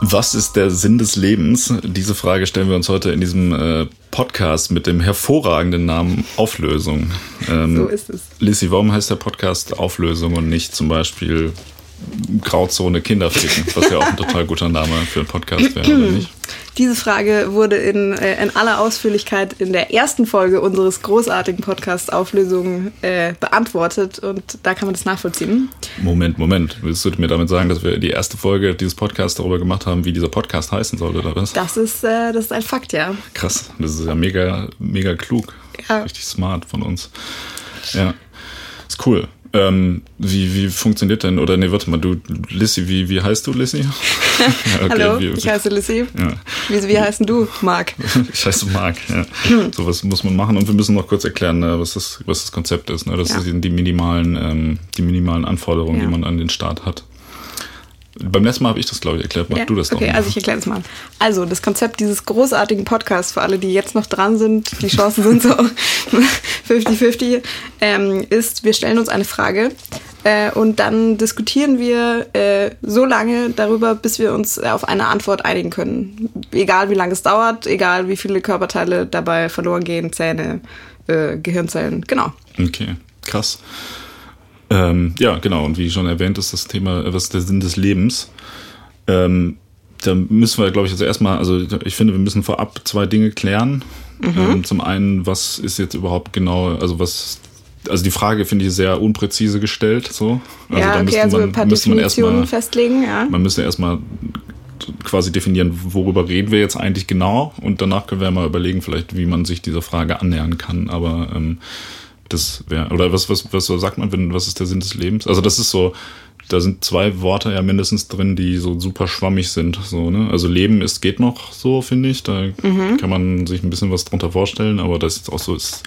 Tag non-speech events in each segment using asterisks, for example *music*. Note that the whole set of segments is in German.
Was ist der Sinn des Lebens? Diese Frage stellen wir uns heute in diesem äh, Podcast mit dem hervorragenden Namen Auflösung. Ähm, so ist es. Lissy, warum heißt der Podcast Auflösung und nicht zum Beispiel Grauzone Kinderficken, was ja auch ein total guter Name für einen Podcast wäre, oder nicht? Diese Frage wurde in, äh, in aller Ausführlichkeit in der ersten Folge unseres großartigen Podcasts Auflösung äh, beantwortet und da kann man das nachvollziehen. Moment, Moment. Willst du mir damit sagen, dass wir die erste Folge dieses Podcasts darüber gemacht haben, wie dieser Podcast heißen soll, oder was? Das ist, äh, das ist ein Fakt, ja. Krass, das ist ja mega, mega klug. Ja. Richtig smart von uns. Ja, ist cool. Ähm, wie, wie funktioniert denn, oder nee, warte mal, du, Lissy, wie, wie heißt du, Lissy? *laughs* okay, Hallo, wie, ich heiße Lissy. Ja. Wie, wie heißt du, Marc? *laughs* ich heiße Marc, ja. *clears throat* so was muss man machen und wir müssen noch kurz erklären, ne, was, das, was das Konzept ist. Ne? Das ja. sind die minimalen, ähm, die minimalen Anforderungen, die man an den Start hat. Beim letzten Mal habe ich das, glaube ich, erklärt. Mach ja, du das doch. Okay, also ich erkläre das mal. Also, das Konzept dieses großartigen Podcasts für alle, die jetzt noch dran sind, die Chancen sind so *laughs* 50-50, ähm, ist, wir stellen uns eine Frage äh, und dann diskutieren wir äh, so lange darüber, bis wir uns auf eine Antwort einigen können. Egal wie lange es dauert, egal wie viele Körperteile dabei verloren gehen, Zähne, äh, Gehirnzellen, genau. Okay, krass. Ähm, ja, genau. Und wie schon erwähnt, ist das Thema, was ist der Sinn des Lebens? Ähm, da müssen wir, glaube ich, also erstmal, also ich finde, wir müssen vorab zwei Dinge klären. Mhm. Ähm, zum einen, was ist jetzt überhaupt genau, also was, also die Frage finde ich sehr unpräzise gestellt, so. Also ja, da okay, also man, ein paar Definitionen festlegen, ja. Man müsste erstmal quasi definieren, worüber reden wir jetzt eigentlich genau und danach können wir mal überlegen, vielleicht, wie man sich dieser Frage annähern kann. Aber ähm, das wäre, oder was, was, was sagt man, wenn, was ist der Sinn des Lebens? Also das ist so, da sind zwei Worte ja mindestens drin, die so super schwammig sind. So, ne? Also Leben ist, geht noch so, finde ich. Da mhm. kann man sich ein bisschen was drunter vorstellen, aber das ist auch so, ist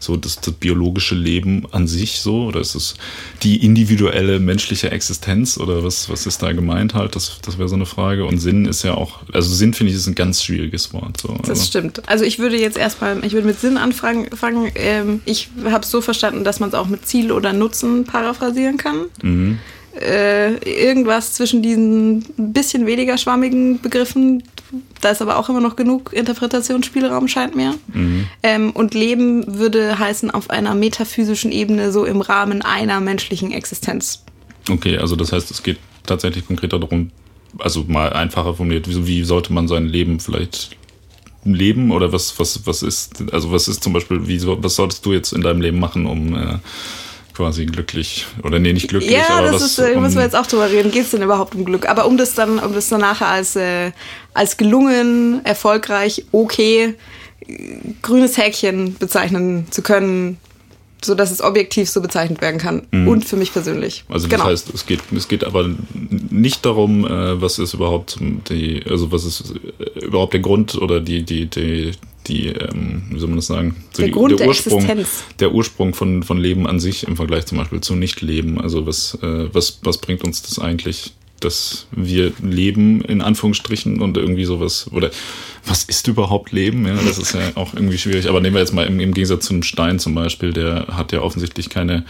so das, das biologische Leben an sich so? Oder ist es die individuelle menschliche Existenz? Oder was, was ist da gemeint halt? Das, das wäre so eine Frage. Und Sinn ist ja auch, also Sinn finde ich ist ein ganz schwieriges Wort. So. Das stimmt. Also ich würde jetzt erstmal, ich würde mit Sinn anfangen. Ähm, ich habe es so verstanden, dass man es auch mit Ziel oder Nutzen paraphrasieren kann. Mhm äh, irgendwas zwischen diesen bisschen weniger schwammigen Begriffen. Da ist aber auch immer noch genug Interpretationsspielraum, scheint mir. Mhm. Ähm, und Leben würde heißen auf einer metaphysischen Ebene, so im Rahmen einer menschlichen Existenz. Okay, also das heißt, es geht tatsächlich konkreter darum, also mal einfacher formuliert, wie, wie sollte man sein Leben vielleicht leben oder was, was, was ist, also was ist zum Beispiel, wie, was solltest du jetzt in deinem Leben machen, um äh, quasi glücklich. Oder nee, nicht glücklich, ja, aber das was, ist, äh, um, müssen wir jetzt auch drüber reden. Geht es denn überhaupt um Glück? Aber um das dann, um das dann nachher als, äh, als gelungen, erfolgreich, okay, grünes Häkchen bezeichnen zu können, so dass es objektiv so bezeichnet werden kann. Mhm. Und für mich persönlich. Also das genau. heißt, es geht, es geht aber nicht darum, äh, was ist überhaupt die, also was ist äh, überhaupt der Grund oder die, die, die, die, ähm, wie soll man das sagen? So der die, Grund der, der Ursprung, Existenz. Der Ursprung von, von Leben an sich im Vergleich zum Beispiel zu Nichtleben. Also was, äh, was, was bringt uns das eigentlich, dass wir leben, in Anführungsstrichen, und irgendwie sowas, oder was ist überhaupt Leben? Ja, das ist ja auch irgendwie schwierig. Aber nehmen wir jetzt mal im, im Gegensatz zum Stein zum Beispiel, der hat ja offensichtlich keine,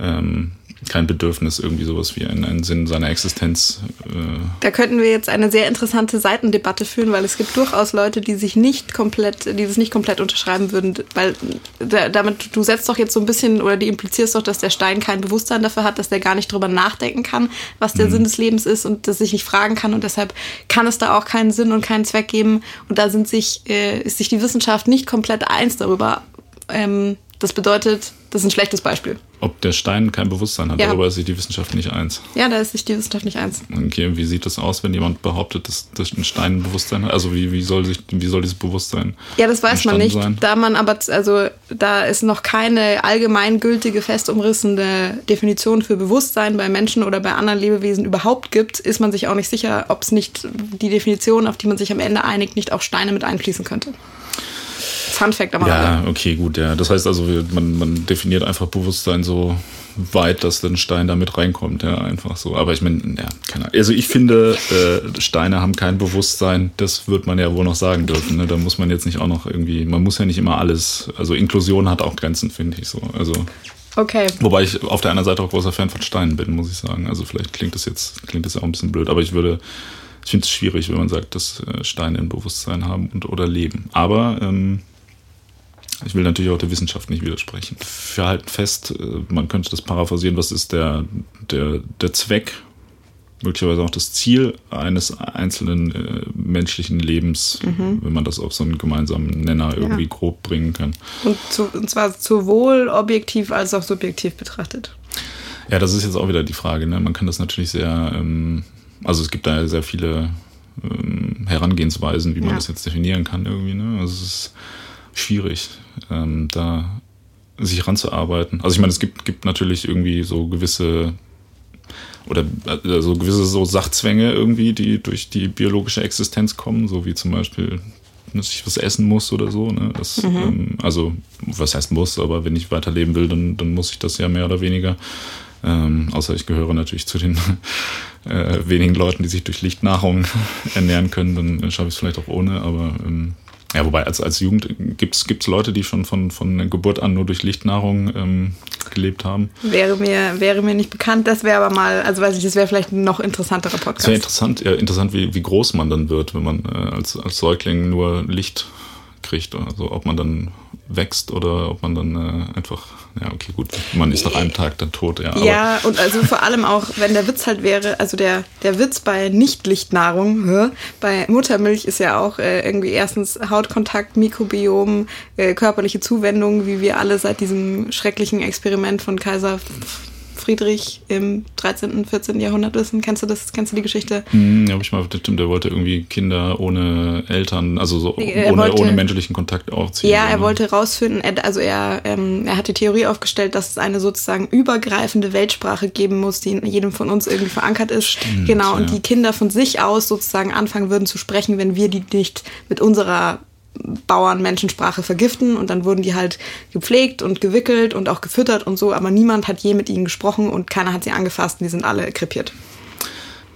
ähm, kein Bedürfnis, irgendwie sowas wie einen, einen Sinn seiner Existenz. Äh da könnten wir jetzt eine sehr interessante Seitendebatte führen, weil es gibt durchaus Leute, die sich nicht komplett, die das nicht komplett unterschreiben würden, weil da, damit du setzt doch jetzt so ein bisschen oder die implizierst doch, dass der Stein kein Bewusstsein dafür hat, dass der gar nicht drüber nachdenken kann, was der mhm. Sinn des Lebens ist und das sich nicht fragen kann und deshalb kann es da auch keinen Sinn und keinen Zweck geben und da sind sich äh, ist sich die Wissenschaft nicht komplett eins darüber. Ähm, das bedeutet, das ist ein schlechtes Beispiel. Ob der Stein kein Bewusstsein hat, ja. darüber ist sich die Wissenschaft nicht eins. Ja, da ist sich die Wissenschaft nicht eins. Okay, wie sieht das aus, wenn jemand behauptet, dass, dass ein Stein ein Bewusstsein hat? Also wie, wie, soll sich, wie soll dieses Bewusstsein Ja, das weiß man nicht. Sein? Da man aber, also da es noch keine allgemeingültige, fest umrissene Definition für Bewusstsein bei Menschen oder bei anderen Lebewesen überhaupt gibt, ist man sich auch nicht sicher, ob es nicht die Definition, auf die man sich am Ende einigt, nicht auch Steine mit einfließen könnte. Fun Fact am Ja, okay, gut, ja. Das heißt also, man, man definiert einfach Bewusstsein so weit, dass ein Stein da mit reinkommt, ja, einfach so. Aber ich meine, ja, keine Ahnung. Also ich finde, äh, Steine haben kein Bewusstsein, das wird man ja wohl noch sagen dürfen. Ne? Da muss man jetzt nicht auch noch irgendwie, man muss ja nicht immer alles, also Inklusion hat auch Grenzen, finde ich so. Also Okay. Wobei ich auf der anderen Seite auch großer Fan von Steinen bin, muss ich sagen. Also vielleicht klingt das jetzt, klingt das ja auch ein bisschen blöd, aber ich würde, ich finde es schwierig, wenn man sagt, dass äh, Steine ein Bewusstsein haben und oder leben. Aber ähm, ich will natürlich auch der Wissenschaft nicht widersprechen. Wir halten fest, äh, man könnte das paraphrasieren, was ist der, der, der Zweck, möglicherweise auch das Ziel eines einzelnen äh, menschlichen Lebens, mhm. wenn man das auf so einen gemeinsamen Nenner irgendwie ja. grob bringen kann. Und, zu, und zwar sowohl objektiv als auch subjektiv betrachtet. Ja, das ist jetzt auch wieder die Frage. Ne? Man kann das natürlich sehr, ähm, also es gibt da sehr viele ähm, Herangehensweisen, wie man ja. das jetzt definieren kann irgendwie. Ne? Also es ist schwierig, ähm, da sich ranzuarbeiten. Also ich meine, es gibt, gibt natürlich irgendwie so gewisse oder also gewisse so Sachzwänge irgendwie, die durch die biologische Existenz kommen, so wie zum Beispiel, dass ich was essen muss oder so. Ne? Das, mhm. ähm, also, was heißt muss, aber wenn ich weiterleben will, dann, dann muss ich das ja mehr oder weniger. Ähm, außer ich gehöre natürlich zu den *laughs* äh, wenigen Leuten, die sich durch Lichtnahrung *laughs* ernähren können, dann schaffe ich es vielleicht auch ohne, aber ähm, ja, wobei als, als Jugend gibt es Leute, die schon von, von Geburt an nur durch Lichtnahrung ähm, gelebt haben. Wäre mir, wäre mir nicht bekannt. Das wäre aber mal, also weiß ich, das wäre vielleicht ein noch interessanterer Podcast. Es wäre interessant, ja, interessant wie, wie groß man dann wird, wenn man äh, als, als Säugling nur Licht kriegt. Also ob man dann wächst oder ob man dann äh, einfach, ja, okay, gut, man ist nach einem Tag dann tot, ja. ja, und also vor allem auch, wenn der Witz halt wäre, also der, der Witz bei Nicht-Lichtnahrung, bei Muttermilch ist ja auch äh, irgendwie erstens Hautkontakt, Mikrobiom, äh, körperliche Zuwendung, wie wir alle seit diesem schrecklichen Experiment von Kaiser Friedrich im 13., 14. Jahrhundert wissen. Kennst du das? Kennst du die Geschichte? Hm, ja, habe ich mal, stimmt, der wollte irgendwie Kinder ohne Eltern, also so ohne, wollte, ohne menschlichen Kontakt aufziehen. Ja, er wollte rausfinden, also er, ähm, er hat die Theorie aufgestellt, dass es eine sozusagen übergreifende Weltsprache geben muss, die in jedem von uns irgendwie verankert ist. Stimmt, genau, und ja. die Kinder von sich aus sozusagen anfangen würden zu sprechen, wenn wir die nicht mit unserer Bauern Menschensprache vergiften und dann wurden die halt gepflegt und gewickelt und auch gefüttert und so, aber niemand hat je mit ihnen gesprochen und keiner hat sie angefasst und die sind alle krepiert.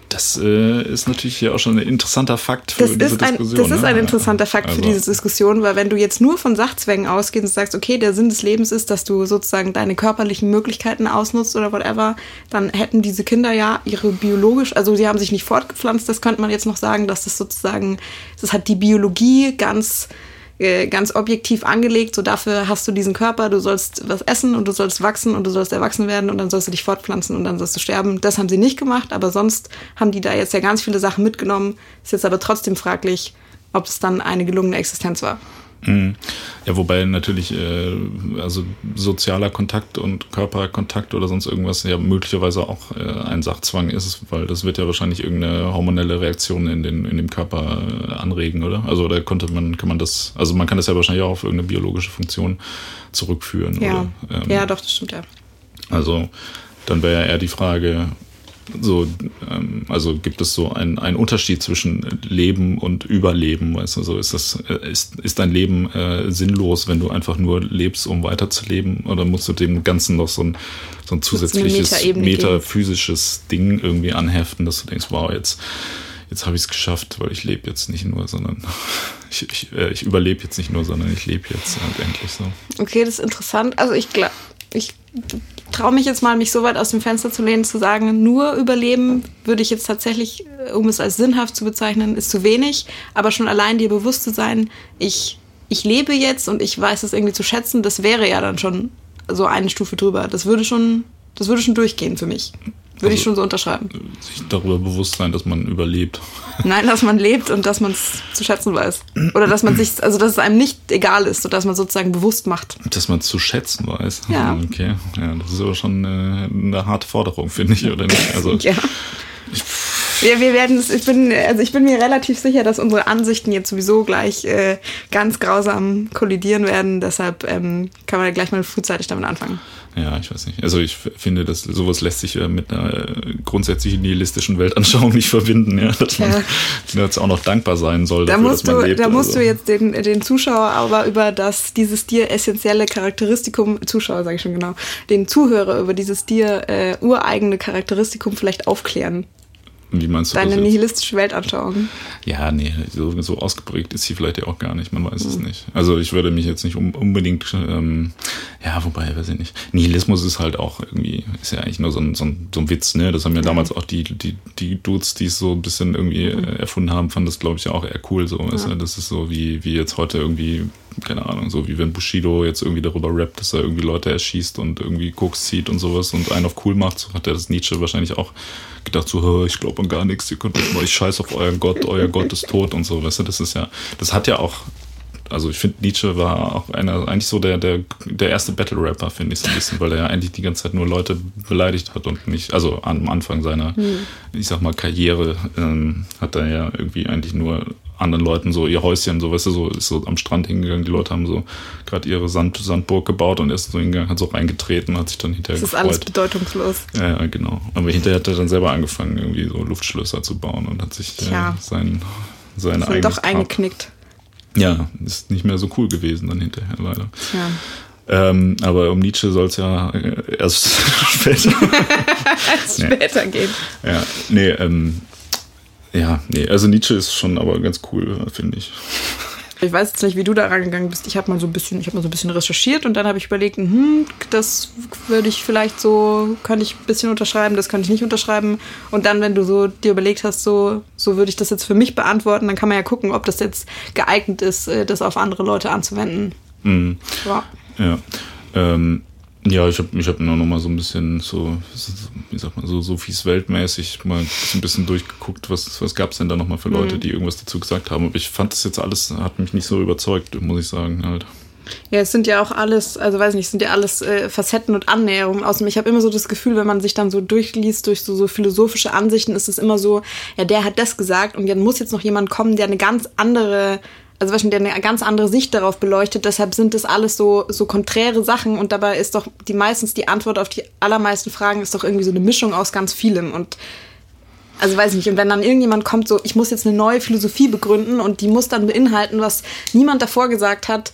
Das äh, ist natürlich ja auch schon ein interessanter Fakt für das diese ist ein, Diskussion. Das ist ein ne? interessanter Fakt also. für diese Diskussion, weil wenn du jetzt nur von Sachzwängen ausgehst und sagst, okay, der Sinn des Lebens ist, dass du sozusagen deine körperlichen Möglichkeiten ausnutzt oder whatever, dann hätten diese Kinder ja ihre biologisch, also sie haben sich nicht fortgepflanzt, das könnte man jetzt noch sagen, dass das sozusagen, das hat die Biologie ganz äh, ganz objektiv angelegt, so dafür hast du diesen Körper, du sollst was essen und du sollst wachsen und du sollst erwachsen werden und dann sollst du dich fortpflanzen und dann sollst du sterben. Das haben sie nicht gemacht, aber sonst haben die da jetzt ja ganz viele Sachen mitgenommen. Ist jetzt aber trotzdem fraglich, ob es dann eine gelungene Existenz war. Mhm. Ja, wobei natürlich äh, also sozialer Kontakt und Körperkontakt oder sonst irgendwas ja möglicherweise auch äh, ein Sachzwang ist, weil das wird ja wahrscheinlich irgendeine hormonelle Reaktion in, den, in dem Körper äh, anregen, oder? Also da konnte man, kann man das, also man kann das ja wahrscheinlich auch auf irgendeine biologische Funktion zurückführen. Ja, oder, ähm, ja doch, das stimmt ja. Also dann wäre ja eher die Frage, so, ähm, also gibt es so einen, einen Unterschied zwischen Leben und Überleben, weißt du, so ist das, äh, ist, ist dein Leben äh, sinnlos, wenn du einfach nur lebst, um weiterzuleben, oder musst du dem Ganzen noch so ein, so ein zusätzliches metaphysisches Ding irgendwie anheften, dass du denkst, wow, jetzt, jetzt habe ich es geschafft, weil ich lebe jetzt nicht nur, sondern *laughs* ich, ich, äh, ich überlebe jetzt nicht nur, sondern ich lebe jetzt halt endlich so. Okay, das ist interessant. Also ich glaube, ich traue mich jetzt mal, mich so weit aus dem Fenster zu lehnen, zu sagen, nur überleben würde ich jetzt tatsächlich, äh, um es als sinnhaft zu bezeichnen, ist zu wenig. Aber schon allein dir bewusst zu sein, ich, ich lebe jetzt und ich weiß es irgendwie zu schätzen, das wäre ja dann schon so eine Stufe drüber. Das würde schon, das würde schon durchgehen für mich. Würde also, ich schon so unterschreiben. Sich darüber bewusst sein, dass man überlebt. *laughs* Nein, dass man lebt und dass man es zu schätzen weiß. Oder dass man sich, also dass es einem nicht egal ist, sodass man sozusagen bewusst macht. Dass man es zu schätzen weiß. Ja. Okay. Ja, das ist aber schon eine, eine harte Forderung, finde ich, oder nicht? Also, *laughs* ja. Ich, wir, wir werden es, ich bin, also ich bin mir relativ sicher, dass unsere Ansichten jetzt sowieso gleich äh, ganz grausam kollidieren werden. Deshalb ähm, kann man ja gleich mal frühzeitig damit anfangen. Ja, ich weiß nicht. Also ich finde, dass sowas lässt sich ja mit einer grundsätzlichen nihilistischen Weltanschauung *laughs* nicht verbinden, ja, dass man ja. *laughs* jetzt auch noch dankbar sein soll. Da dafür, musst, du, lebt, da musst also. du jetzt den, den Zuschauer aber über das dieses dir essentielle Charakteristikum, Zuschauer sage ich schon genau, den Zuhörer über dieses dir äh, ureigene Charakteristikum vielleicht aufklären. Wie meinst du Deine das jetzt? nihilistische Weltanschauung. Ja, nee, so, so ausgeprägt ist sie vielleicht ja auch gar nicht, man weiß es nicht. Also ich würde mich jetzt nicht unbedingt, ähm, ja, wobei, weiß ich nicht. Nihilismus ist halt auch irgendwie, ist ja eigentlich nur so ein, so ein, so ein Witz, ne? Das haben ja damals auch die, die, die Dudes, die es so ein bisschen irgendwie äh, erfunden haben, fanden das, glaube ich, auch eher cool. So, du? Das ist so wie, wie jetzt heute irgendwie, keine Ahnung, so wie wenn Bushido jetzt irgendwie darüber rappt, dass er irgendwie Leute erschießt und irgendwie Koks zieht und sowas und einen auf cool macht, so hat er das Nietzsche wahrscheinlich auch gedacht, so, "Hä, ich glaube an gar nichts, ihr könnt euch mal, ich scheiß auf euren Gott, euer Gott ist tot und so, weißt du, das ist ja, das hat ja auch, also ich finde, Nietzsche war auch einer, eigentlich so der, der, der erste Battle-Rapper, finde ich so ein bisschen, weil er ja eigentlich die ganze Zeit nur Leute beleidigt hat und nicht, also am Anfang seiner, ich sag mal, Karriere ähm, hat er ja irgendwie eigentlich nur anderen Leuten so ihr Häuschen, so weißt du, so ist so am Strand hingegangen, die Leute haben so gerade ihre Sand, Sandburg gebaut und er ist so hingegangen, hat so reingetreten, hat sich dann hinterher Das ist alles gefreut. bedeutungslos. Ja, ja, genau. Aber hinterher hat er dann selber angefangen, irgendwie so Luftschlösser zu bauen und hat sich äh, sein, sein eigenes doch Grab- eingeknickt. Ja, ist nicht mehr so cool gewesen dann hinterher, leider. Ja. Ähm, aber um Nietzsche soll es ja äh, erst *laughs* später. Es *laughs* später gehen. ja, nee, ähm, ja, nee, also Nietzsche ist schon aber ganz cool, finde ich. Ich weiß jetzt nicht, wie du da rangegangen bist. Ich habe mal so ein bisschen, ich habe mal so ein bisschen recherchiert und dann habe ich überlegt, hm, das würde ich vielleicht so, könnte ich ein bisschen unterschreiben, das könnte ich nicht unterschreiben. Und dann, wenn du so dir überlegt hast, so, so würde ich das jetzt für mich beantworten, dann kann man ja gucken, ob das jetzt geeignet ist, äh, das auf andere Leute anzuwenden. Mhm. Ja. Ja. Ähm, ja, ich habe ich hab nur noch mal so ein bisschen so, wie sagt man, so Sophies Weltmäßig mal so ein bisschen durchgeguckt, was, was gab es denn da noch mal für Leute, die irgendwas dazu gesagt haben. Aber ich fand das jetzt alles, hat mich nicht so überzeugt, muss ich sagen halt. Ja, es sind ja auch alles, also weiß nicht, es sind ja alles äh, Facetten und Annäherungen. Außerdem, ich habe immer so das Gefühl, wenn man sich dann so durchliest durch so, so philosophische Ansichten, ist es immer so, ja, der hat das gesagt und dann muss jetzt noch jemand kommen, der eine ganz andere, also wahrscheinlich eine ganz andere Sicht darauf beleuchtet. Deshalb sind das alles so, so konträre Sachen und dabei ist doch die meistens die Antwort auf die allermeisten Fragen ist doch irgendwie so eine Mischung aus ganz vielem und also weiß ich nicht, und wenn dann irgendjemand kommt, so, ich muss jetzt eine neue Philosophie begründen und die muss dann beinhalten, was niemand davor gesagt hat,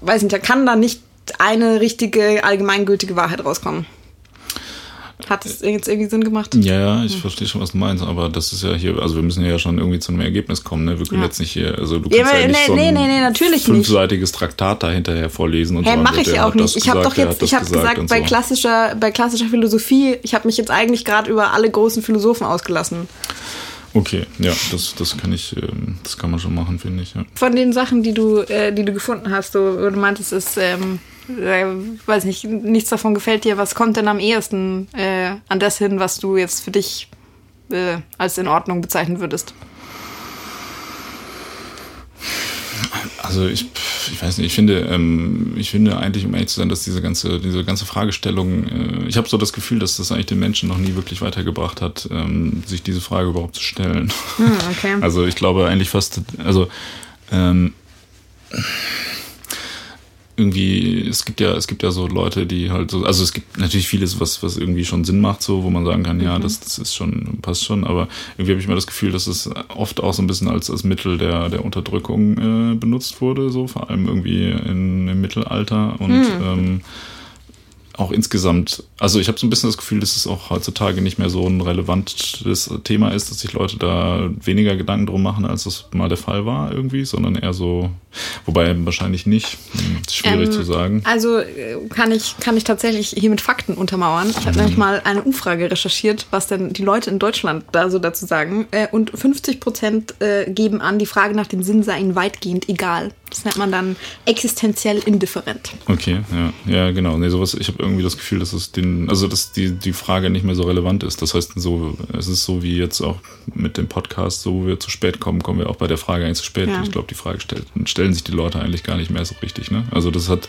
weiß nicht, da kann da nicht eine richtige, allgemeingültige Wahrheit rauskommen. Hat es jetzt irgendwie Sinn gemacht? Ja, ja, ich verstehe schon, was du meinst, aber das ist ja hier, also wir müssen ja schon irgendwie zu einem Ergebnis kommen, ne? Wir können Ja. jetzt nicht hier, also du Ja, kannst ja, aber nicht nee, so ein nee, nee, natürlich nicht. fünfseitiges Traktat da hinterher vorlesen und Hä, sagen, mache ich ja auch nicht. Ich habe gesagt, doch jetzt, ich habe gesagt, und bei so. klassischer, bei klassischer Philosophie, ich habe mich jetzt eigentlich gerade über alle großen Philosophen ausgelassen. Okay, ja, das, das kann ich, ähm, das kann man schon machen, finde ich, ja. Von den Sachen, die du, äh, die du gefunden hast, wo du meintest, ist, ähm, äh, weiß nicht, nichts davon gefällt dir. Was kommt denn am ehesten äh, an das hin, was du jetzt für dich äh, als in Ordnung bezeichnen würdest? Also ich, ich weiß nicht, ich finde, ähm, ich finde eigentlich, um ehrlich zu sein, dass diese ganze, diese ganze Fragestellung, äh, ich habe so das Gefühl, dass das eigentlich den Menschen noch nie wirklich weitergebracht hat, ähm, sich diese Frage überhaupt zu stellen. Hm, okay. *laughs* Also ich glaube eigentlich fast, also ähm, irgendwie, es gibt ja, es gibt ja so Leute, die halt so, also es gibt natürlich vieles, was, was irgendwie schon Sinn macht, so, wo man sagen kann, ja, das, das ist schon, passt schon, aber irgendwie habe ich mal das Gefühl, dass es oft auch so ein bisschen als, als Mittel der, der Unterdrückung äh, benutzt wurde, so, vor allem irgendwie in, im Mittelalter und ähm, auch insgesamt, also ich habe so ein bisschen das Gefühl, dass es auch heutzutage nicht mehr so ein relevantes Thema ist, dass sich Leute da weniger Gedanken drum machen, als das mal der Fall war irgendwie, sondern eher so, wobei wahrscheinlich nicht, Hm, ist schwierig Ähm, zu sagen. Also äh, kann ich, kann ich tatsächlich hier mit Fakten untermauern. Ich habe nämlich mal eine Umfrage recherchiert, was denn die Leute in Deutschland da so dazu sagen. Äh, Und 50 Prozent äh, geben an, die Frage nach dem Sinn sei ihnen weitgehend egal. Das nennt man dann existenziell indifferent. Okay, ja, ja, genau. Nee, sowas, ich habe irgendwie das Gefühl, dass es den, also dass die, die Frage nicht mehr so relevant ist. Das heißt, so, es ist so wie jetzt auch mit dem Podcast, so wo wir zu spät kommen, kommen wir auch bei der Frage eigentlich zu spät. Ja. Ich glaube, die Frage stellt, stellen sich die Leute eigentlich gar nicht mehr so richtig. Ne? Also das hat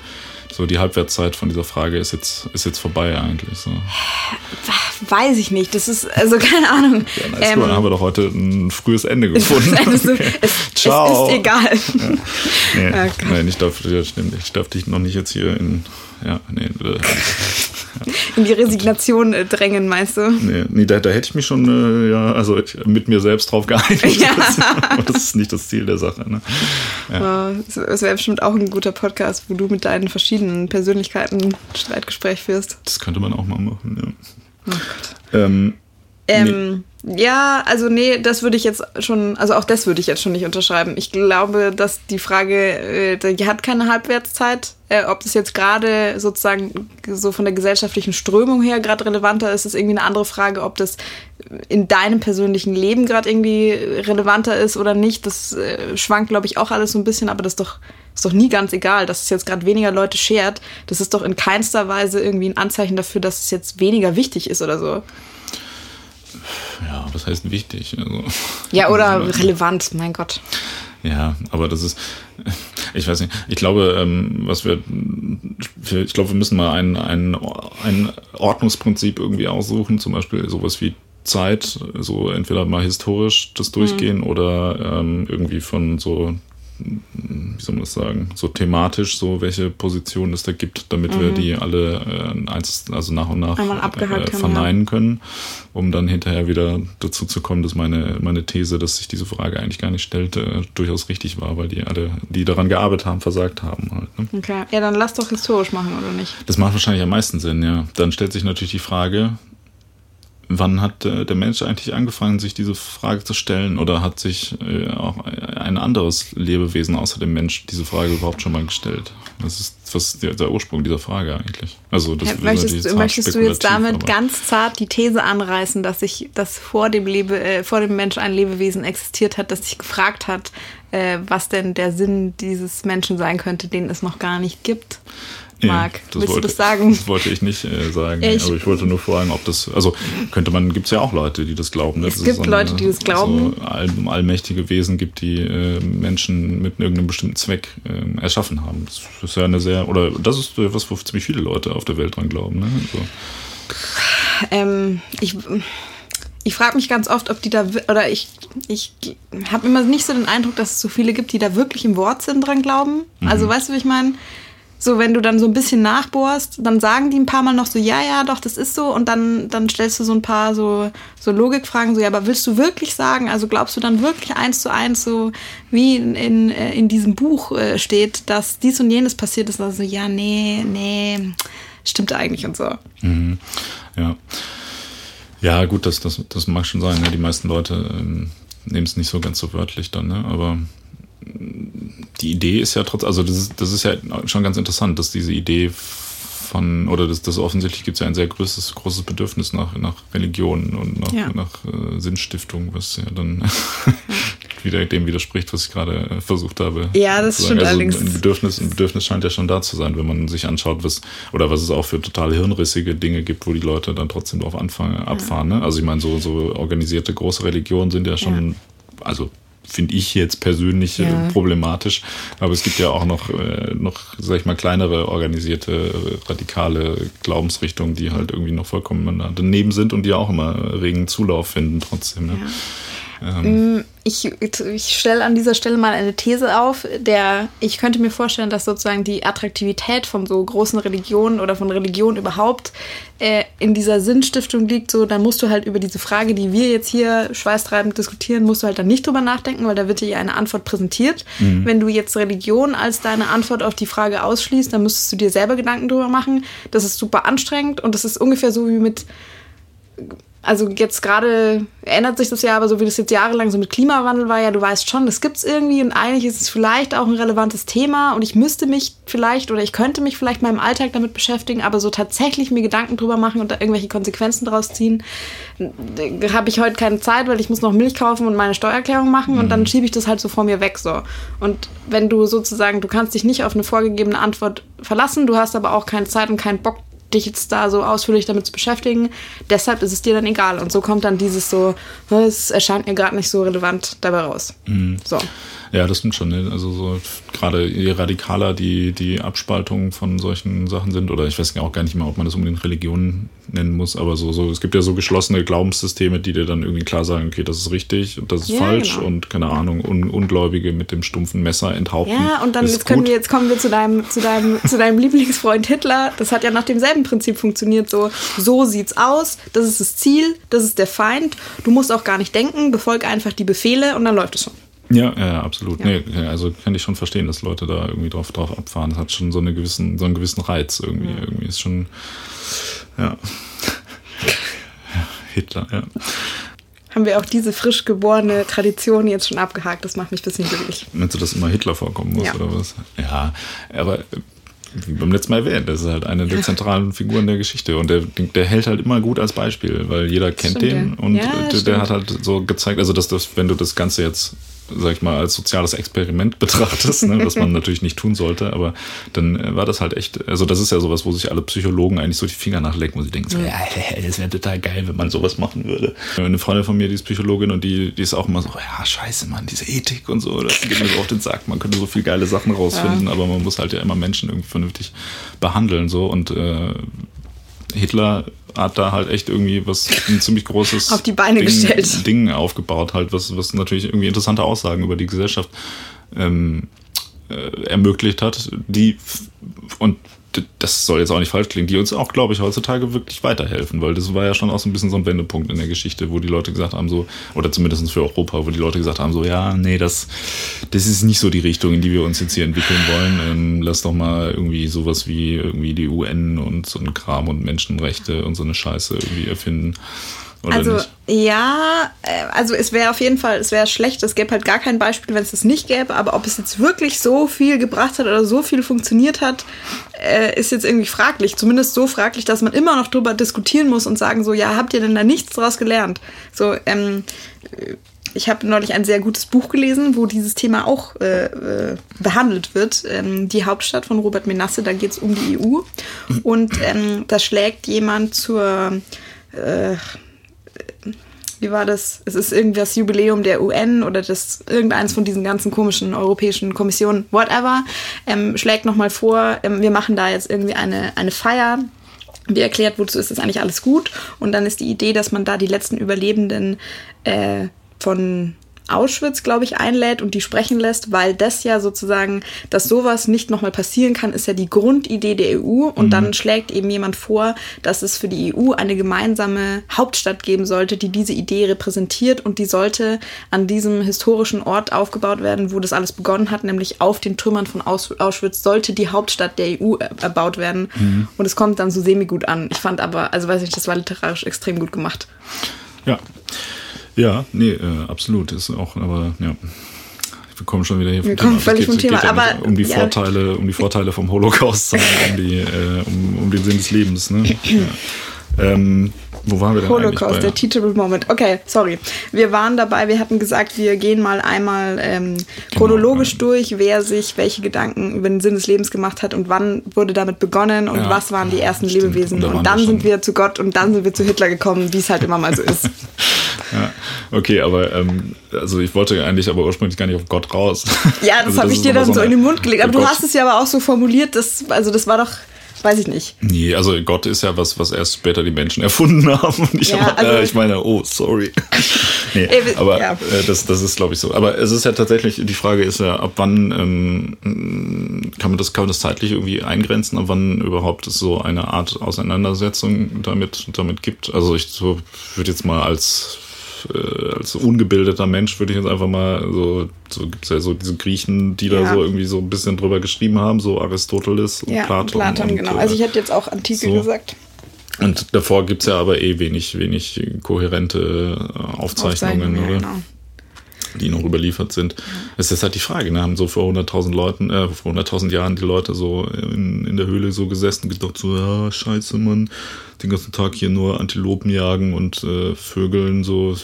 so die Halbwertszeit von dieser Frage ist jetzt ist jetzt vorbei eigentlich. So. Weiß ich nicht. Das ist, also keine Ahnung. Ja, ist gut, dann haben wir doch heute ein frühes Ende *laughs* gefunden. Okay. es, Ciao. es ist egal. Nee, Ja, *laughs* Gott. nein, ich darf, ich darf dich noch nicht jetzt hier in, ja, nee, äh, *laughs* In die Resignation äh, drängen, meinst du? Nee, nee da, da hätte ich mich schon äh, ja, also ich, mit mir selbst drauf *laughs* geeinigt. Ja. Das, das ist nicht das Ziel der Sache. Ne? Ja. Es es wäre bestimmt auch ein guter Podcast, wo du mit deinen verschiedenen Persönlichkeiten ein Streitgespräch führst. Das könnte man auch mal machen. Oh Ja. Ähm, Ähm, nee. Ja, also nee, das würde ich jetzt schon, also auch das würde ich jetzt schon nicht unterschreiben. Ich glaube, dass die Frage, äh, die hat keine Halbwertszeit. Äh, ob das jetzt gerade sozusagen so von der gesellschaftlichen Strömung her gerade relevanter ist, ist irgendwie eine andere Frage. Ob das in deinem persönlichen Leben gerade irgendwie relevanter ist oder nicht, das äh, schwankt, glaube ich, auch alles so ein bisschen, aber das ist doch, ist doch nie ganz egal, dass es jetzt gerade weniger Leute schert. Das ist doch in keinster Weise irgendwie ein Anzeichen dafür, dass es jetzt weniger wichtig ist oder so. Ja, was heißt wichtig? Also, ja, *laughs* oder relevant, mein Gott. Ja, aber das ist, *laughs* ich weiß nicht, ich glaube, ähm, was wir, ich glaube, wir müssen mal ein, ein, ein Ordnungsprinzip irgendwie aussuchen, zum Beispiel sowas wie Zeit, so entweder mal historisch das durchgehen mhm. oder ähm, irgendwie von so wie soll man das sagen, so thematisch, so welche Positionen es da gibt, damit mhm. wir die alle äh, eins, also nach und nach äh, verneinen können, um dann hinterher wieder dazu zu kommen, dass meine, meine These, dass sich diese Frage eigentlich gar nicht stellte, äh, durchaus richtig war, weil die alle, die daran gearbeitet haben, versagt haben. Halt, ne? Okay, ja, dann lass doch historisch machen, oder nicht? Das macht wahrscheinlich am meisten Sinn, ja. Dann stellt sich natürlich die Frage, Wann hat äh, der Mensch eigentlich angefangen, sich diese Frage zu stellen? Oder hat sich äh, auch ein anderes Lebewesen außer dem Mensch diese Frage überhaupt schon mal gestellt? Das ist was der, der Ursprung dieser Frage eigentlich. Also das ja, möchtest, du, möchtest du jetzt damit ganz zart die These anreißen, dass sich, dass vor dem Lebe, äh, vor dem Mensch ein Lebewesen existiert hat, das sich gefragt hat, äh, was denn der Sinn dieses Menschen sein könnte, den es noch gar nicht gibt? Marc. Nee, Willst wollte, du das sagen? Das wollte ich nicht äh, sagen. Ja, ich, aber ich wollte nur fragen, ob das, also könnte man, gibt es ja auch Leute, die das glauben. Ne? Es gibt eine, Leute, die das glauben. So all, allmächtige Wesen gibt, die äh, Menschen mit irgendeinem bestimmten Zweck äh, erschaffen haben. Das ist ja eine sehr, oder das ist was, wo ziemlich viele Leute auf der Welt dran glauben. Ne? So. Ähm, ich ich frage mich ganz oft, ob die da, oder ich, ich habe immer nicht so den Eindruck, dass es so viele gibt, die da wirklich im Wortsinn dran glauben. Mhm. Also weißt du, wie ich meine? So wenn du dann so ein bisschen nachbohrst, dann sagen die ein paar Mal noch so, ja, ja, doch, das ist so. Und dann, dann stellst du so ein paar so, so Logikfragen, so, ja, aber willst du wirklich sagen, also glaubst du dann wirklich eins zu eins, so wie in, in, äh, in diesem Buch äh, steht, dass dies und jenes passiert ist? Also, ja, nee, nee, stimmt eigentlich und so. Mhm. Ja. Ja, gut, das, das, das mag schon sein. Ne? Die meisten Leute ähm, nehmen es nicht so ganz so wörtlich dann, ne? aber die Idee ist ja trotzdem, also das ist, das ist ja schon ganz interessant, dass diese Idee von, oder das, das offensichtlich gibt es ja ein sehr großes, großes Bedürfnis nach, nach Religion und nach, ja. nach äh, Sinnstiftung, was ja dann *laughs* wieder dem widerspricht, was ich gerade äh, versucht habe. Ja, das stimmt also allerdings. Ein Bedürfnis, ein Bedürfnis scheint ja schon da zu sein, wenn man sich anschaut, was, oder was es auch für total hirnrissige Dinge gibt, wo die Leute dann trotzdem drauf anfangen, abfahren. Ne? Also ich meine, so, so organisierte große Religionen sind ja schon, ja. also finde ich jetzt persönlich äh, ja. problematisch. Aber es gibt ja auch noch, äh, noch, sag ich mal, kleinere organisierte, radikale Glaubensrichtungen, die halt irgendwie noch vollkommen daneben sind und die auch immer regen Zulauf finden trotzdem. Ne? Ja. Ähm. Mm, ich, ich stelle an dieser Stelle mal eine These auf, der ich könnte mir vorstellen, dass sozusagen die Attraktivität von so großen Religionen oder von Religionen überhaupt äh, in dieser Sinnstiftung liegt. So, dann musst du halt über diese Frage, die wir jetzt hier schweißtreibend diskutieren, musst du halt dann nicht drüber nachdenken, weil da wird dir ja eine Antwort präsentiert. Mhm. Wenn du jetzt Religion als deine Antwort auf die Frage ausschließt, dann müsstest du dir selber Gedanken drüber machen. Das ist super anstrengend und das ist ungefähr so wie mit also jetzt gerade ändert sich das ja, aber so wie das jetzt jahrelang so mit Klimawandel war, ja, du weißt schon, das gibt's irgendwie und eigentlich ist es vielleicht auch ein relevantes Thema und ich müsste mich vielleicht oder ich könnte mich vielleicht im Alltag damit beschäftigen, aber so tatsächlich mir Gedanken drüber machen und da irgendwelche Konsequenzen draus ziehen, habe ich heute keine Zeit, weil ich muss noch Milch kaufen und meine Steuererklärung machen und dann mhm. schiebe ich das halt so vor mir weg so. Und wenn du sozusagen, du kannst dich nicht auf eine vorgegebene Antwort verlassen, du hast aber auch keine Zeit und keinen Bock dich jetzt da so ausführlich damit zu beschäftigen. Deshalb ist es dir dann egal. Und so kommt dann dieses so, es erscheint mir gerade nicht so relevant dabei raus. Mhm. So. Ja, das stimmt schon. Ne? Also so gerade je radikaler die, die Abspaltungen von solchen Sachen sind, oder ich weiß auch gar nicht mal, ob man das unbedingt Religion nennen muss, aber so, so, es gibt ja so geschlossene Glaubenssysteme, die dir dann irgendwie klar sagen, okay, das ist richtig und das ist ja, falsch genau. und keine Ahnung, Un Ungläubige mit dem stumpfen Messer enthaupten. Ja, und dann jetzt können wir, jetzt kommen wir zu deinem, zu deinem, zu deinem Lieblingsfreund Hitler. Das hat ja nach demselben Prinzip funktioniert. So, so sieht's aus, das ist das Ziel, das ist der Feind. Du musst auch gar nicht denken, befolg einfach die Befehle und dann läuft es schon. Ja, ja, absolut. Ja. Nee, also kann ich schon verstehen, dass Leute da irgendwie drauf, drauf abfahren. Das hat schon so, eine gewissen, so einen gewissen Reiz irgendwie. Ja. Irgendwie ist schon, ja. *laughs* Hitler, ja. haben wir auch diese frisch geborene Tradition jetzt schon abgehakt. Das macht mich ein bisschen glücklich. Meinst du, dass immer Hitler vorkommen muss ja. oder was? Ja, aber wie beim letzten Mal erwähnt, das ist halt eine der zentralen Figuren der Geschichte und der, der hält halt immer gut als Beispiel, weil jeder kennt stimmt, den und ja, der, der, hat halt so gezeigt, also dass das, wenn du das Ganze jetzt sag ich mal, als soziales Experiment *laughs* betrachtest, ne, was man natürlich nicht tun sollte, aber dann äh, war das halt echt, also das ist ja sowas, wo sich alle Psychologen eigentlich so die Finger nachlecken, wo sie denken, so, ja, das wäre total geil, wenn man sowas machen würde. Eine Freundin von mir, die ist Psychologin und die, die ist auch immer so, ja, scheiße, Mann, diese Ethik und so, das geht mir so auf den Sack, man könnte so viele geile Sachen rausfinden, ja. aber man muss halt ja immer Menschen irgendwie vernünftig behandeln, so und äh, Hitler hat da halt echt irgendwie was ein ziemlich großes *laughs* auf die Beine Ding, gestellt. Ding aufgebaut, halt, was, was natürlich irgendwie interessante Aussagen über die Gesellschaft ähm, äh, ermöglicht hat, die und das soll jetzt auch nicht falsch klingen, die uns auch, glaube ich, heutzutage wirklich weiterhelfen, weil das war ja schon auch so ein bisschen so ein Wendepunkt in der Geschichte, wo die Leute gesagt haben, so, oder zumindest für Europa, wo die Leute gesagt haben, so, ja, nee, das, das ist nicht so die Richtung, in die wir uns jetzt hier entwickeln wollen. Ähm, lass doch mal irgendwie sowas wie irgendwie die UN und so ein Kram und Menschenrechte und so eine Scheiße irgendwie erfinden. Oder also nicht? ja, äh, also es wäre auf jeden Fall, es wäre schlecht, es gäbe halt gar kein Beispiel, wenn es das nicht gäbe, aber ob es jetzt wirklich so viel gebracht hat oder so viel funktioniert hat, äh, ist jetzt irgendwie fraglich. Zumindest so fraglich, dass man immer noch drüber diskutieren muss und sagen so, ja, habt ihr denn da nichts draus gelernt? So, ähm, ich habe neulich ein sehr gutes Buch gelesen, wo dieses Thema auch äh, äh, behandelt wird. Ähm, die Hauptstadt von Robert Menasse, da geht es um die EU. Und ähm, da schlägt jemand zur äh, wie war das? Es ist irgendwie das Jubiläum der UN oder das irgendeins von diesen ganzen komischen europäischen Kommissionen, whatever, ähm, schlägt nochmal vor, ähm, wir machen da jetzt irgendwie eine, eine Feier wie erklärt, wozu ist das eigentlich alles gut. Und dann ist die Idee, dass man da die letzten Überlebenden äh, von Auschwitz, glaube ich, einlädt und die sprechen lässt, weil das ja sozusagen, dass sowas nicht nochmal passieren kann, ist ja die Grundidee der EU. Und mhm. dann schlägt eben jemand vor, dass es für die EU eine gemeinsame Hauptstadt geben sollte, die diese Idee repräsentiert und die sollte an diesem historischen Ort aufgebaut werden, wo das alles begonnen hat, nämlich auf den Trümmern von Auschwitz sollte die Hauptstadt der EU erbaut werden. Mhm. Und es kommt dann so semi-gut an. Ich fand aber, also weiß ich, das war literarisch extrem gut gemacht. Ja. Ja, nee, äh, absolut. Ist auch, aber ja. Wir kommen schon wieder hier vom wir Thema. Völlig vom Thema, ja aber um die ja. Vorteile, um die Vorteile vom Holocaust, sondern um, die, äh, um, um den Sinn des Lebens. Ne? *clears throat* Ja. Ähm, wo waren wir denn Holocaust, der Teachable Moment. Okay, sorry. Wir waren dabei, wir hatten gesagt, wir gehen mal einmal ähm, genau, chronologisch genau, durch, wer sich welche Gedanken über den Sinn des Lebens gemacht hat und wann wurde damit begonnen und ja, was waren die ersten stimmt. Lebewesen. Und, und dann sind wir zu Gott und dann sind wir zu Hitler gekommen, wie es halt immer mal so ist. *laughs* ja, okay, aber ähm, also ich wollte eigentlich aber ursprünglich gar nicht auf Gott raus. Ja, *laughs* das also, habe ich dir dann so, so in den Mund gelegt. Aber du hast es ja aber auch so formuliert, dass, also das war doch Weiß ich nicht. Nee, also Gott ist ja was, was erst später die Menschen *laughs* erfunden haben. Und ich, ja, hab, also, äh, ich meine, oh, sorry. *laughs* nee, aber ja. äh, das, das ist, glaube ich, so. Aber es ist ja tatsächlich, die Frage ist ja, ab wann ähm, kann man das, kann man das zeitlich irgendwie eingrenzen, ab wann überhaupt es so eine Art Auseinandersetzung damit, damit gibt. Also ich so, würde jetzt mal als äh, als ungebildeter Mensch würde ich jetzt einfach mal so, so gibt es ja so diese Griechen, die ja. da so irgendwie so ein bisschen drüber geschrieben haben, so Aristoteles und ja, Platon. Platon, und, genau. Also ich hätte jetzt auch Antike so. gesagt. Und davor gibt es ja aber eh wenig, wenig kohärente Aufzeichnungen, Aufzeichnungen oder? Genau die noch überliefert sind. Es ist halt die Frage, ne? haben so vor 100.000 Leuten, äh, vor 100.000 Jahren die Leute so in, in der Höhle so gesessen und gedacht so, ja, scheiße, Mann, den ganzen Tag hier nur Antilopen jagen und äh, Vögeln so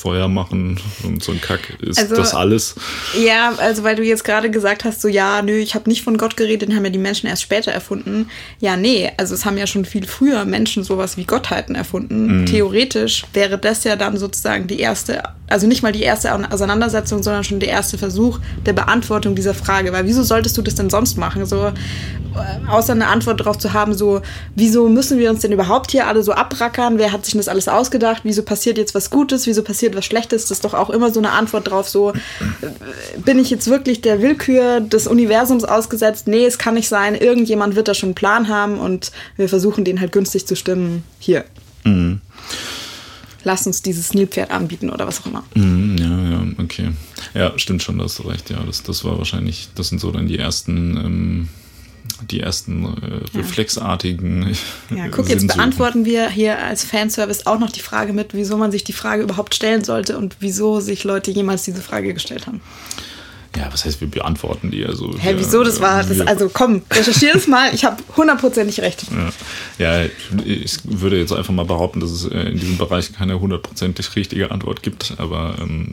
Feuer machen und so ein Kack. Ist also, das alles? Ja, also weil du jetzt gerade gesagt hast, so ja, nö, ich habe nicht von Gott geredet, den haben ja die Menschen erst später erfunden. Ja, nee, also es haben ja schon viel früher Menschen sowas wie Gottheiten erfunden. Mhm. Theoretisch wäre das ja dann sozusagen die erste, also nicht mal die erste Auseinandersetzung, sondern schon der erste Versuch der Beantwortung dieser Frage. Weil wieso solltest du das denn sonst machen? So, äh, außer eine Antwort darauf zu haben, so, wieso müssen wir uns denn überhaupt hier alle so abrackern? Wer hat sich das alles ausgedacht? Wieso passiert jetzt was Gutes? Wieso passiert passiert was Schlechtes, das ist doch auch immer so eine Antwort drauf, so bin ich jetzt wirklich der Willkür des Universums ausgesetzt? Nee, es kann nicht sein, irgendjemand wird da schon einen Plan haben und wir versuchen den halt günstig zu stimmen. Hier. Mhm. Lass uns dieses Nilpferd anbieten oder was auch immer. Mhm, ja, ja, okay. Ja, stimmt schon, da hast du recht. Ja, das, das war wahrscheinlich, das sind so dann die ersten ähm, die ersten äh, reflexartigen. Ja, *laughs* guck, jetzt beantworten wir hier als Fanservice auch noch die Frage mit, wieso man sich die Frage überhaupt stellen sollte und wieso sich Leute jemals diese Frage gestellt haben. Ja, was heißt, wir beantworten die? Also, Hä, wir- wieso das war? Das, also komm, recherchier das mal. Ich habe hundertprozentig recht. Ja, ich würde jetzt einfach mal behaupten, dass es äh, in diesem Bereich keine hundertprozentig richtige Antwort gibt. Aber ähm,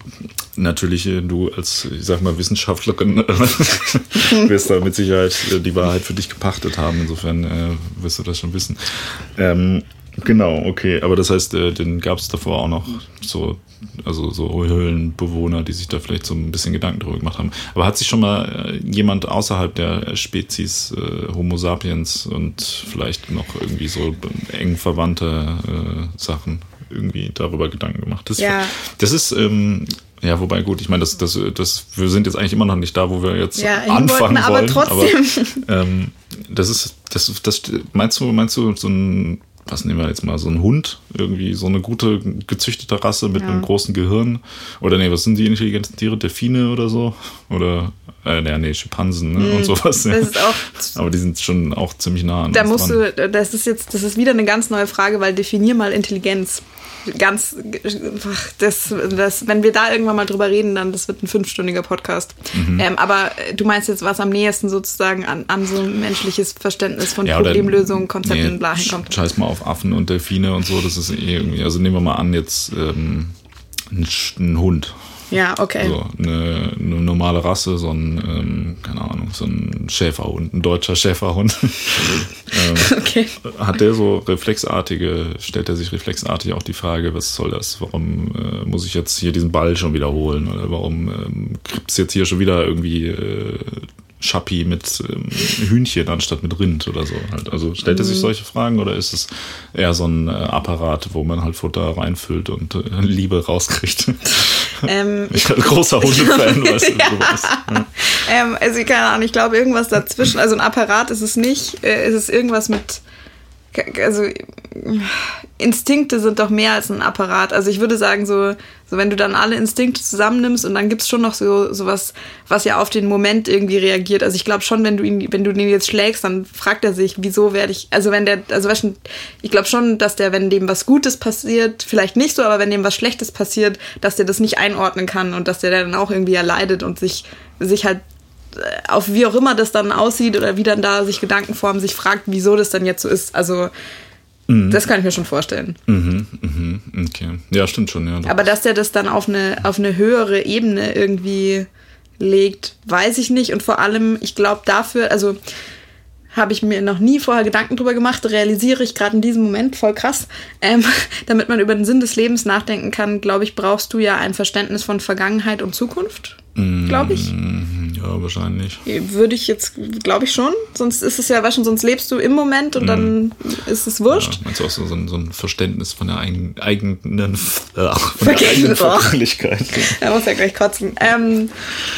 natürlich, äh, du als, ich sag mal, Wissenschaftlerin äh, *laughs* wirst da mit Sicherheit äh, die Wahrheit für dich gepachtet haben. Insofern äh, wirst du das schon wissen. Ähm, genau, okay. Aber das heißt, äh, den gab es davor auch noch so, also so Höhlenbewohner, die sich da vielleicht so ein bisschen Gedanken drüber gemacht haben. Aber hat sich schon mal äh, jemand außerhalb der Spezies äh, Homo sapiens und vielleicht noch irgendwie so eng verwandte äh, Sachen irgendwie darüber Gedanken gemacht? Das, Ja. das ist, ähm, ja, wobei gut, ich meine, das, das, das, wir sind jetzt eigentlich immer noch nicht da, wo wir jetzt Ja, anfangen wollten, aber wollen. trotzdem. Aber, ähm, das ist, das, das, meinst du, meinst du, so ein, was nehmen wir jetzt mal, so ein Hund, irgendwie so eine gute gezüchtete Rasse mit Ja. einem großen Gehirn? Oder nee, was sind die intelligenten Tiere? Delfine oder so? Oder, äh, nee, nee, Schimpansen ne? und sowas. Ja. Das ist auch Aber die sind schon auch ziemlich nah an Da musst dran. du, das ist jetzt, das ist wieder eine ganz neue Frage, weil definier mal Intelligenz. Ganz, das, das, wenn wir da irgendwann mal drüber reden, dann das wird ein fünfstündiger Podcast. Mhm. Ähm, aber du meinst jetzt, was am nächsten sozusagen an, an so ein menschliches Verständnis von Ja, Problemlösungen, Konzepten, nee, bla hinkommt. Scheiß mal auf Affen und Delfine und so, das ist eh irgendwie, also nehmen wir mal an, jetzt ähm, ein, ein Hund. Ja, okay. So, eine, eine normale Rasse, so ein, ähm, keine Ahnung, so ein Schäferhund, ein deutscher Schäferhund. *laughs* ähm, *laughs* Okay. hat der so reflexartige, stellt er sich reflexartig auch die Frage, was soll das? Warum äh, muss ich jetzt hier diesen Ball schon wiederholen? Oder warum ähm, es jetzt hier schon wieder irgendwie äh, Schappi mit ähm, Hühnchen anstatt mit Rind oder so? Halt. Also stellt er sich solche Fragen oder ist es eher so ein äh, Apparat, wo man halt Futter reinfüllt und äh, Liebe rauskriegt? *laughs* Ähm, ich bin großer Hundefan, weißt du, sowas. ähm, also keine Ahnung, ich glaube irgendwas dazwischen. Also ein Apparat ist es nicht. Äh, ist es irgendwas mit. Also Instinkte sind doch mehr als ein Apparat. Also ich würde sagen, so, so wenn du dann alle Instinkte zusammennimmst und dann gibt's schon noch so sowas, was ja auf den Moment irgendwie reagiert. Also ich glaube schon, wenn du ihn, wenn du den jetzt schlägst, dann fragt er sich, wieso werde ich, also wenn der, also weißt du, ich glaube schon, dass der, wenn dem was Gutes passiert, vielleicht nicht so, aber wenn dem was Schlechtes passiert, dass der das nicht einordnen kann und dass der dann auch irgendwie erleidet und sich, sich halt auf wie auch immer das dann aussieht oder wie dann da sich Gedanken formen, sich fragt, wieso das dann jetzt so ist. Also das kann ich mir schon vorstellen. Mhm, mhm, okay. Ja, stimmt schon, ja. Aber dass der das dann auf eine, auf eine höhere Ebene irgendwie legt, weiß ich nicht. Und vor allem, ich glaube dafür, also habe ich mir noch nie vorher Gedanken drüber gemacht, realisiere ich gerade in diesem Moment voll krass. Ähm, *laughs* damit man über den Sinn des Lebens nachdenken kann, glaube ich, brauchst du ja ein Verständnis von Vergangenheit und Zukunft. Glaube ich. Mhm, ja, wahrscheinlich. Würde ich jetzt, glaube ich schon. Sonst ist es ja, weißt du, sonst lebst du im Moment und dann ist es Ja, wurscht. meinst du auch so, so, ein, so ein Verständnis von der eigenen, eigenen, äh, von der eigenen *laughs* Vergänglichkeit. *laughs* Er muss ja gleich kotzen. Ähm,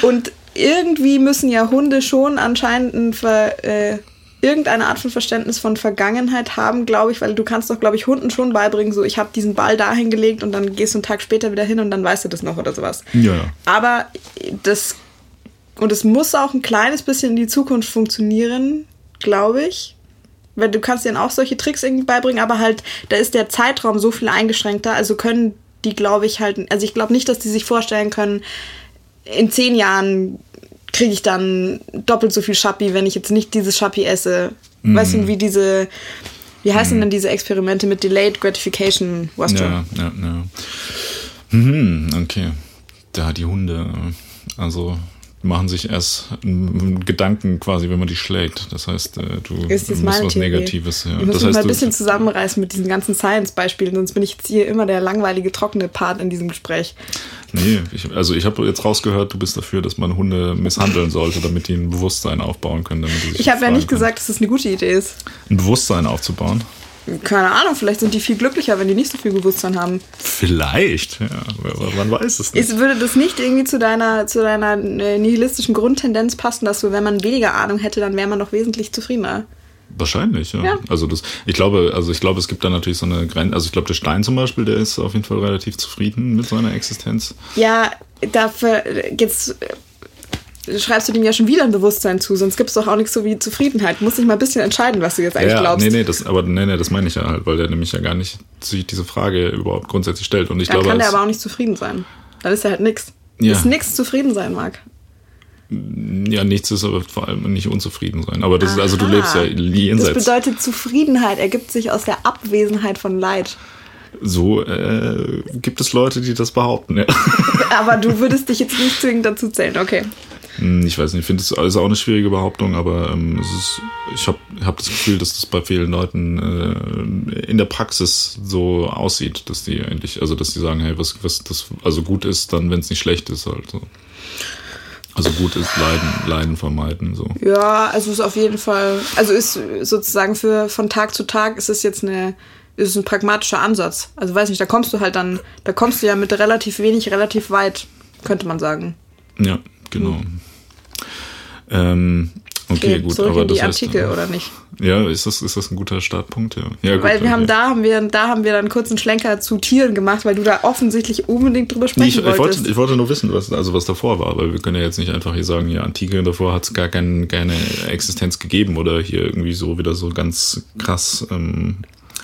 und irgendwie müssen ja Hunde schon anscheinend ein Ver, äh, irgendeine Art von Verständnis von Vergangenheit haben, glaube ich, weil du kannst doch, glaube ich, Hunden schon beibringen, so ich habe diesen Ball dahin gelegt und dann gehst du einen Tag später wieder hin und dann weißt du das noch oder sowas. Ja, ja. Aber das und es muss auch ein kleines bisschen in die Zukunft funktionieren, glaube ich. Weil du kannst denen auch solche Tricks irgendwie beibringen, aber halt, da ist der Zeitraum so viel eingeschränkter, also können die, glaube ich, halt, also ich glaube nicht, dass die sich vorstellen können, in zehn Jahren kriege ich dann doppelt so viel Schappi, wenn ich jetzt nicht dieses Schappi esse. Weißt du, wie diese, wie heißen denn diese Experimente mit Delayed Gratification? Ja, ja, ja. Mhm, okay. Da die Hunde, äh, also machen sich erst Gedanken quasi, wenn man die schlägt. Das heißt, äh, du Ist musst was Theorie. Negatives. Ja. Ich muss Das heißt, mal ein bisschen zusammenreißen mit diesen ganzen Science-Beispielen, sonst bin ich jetzt hier immer der langweilige, trockene Part in diesem Gespräch. nee, ich, also ich habe jetzt rausgehört, du bist dafür, dass man Hunde misshandeln sollte, damit die ein Bewusstsein aufbauen können. Ich habe ja nicht können. gesagt, dass das eine gute Idee ist. Ein Bewusstsein aufzubauen. Keine Ahnung, vielleicht sind die viel glücklicher, wenn die nicht so viel Bewusstsein haben. Vielleicht, ja. Man weiß es nicht. Ist, würde das nicht irgendwie zu deiner, zu deiner äh, nihilistischen Grundtendenz passen, dass du, wenn man weniger Ahnung hätte, dann wäre man doch wesentlich zufriedener? Wahrscheinlich, ja. Ja. Also das, ich glaube, also ich glaube, es gibt da natürlich so eine Grenze. Also ich glaube, der Stein zum Beispiel, der ist auf jeden Fall relativ zufrieden mit seiner Existenz. Ja, dafür jetzt. Schreibst du dem ja schon wieder ein Bewusstsein zu, sonst gibt es doch auch nichts so wie Zufriedenheit. Du musst dich mal ein bisschen entscheiden, was du jetzt eigentlich ja, glaubst. Nee, nee, das, aber nee, nee, das meine ich ja halt, weil der nämlich ja gar nicht sich diese Frage überhaupt grundsätzlich stellt. Und ich Dann glaube, kann der aber auch nicht zufrieden sein. Dann ist er halt nix. Ja. Ist nix zufrieden sein mag. ja, nichts ist aber vor allem nicht unzufrieden sein. Aber das ist, also du Aha. lebst ja Das jenseits. bedeutet, Zufriedenheit ergibt sich aus der Abwesenheit von Leid. So äh, gibt es Leute, die das behaupten, ja. Aber du *laughs* würdest dich jetzt nicht zwingend dazu zählen, okay. Hm, Ich weiß nicht, ich finde es ist auch eine schwierige Behauptung, aber ähm, es ist, ich habe hab das Gefühl, dass das bei vielen Leuten äh, in der Praxis so aussieht, dass die eigentlich, also dass die sagen, hey, was, was das also gut ist, dann wenn es nicht schlecht ist, halt so. Also gut ist Leiden, Leiden vermeiden, so. Ja, also ist auf jeden Fall, also ist sozusagen für von Tag zu Tag ist es jetzt eine, ist es ein pragmatischer Ansatz. Also weiß nicht, da kommst du halt dann, da kommst du ja mit relativ wenig, relativ weit, könnte man sagen. Ja, genau. Ähm, okay, Okay, gut, zurück aber in die das heißt, Antike, äh, oder nicht? Ja, ist das, ist das ein guter Startpunkt, ja. ja gut, weil wir haben okay. da haben wir da haben wir dann kurz einen Schlenker zu Tieren gemacht, weil du da offensichtlich unbedingt drüber Nee, sprechen ich, ich, wolltest. wollte, ich wollte nur wissen, was, also was davor war, weil wir können ja jetzt nicht einfach hier sagen, ja, Antike, davor hat es gar kein, keine Existenz gegeben oder hier irgendwie so wieder so ganz krass. Ähm,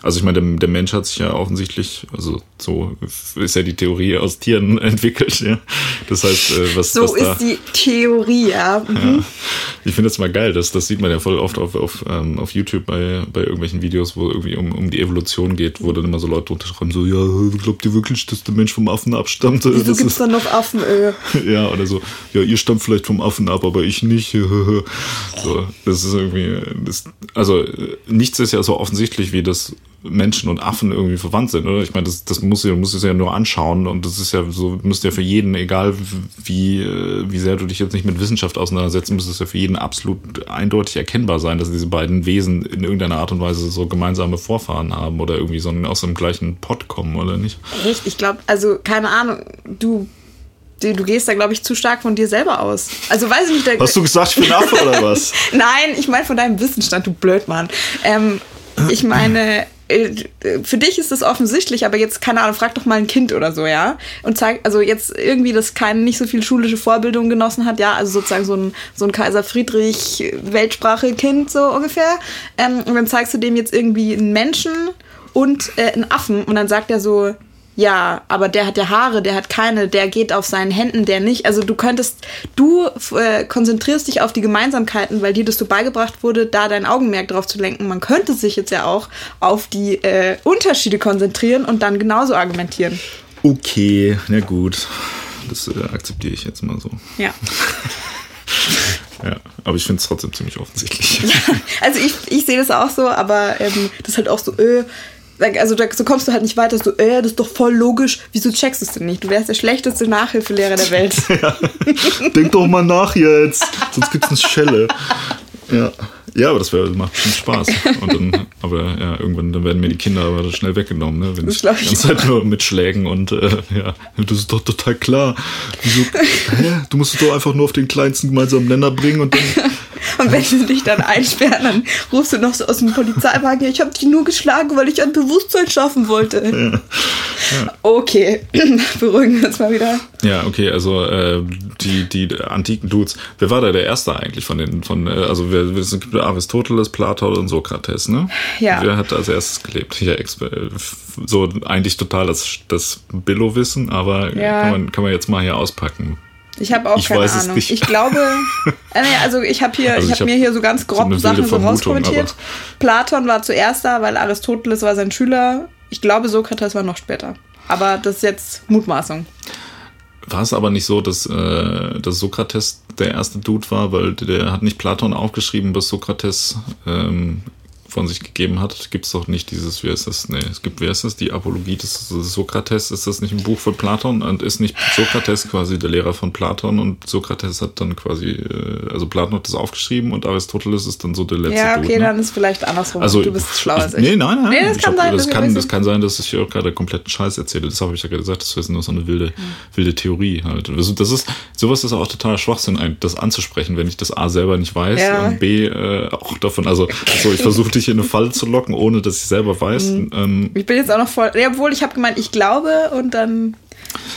also ich meine, der, der Mensch hat sich ja offensichtlich, also so ist ja die Theorie aus Tieren *laughs* entwickelt, ja. Das heißt, äh, was, so was da. ist die Theorie, ja. Mhm. Ich finde das mal geil, das, das sieht man ja voll oft auf, auf, ähm, auf YouTube bei, bei irgendwelchen Videos, wo irgendwie um, um die Evolution geht, wo dann immer so Leute unterschreiben, so, ja, glaubt ihr wirklich, dass der Mensch vom Affen abstammt? Wieso Das gibt's ist- dann noch Affen? Äh? *laughs* ja, oder so, ja, ihr stammt vielleicht vom Affen ab, aber ich nicht. *laughs* so, das ist irgendwie, das, also nichts ist ja so offensichtlich, wie das Menschen und Affen irgendwie verwandt sind, oder? Ich meine, das, das muss ja, muss es ja nur anschauen und das ist ja so, müsste ja für jeden, egal wie, äh, wie sehr du dich jetzt nicht mit Wissenschaft auseinandersetzt, müsste es ja für jeden absolut eindeutig erkennbar sein, dass diese beiden Wesen in irgendeiner Art und Weise so gemeinsame Vorfahren haben oder irgendwie so aus dem gleichen Pott kommen, oder nicht? Echt? Ich glaube, also keine Ahnung, du, du, gehst da, glaube ich, zu stark von dir selber aus. Also weiß ich nicht. Der, Hast du gesagt, ich bin Affe oder was? *laughs* Nein, ich meine von deinem Wissensstand, du Blödmann. Ähm, ich meine, für dich ist das offensichtlich, aber jetzt, keine Ahnung, frag doch mal ein Kind oder so, ja? Und zeig, also jetzt irgendwie, das kein, nicht so viel schulische Vorbildung genossen hat, ja? Also sozusagen so ein, so ein Kaiser Friedrich Weltsprache-Kind, so ungefähr. Ähm, und dann zeigst du dem jetzt irgendwie einen Menschen und äh, einen Affen und dann sagt er so, ja, aber der hat ja Haare, der hat keine, der geht auf seinen Händen, der nicht. Also du könntest, du äh, konzentrierst dich auf die Gemeinsamkeiten, weil dir das so beigebracht wurde, da dein Augenmerk drauf zu lenken. Man könnte sich jetzt ja auch auf die äh, Unterschiede konzentrieren und dann genauso argumentieren. Okay, na gut. Das äh, akzeptiere ich jetzt mal so. Ja. *laughs* Ja, aber ich finde es trotzdem ziemlich offensichtlich. *laughs* Also ich, ich sehe das auch so, aber ähm, das ist halt auch so, äh, also da, so kommst du halt nicht weiter, so, äh, das ist doch voll logisch. Wieso checkst du es denn nicht? Du wärst der schlechteste Nachhilfelehrer der Welt. *laughs* Denk doch mal nach jetzt, sonst gibt's eine Schelle. Ja. Ja, aber das wär, macht schon Spaß. Und dann, aber ja, irgendwann dann werden mir die Kinder aber schnell weggenommen, ne? Wenn Das ich die ich ganze Zeit nur mit Schlägen und äh, ja, das ist doch total klar. Wieso, hä? Du musst es doch einfach nur auf den kleinsten gemeinsamen Nenner bringen und dann. *laughs* Und wenn sie dich dann einsperren, dann rufst du noch so aus dem Polizeiwagen, ja, ich habe dich nur geschlagen, weil ich ein Bewusstsein schaffen wollte. Okay, *clears throat* beruhigen wir uns mal wieder. Ja, okay, also äh, die, die antiken Dudes. Wer war da der Erste eigentlich von den, von, äh, also wer, es gibt Aristoteles, Platon und Sokrates, ne? Ja. Wer hat als erstes gelebt? Ja, äh, so eigentlich total das, das Billo-Wissen, aber Ja. kann, man, kann man jetzt mal hier auspacken. Ich habe auch Ich keine Ahnung. Ich glaube, *laughs* äh, nee, also ich habe hier, Also ich habe hab mir hier so ganz so grob eine Sachen so rauskommentiert. Platon war zuerst da, weil Aristoteles war sein Schüler. Ich glaube, Sokrates war noch später. Aber das ist jetzt Mutmaßung. War es aber nicht so, dass, äh, dass Sokrates der erste Dude war, weil der hat nicht Platon aufgeschrieben, was Sokrates ähm, von sich gegeben hat. Gibt es doch nicht dieses, wie heißt das? Nee, es gibt, wie heißt das? Die Apologie des Sokrates. Ist das nicht ein Buch von Platon? Und ist nicht Sokrates quasi der Lehrer von Platon? Und Sokrates hat dann quasi, äh, also Platon hat das aufgeschrieben und Aristoteles ist dann so der letzte Ja, Dude. okay, ne? dann ist vielleicht andersrum. Also, du bist schlauer als ich. Nee, nein, nein. Nee, das kann hab- sein. Das kann, das kann sein, dass ich hier gerade kompletten Scheiß erzähle. Das habe ich ja gesagt. Das ist nur so eine wilde, wilde Theorie halt. Das, das ist, sowas ist auch totaler Schwachsinn, das anzusprechen, wenn ich das A selber nicht weiß Ja. und B äh, auch davon, also so, ich *laughs* versuche dich in eine Falle zu locken, ohne dass ich selber weiß. Mhm. Ähm, Ich bin jetzt auch noch voll. Ja, obwohl ich habe gemeint, ich glaube und dann.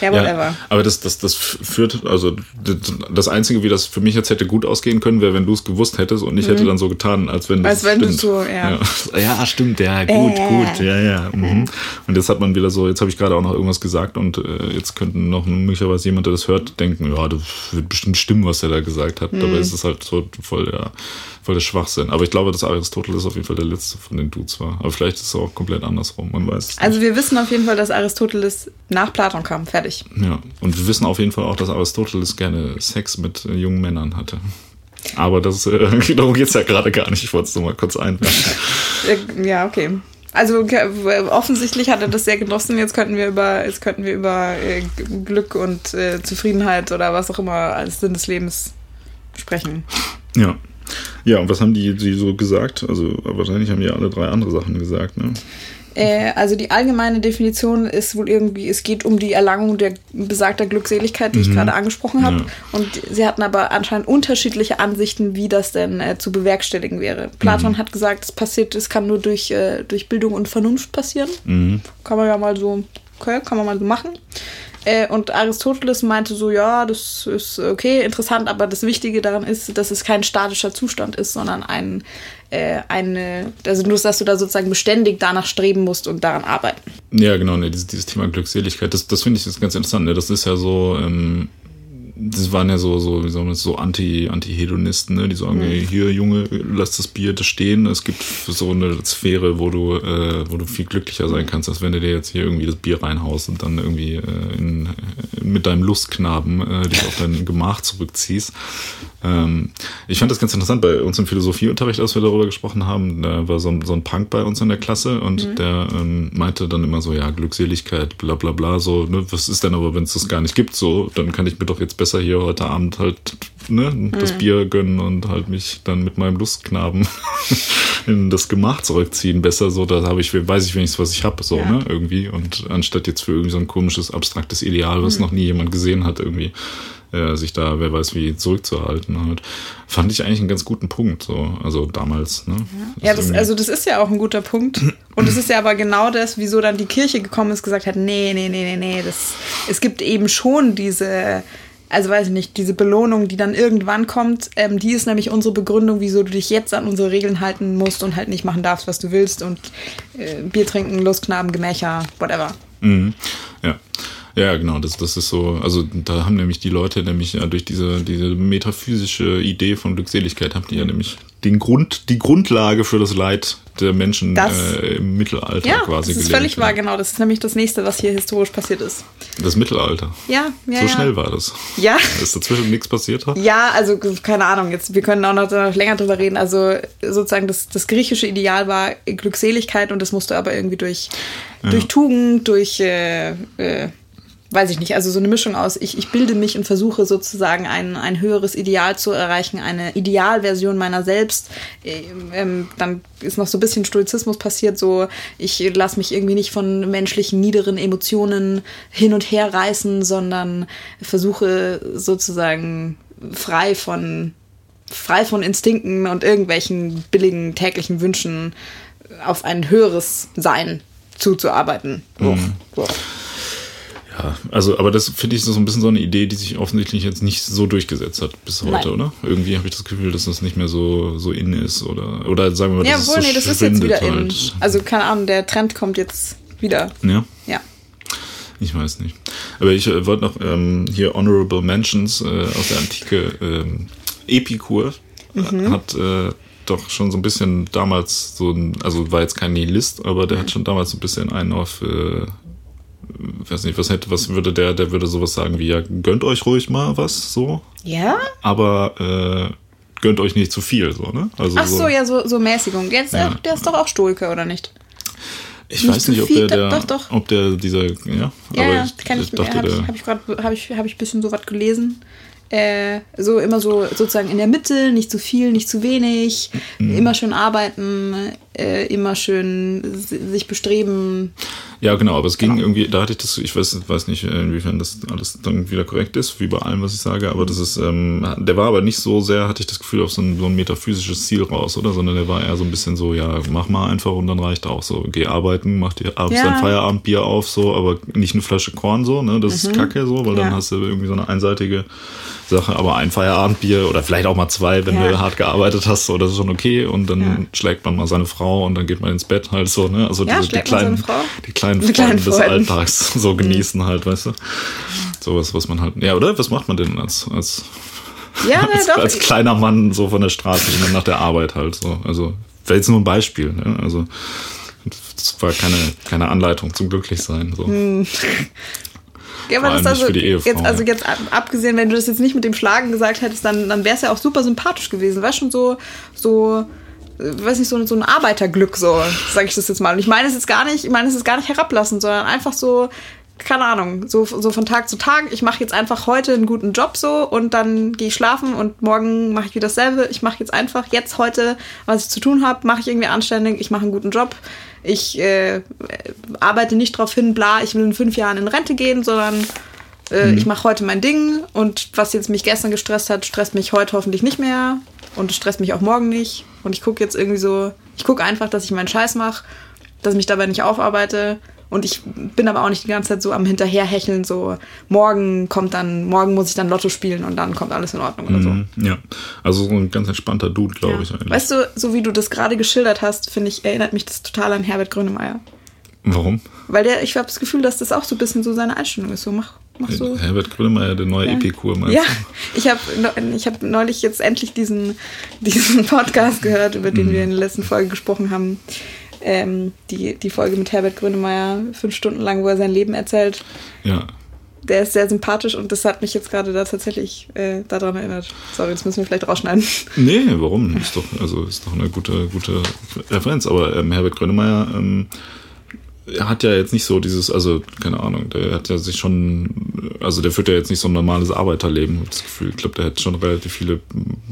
Ja, whatever. Ja, aber das, das, das führt, also das Einzige, wie das für mich jetzt hätte gut ausgehen können, wäre, wenn du es gewusst hättest und ich mhm. hätte dann so getan, als wenn das Als wenn stimmt. du so, ja. ja. *laughs* Ja, stimmt, ja, gut, äh. gut, ja, ja. Mhm. Und jetzt hat man wieder so, jetzt habe ich gerade auch noch irgendwas gesagt und äh, jetzt könnten noch möglicherweise jemand, der das hört, denken, ja, das wird bestimmt stimmen, was er da gesagt hat. Mhm. Dabei ist es halt so voll der, voll der Schwachsinn. Aber ich glaube, dass Aristoteles auf jeden Fall der letzte von den Dudes war. Aber vielleicht ist es auch komplett andersrum, man weiß es Also wir wissen auf jeden Fall, dass Aristoteles nach Platon kam, fertig. Ja, und wir wissen auf jeden Fall auch, dass Aristoteles gerne Sex mit äh, jungen Männern hatte. Aber das, äh, *laughs* darum geht es ja gerade gar nicht. Ich wollte es nur mal kurz einwerfen. Äh, ja, okay. Also offensichtlich hat er das sehr genossen. Jetzt könnten wir über, jetzt könnten wir über äh, Glück und äh, Zufriedenheit oder was auch immer als Sinn des Lebens sprechen. Ja. Ja, und was haben die, die so gesagt? Also wahrscheinlich haben die alle drei andere Sachen gesagt, ne? Äh, also die allgemeine Definition ist wohl irgendwie, es geht um die Erlangung der besagter Glückseligkeit, die mhm. ich gerade angesprochen habe. Ja. Und sie hatten aber anscheinend unterschiedliche Ansichten, wie das denn äh, zu bewerkstelligen wäre. Platon mhm. hat gesagt, es passiert, es kann nur durch, äh, durch Bildung und Vernunft passieren. Mhm. Kann man ja mal so, okay, kann man mal so machen. Äh, und Aristoteles meinte so, ja, das ist okay, interessant, aber das Wichtige daran ist, dass es kein statischer Zustand ist, sondern ein, äh, eine, also nur, dass du da sozusagen beständig danach streben musst und daran arbeiten. Ja, genau, ne, dieses, dieses Thema Glückseligkeit, das, das finde ich jetzt ganz interessant. Ne? Das ist ja so, ähm, das waren ja so, so, wie soll man das, so Anti, Anti-Hedonisten, ne? die sagen, mhm. hier, Junge, lass das Bier da stehen. Es gibt so eine Sphäre, wo du, äh, wo du viel glücklicher sein kannst, als wenn du dir jetzt hier irgendwie das Bier reinhaust und dann irgendwie äh, in, mit deinem Lustknaben äh, dich auf dein Gemach zurückziehst. Ähm, ich fand das ganz interessant bei uns im Philosophieunterricht, als wir darüber gesprochen haben. Da war so ein, so ein Punk bei uns in der Klasse und mhm. der ähm, meinte dann immer so, ja, Glückseligkeit, bla bla bla, so, ne, was ist denn aber, wenn es das gar nicht gibt, so, dann kann ich mir doch jetzt besser besser hier heute Abend halt ne, das mhm. Bier gönnen und halt mich dann mit meinem Lustknaben *laughs* in das Gemach zurückziehen. Besser so, da habe ich, weiß ich wenigstens, was ich habe, so, ja. ne, irgendwie. Und anstatt jetzt für irgendwie so ein komisches, abstraktes Ideal, was mhm. noch nie jemand gesehen hat, irgendwie äh, sich da, wer weiß wie, zurückzuhalten halt. Fand ich eigentlich einen ganz guten Punkt, so, also damals. Ne? Ja, das, also das ist ja auch ein guter Punkt. Und es ist ja aber genau das, wieso dann die Kirche gekommen ist, gesagt hat, nee, nee, nee, nee, nee, das, es gibt eben schon diese also weiß ich nicht, diese Belohnung, die dann irgendwann kommt, ähm, die ist nämlich unsere Begründung, wieso du dich jetzt an unsere Regeln halten musst und halt nicht machen darfst, was du willst und äh, Bier trinken, Lustknaben, Gemächer, whatever. Mhm. Ja. Ja, genau, das, das ist so, also da haben nämlich die Leute nämlich ja, durch diese, diese metaphysische Idee von Glückseligkeit haben die ja nämlich den Grund, die Grundlage für das Leid der Menschen das, äh, im Mittelalter ja, quasi das ist völlig ja. wahr, genau. Das ist nämlich das nächste, was hier historisch passiert ist. Das Mittelalter. Ja, ja. So ja. schnell war das. Ja. Ist dazwischen nichts passiert? Hat? Ja, also keine Ahnung. Jetzt wir können auch noch, noch länger drüber reden. Also sozusagen das, das griechische Ideal war Glückseligkeit und das musste aber irgendwie durch durch Tugend, durch äh, äh, weiß ich nicht, also so eine Mischung aus, ich, ich bilde mich und versuche sozusagen ein, ein höheres Ideal zu erreichen, eine Idealversion meiner selbst. Ähm, dann ist noch so ein bisschen Stoizismus passiert, so ich lasse mich irgendwie nicht von menschlichen niederen Emotionen hin und her reißen, sondern versuche sozusagen frei von frei von Instinkten und irgendwelchen billigen täglichen Wünschen auf ein höheres Sein zuzuarbeiten. Mhm. So. Ja, also, aber das finde ich so ein bisschen so eine Idee, die sich offensichtlich jetzt nicht so durchgesetzt hat bis heute, Nein. oder? Irgendwie habe ich das Gefühl, dass das nicht mehr so, so in ist oder, oder sagen wir mal, ja, das wohl, so nee, das ist jetzt wieder halt. in. Also, keine Ahnung, der Trend kommt jetzt wieder. Ja. Ja. Ich weiß nicht. Aber ich äh, wollte noch ähm, hier Honorable Mentions äh, aus der Antike. Ähm, Epikur mhm. hat äh, doch schon so ein bisschen damals so ein, also war jetzt kein Nihilist, aber der hat schon damals so ein bisschen einen auf äh, weiß nicht, was hätte, was würde der, der würde sowas sagen wie, ja, gönnt euch ruhig mal was, so. Ja? Aber, äh, gönnt euch nicht zu viel, so, ne? Also Ach so, so ja, so, so Mäßigung. Jetzt, ja. der ist doch auch Stoiker, oder nicht? Ich nicht weiß nicht, ob der, der doch, doch. ob der dieser, ja, ja aber ich, kann ich, ich dachte, habe ich, hab ich gerade, habe ich, hab ich ein bisschen so was gelesen. Äh, so immer so sozusagen in der Mitte, nicht zu viel, nicht zu wenig, mhm. immer schön arbeiten, äh, immer schön sich bestreben. Ja, genau, aber es ging genau. irgendwie, da hatte ich das, ich weiß, weiß nicht, inwiefern das alles dann wieder korrekt ist, wie bei allem, was ich sage, aber das ist, ähm, der war aber nicht so sehr, hatte ich das Gefühl, auf so ein, so ein metaphysisches Ziel raus, oder? Sondern der war eher so ein bisschen so, ja, mach mal einfach und dann reicht auch so. Geh arbeiten, mach dir abends ja. dein Feierabendbier auf, so, aber nicht eine Flasche Korn so, ne? Das mhm. ist kacke so, weil ja. dann hast du irgendwie so eine einseitige Sache, aber ein Feierabendbier oder vielleicht auch mal zwei, wenn ja. du hart gearbeitet hast, oder das ist schon okay. Und dann ja. schlägt man mal seine Frau und dann geht man ins Bett halt so, ne? Also ja, die, die, kleinen, die kleinen Freunde kleinen des Alltags *laughs* so mhm. genießen halt, weißt du? Sowas, was man halt. Ja, oder? Was macht man denn als, als, ja, *laughs* als, doch. als kleiner Mann so von der Straße nach der Arbeit halt so? Also, wäre jetzt nur ein Beispiel, ne? Also das war keine, keine Anleitung zum Glücklichsein. So. Hm. Ja, aber das also, für die Ehefrau, jetzt, also jetzt abgesehen, wenn du das jetzt nicht mit dem Schlagen gesagt hättest, dann, dann wäre es ja auch super sympathisch gewesen. War schon so, so, äh, weiß nicht, so, so ein Arbeiterglück, so, sage ich das jetzt mal. Und ich meine es jetzt gar nicht, ich meine es ist gar nicht herablassen, sondern einfach so, keine Ahnung, so, so von Tag zu Tag. Ich mache jetzt einfach heute einen guten Job so und dann gehe ich schlafen und morgen mache ich wieder dasselbe. Ich mache jetzt einfach jetzt heute, was ich zu tun habe, mache ich irgendwie anständig. Ich mache einen guten Job. Ich äh, arbeite nicht darauf hin, bla, ich will in fünf Jahren in Rente gehen, sondern äh, mhm. ich mache heute mein Ding und was jetzt mich gestern gestresst hat, stresst mich heute hoffentlich nicht mehr und stresst mich auch morgen nicht. Und ich gucke jetzt irgendwie so, ich gucke einfach, dass ich meinen Scheiß mache, dass ich mich dabei nicht aufarbeite und ich bin aber auch nicht die ganze Zeit so am Hinterherhecheln, so morgen kommt dann, morgen muss ich dann Lotto spielen und dann kommt alles in Ordnung oder so. Mhm, ja, also so ein ganz entspannter Dude, glaube ja. ich eigentlich. Weißt du, so wie du das gerade geschildert hast, finde ich, erinnert mich das total an Herbert Grönemeyer. Warum? Weil der, ich habe das Gefühl, dass das auch so ein bisschen so seine Einstellung ist. So, mach, mach so. Herbert Grönemeyer, der neue ja. Epikur, meinst Ja, du? ich habe ich hab neulich jetzt endlich diesen, *laughs* diesen Podcast gehört, über den mhm. wir in der letzten Folge gesprochen haben ähm, die, die Folge mit Herbert Grönemeyer, fünf Stunden lang, wo er sein Leben erzählt. Ja. Der ist sehr sympathisch und das hat mich jetzt gerade da tatsächlich äh, daran erinnert. Sorry, das müssen wir vielleicht rausschneiden. *laughs* Nee, warum? Ist doch, also ist doch eine gute, gute Referenz. Aber ähm, Herbert Grönemeyer ähm, er hat ja jetzt nicht so dieses, also keine Ahnung, der hat ja sich schon, also der führt ja jetzt nicht so ein normales Arbeiterleben, das Gefühl. Ich glaube, der hat schon relativ viele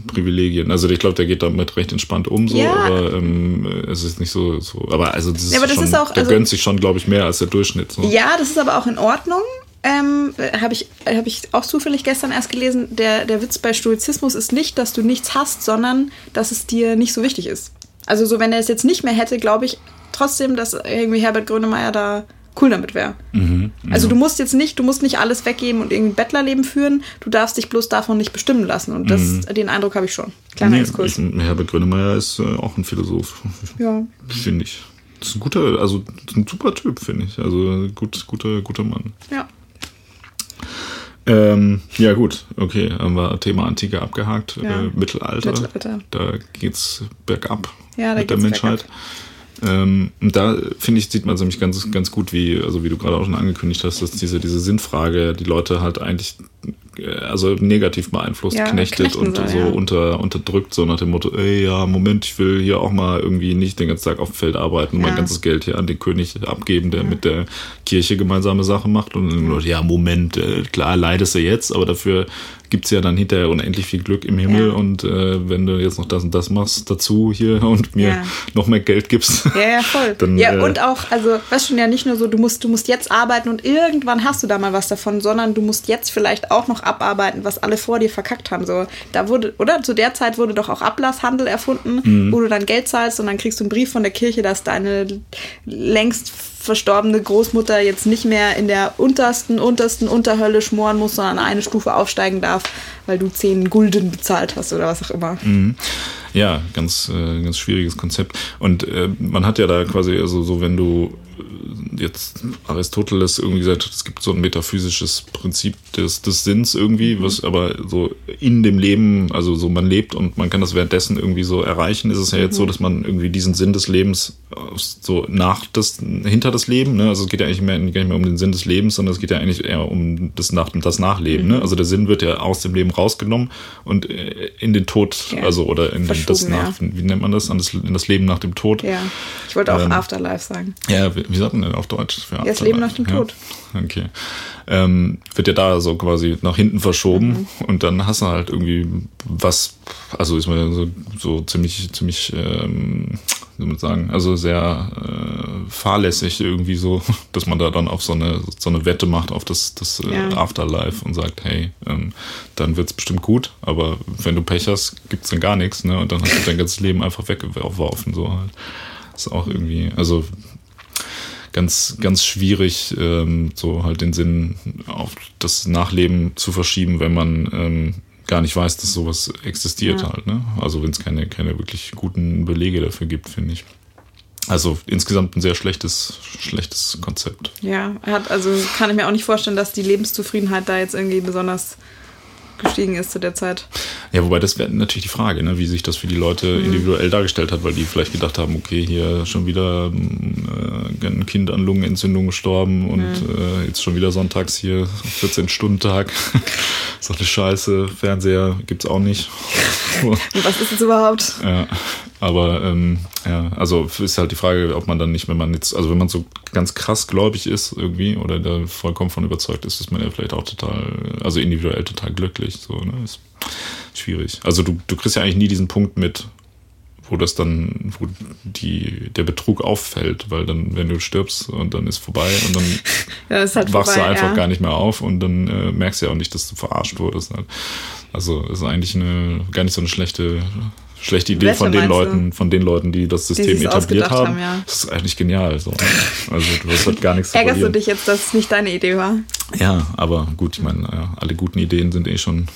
Privilegien. Also ich glaube, der geht damit recht entspannt um, so, ja. aber ähm, es ist nicht so, so aber also das ja, aber das schon, ist auch, der also, gönnt sich schon, glaube ich, mehr als der Durchschnitt. So. Ja, das ist aber auch in Ordnung. Ähm, habe ich, hab ich auch zufällig gestern erst gelesen, der, der Witz bei Stoizismus ist nicht, dass du nichts hast, sondern dass es dir nicht so wichtig ist. Also so, wenn er es jetzt nicht mehr hätte, glaube ich, trotzdem, dass irgendwie Herbert Grönemeyer da cool damit wäre. Mhm, also du musst jetzt nicht, du musst nicht alles weggeben und irgendwie ein Bettlerleben führen, du darfst dich bloß davon nicht bestimmen lassen. Und das, mhm. den Eindruck habe ich schon. Kleiner nee, Exkurs. Ich, Herbert Grönemeyer ist äh, auch ein Philosoph. Ja. Finde ich. Das ist ein guter, also ein super Typ, finde ich. Also gut, guter, guter Mann. Ja. Ähm, ja, gut, okay. Haben wir Thema Antike abgehakt. Ja. Äh, Mittelalter. Mittelalter. Da geht's bergab ja, da mit der Menschheit. Bergab. Ähm, da finde ich, sieht man nämlich ganz, ganz gut, wie, also wie du gerade auch schon angekündigt hast, dass diese, diese Sinnfrage die Leute halt eigentlich äh, also negativ beeinflusst, ja, knechtet und soll, so ja. unter, unterdrückt, so nach dem Motto, ey, ja, Moment, ich will hier auch mal irgendwie nicht den ganzen Tag auf dem Feld arbeiten und ja. mein ganzes Geld hier an den König abgeben, der mit der Kirche gemeinsame Sachen macht. Und dann, ja, Moment, äh, klar, leidest du jetzt, aber dafür gibt es ja dann hinterher unendlich viel Glück im Himmel. Ja. Und äh, wenn du jetzt noch das und das machst dazu hier *laughs* und mir ja. noch mehr Geld gibst. Ja, ja, voll. *laughs* Dann, ja, äh, und auch, also, weißt schon ja nicht nur so, du musst, du musst jetzt arbeiten und irgendwann hast du da mal was davon, sondern du musst jetzt vielleicht auch noch abarbeiten, was alle vor dir verkackt haben. So, da wurde, oder zu der Zeit wurde doch auch Ablasshandel erfunden, mhm. wo du dann Geld zahlst und dann kriegst du einen Brief von der Kirche, dass deine längst verstorbene Großmutter jetzt nicht mehr in der untersten, untersten Unterhölle schmoren muss, sondern eine Stufe aufsteigen darf, weil du zehn Gulden bezahlt hast oder was auch immer. Mhm. Ja, ganz, äh, ganz schwieriges Konzept. Und äh, man hat ja da quasi, also so, wenn du jetzt Aristoteles irgendwie gesagt hat, es gibt so ein metaphysisches Prinzip des, des Sinns irgendwie, mhm. was aber so in dem Leben, also so man lebt und man kann das währenddessen irgendwie so erreichen, ist es ja jetzt mhm. so, dass man irgendwie diesen Sinn des Lebens so nach das, hinter das Leben, ne? Also es geht ja eigentlich mehr, gar nicht mehr um den Sinn des Lebens, sondern es geht ja eigentlich eher um das, nach, das Nachleben, ne? mhm. Also der Sinn wird ja aus dem Leben rausgenommen und äh, in den Tod, ja. also oder in das nach, ja. wie nennt man das, an das, in das Leben nach dem Tod. Ja, ich wollte auch ähm, Afterlife sagen. Ja, wie, wie sagt man denn auf Deutsch? Für ja, das Leben nach dem Tod. Okay. Ähm, wird ja da so quasi nach hinten verschoben mhm. und dann hast du halt irgendwie was, also ist man so, so ziemlich, ziemlich, ähm, damit sagen, also sehr äh, fahrlässig irgendwie so, *laughs* dass man da dann auf so eine so eine Wette macht auf das das äh, ja. Afterlife und sagt, hey, ähm, dann wird's bestimmt gut, aber wenn du Pech hast, gibt's dann gar nichts, ne? Und dann hast du dein ganzes Leben einfach weggeworfen so halt. Ist auch irgendwie, also ganz, ganz schwierig, ähm, so halt den Sinn auf das Nachleben zu verschieben, wenn man ähm, gar nicht weiß, dass sowas existiert ja. halt. Ne? Also wenn es keine, keine wirklich guten Belege dafür gibt, finde ich. Also insgesamt ein sehr schlechtes, schlechtes Konzept. Ja, hat, also kann ich mir auch nicht vorstellen, dass die Lebenszufriedenheit da jetzt irgendwie besonders gestiegen ist zu der Zeit. Ja, wobei das wäre natürlich die Frage, ne, wie sich das für die Leute mhm. individuell dargestellt hat, weil die vielleicht gedacht haben, okay, hier schon wieder äh, ein Kind an Lungenentzündung gestorben und mhm. äh, jetzt schon wieder sonntags hier 14-Stunden-Tag. *laughs* so eine Scheiße, Fernseher gibt's auch nicht. *laughs* Was ist es überhaupt? Ja, aber ähm, ja, also ist halt die Frage, ob man dann nicht, wenn man jetzt, also wenn man so ganz krass gläubig ist irgendwie oder da vollkommen von überzeugt ist, ist man ja vielleicht auch total, also individuell total glücklich. So, ne? Ist schwierig. Also du, du kriegst ja eigentlich nie diesen Punkt mit, wo das dann, wo die, der Betrug auffällt, weil dann, wenn du stirbst und dann ist vorbei und dann *laughs* ja, halt wachst vorbei, du einfach ja. gar nicht mehr auf und dann äh, merkst du ja auch nicht, dass du verarscht wurdest. Halt. Also ist eigentlich eine gar nicht so eine schlechte schlechte Idee Welche von den Leuten, du? von den Leuten, die das System die etabliert haben. haben ja. Das ist eigentlich genial. So. Also du hast halt gar nichts zu Ärgerst du dich jetzt, dass es nicht deine Idee war? Ja, aber gut, ich meine, alle guten Ideen sind eh schon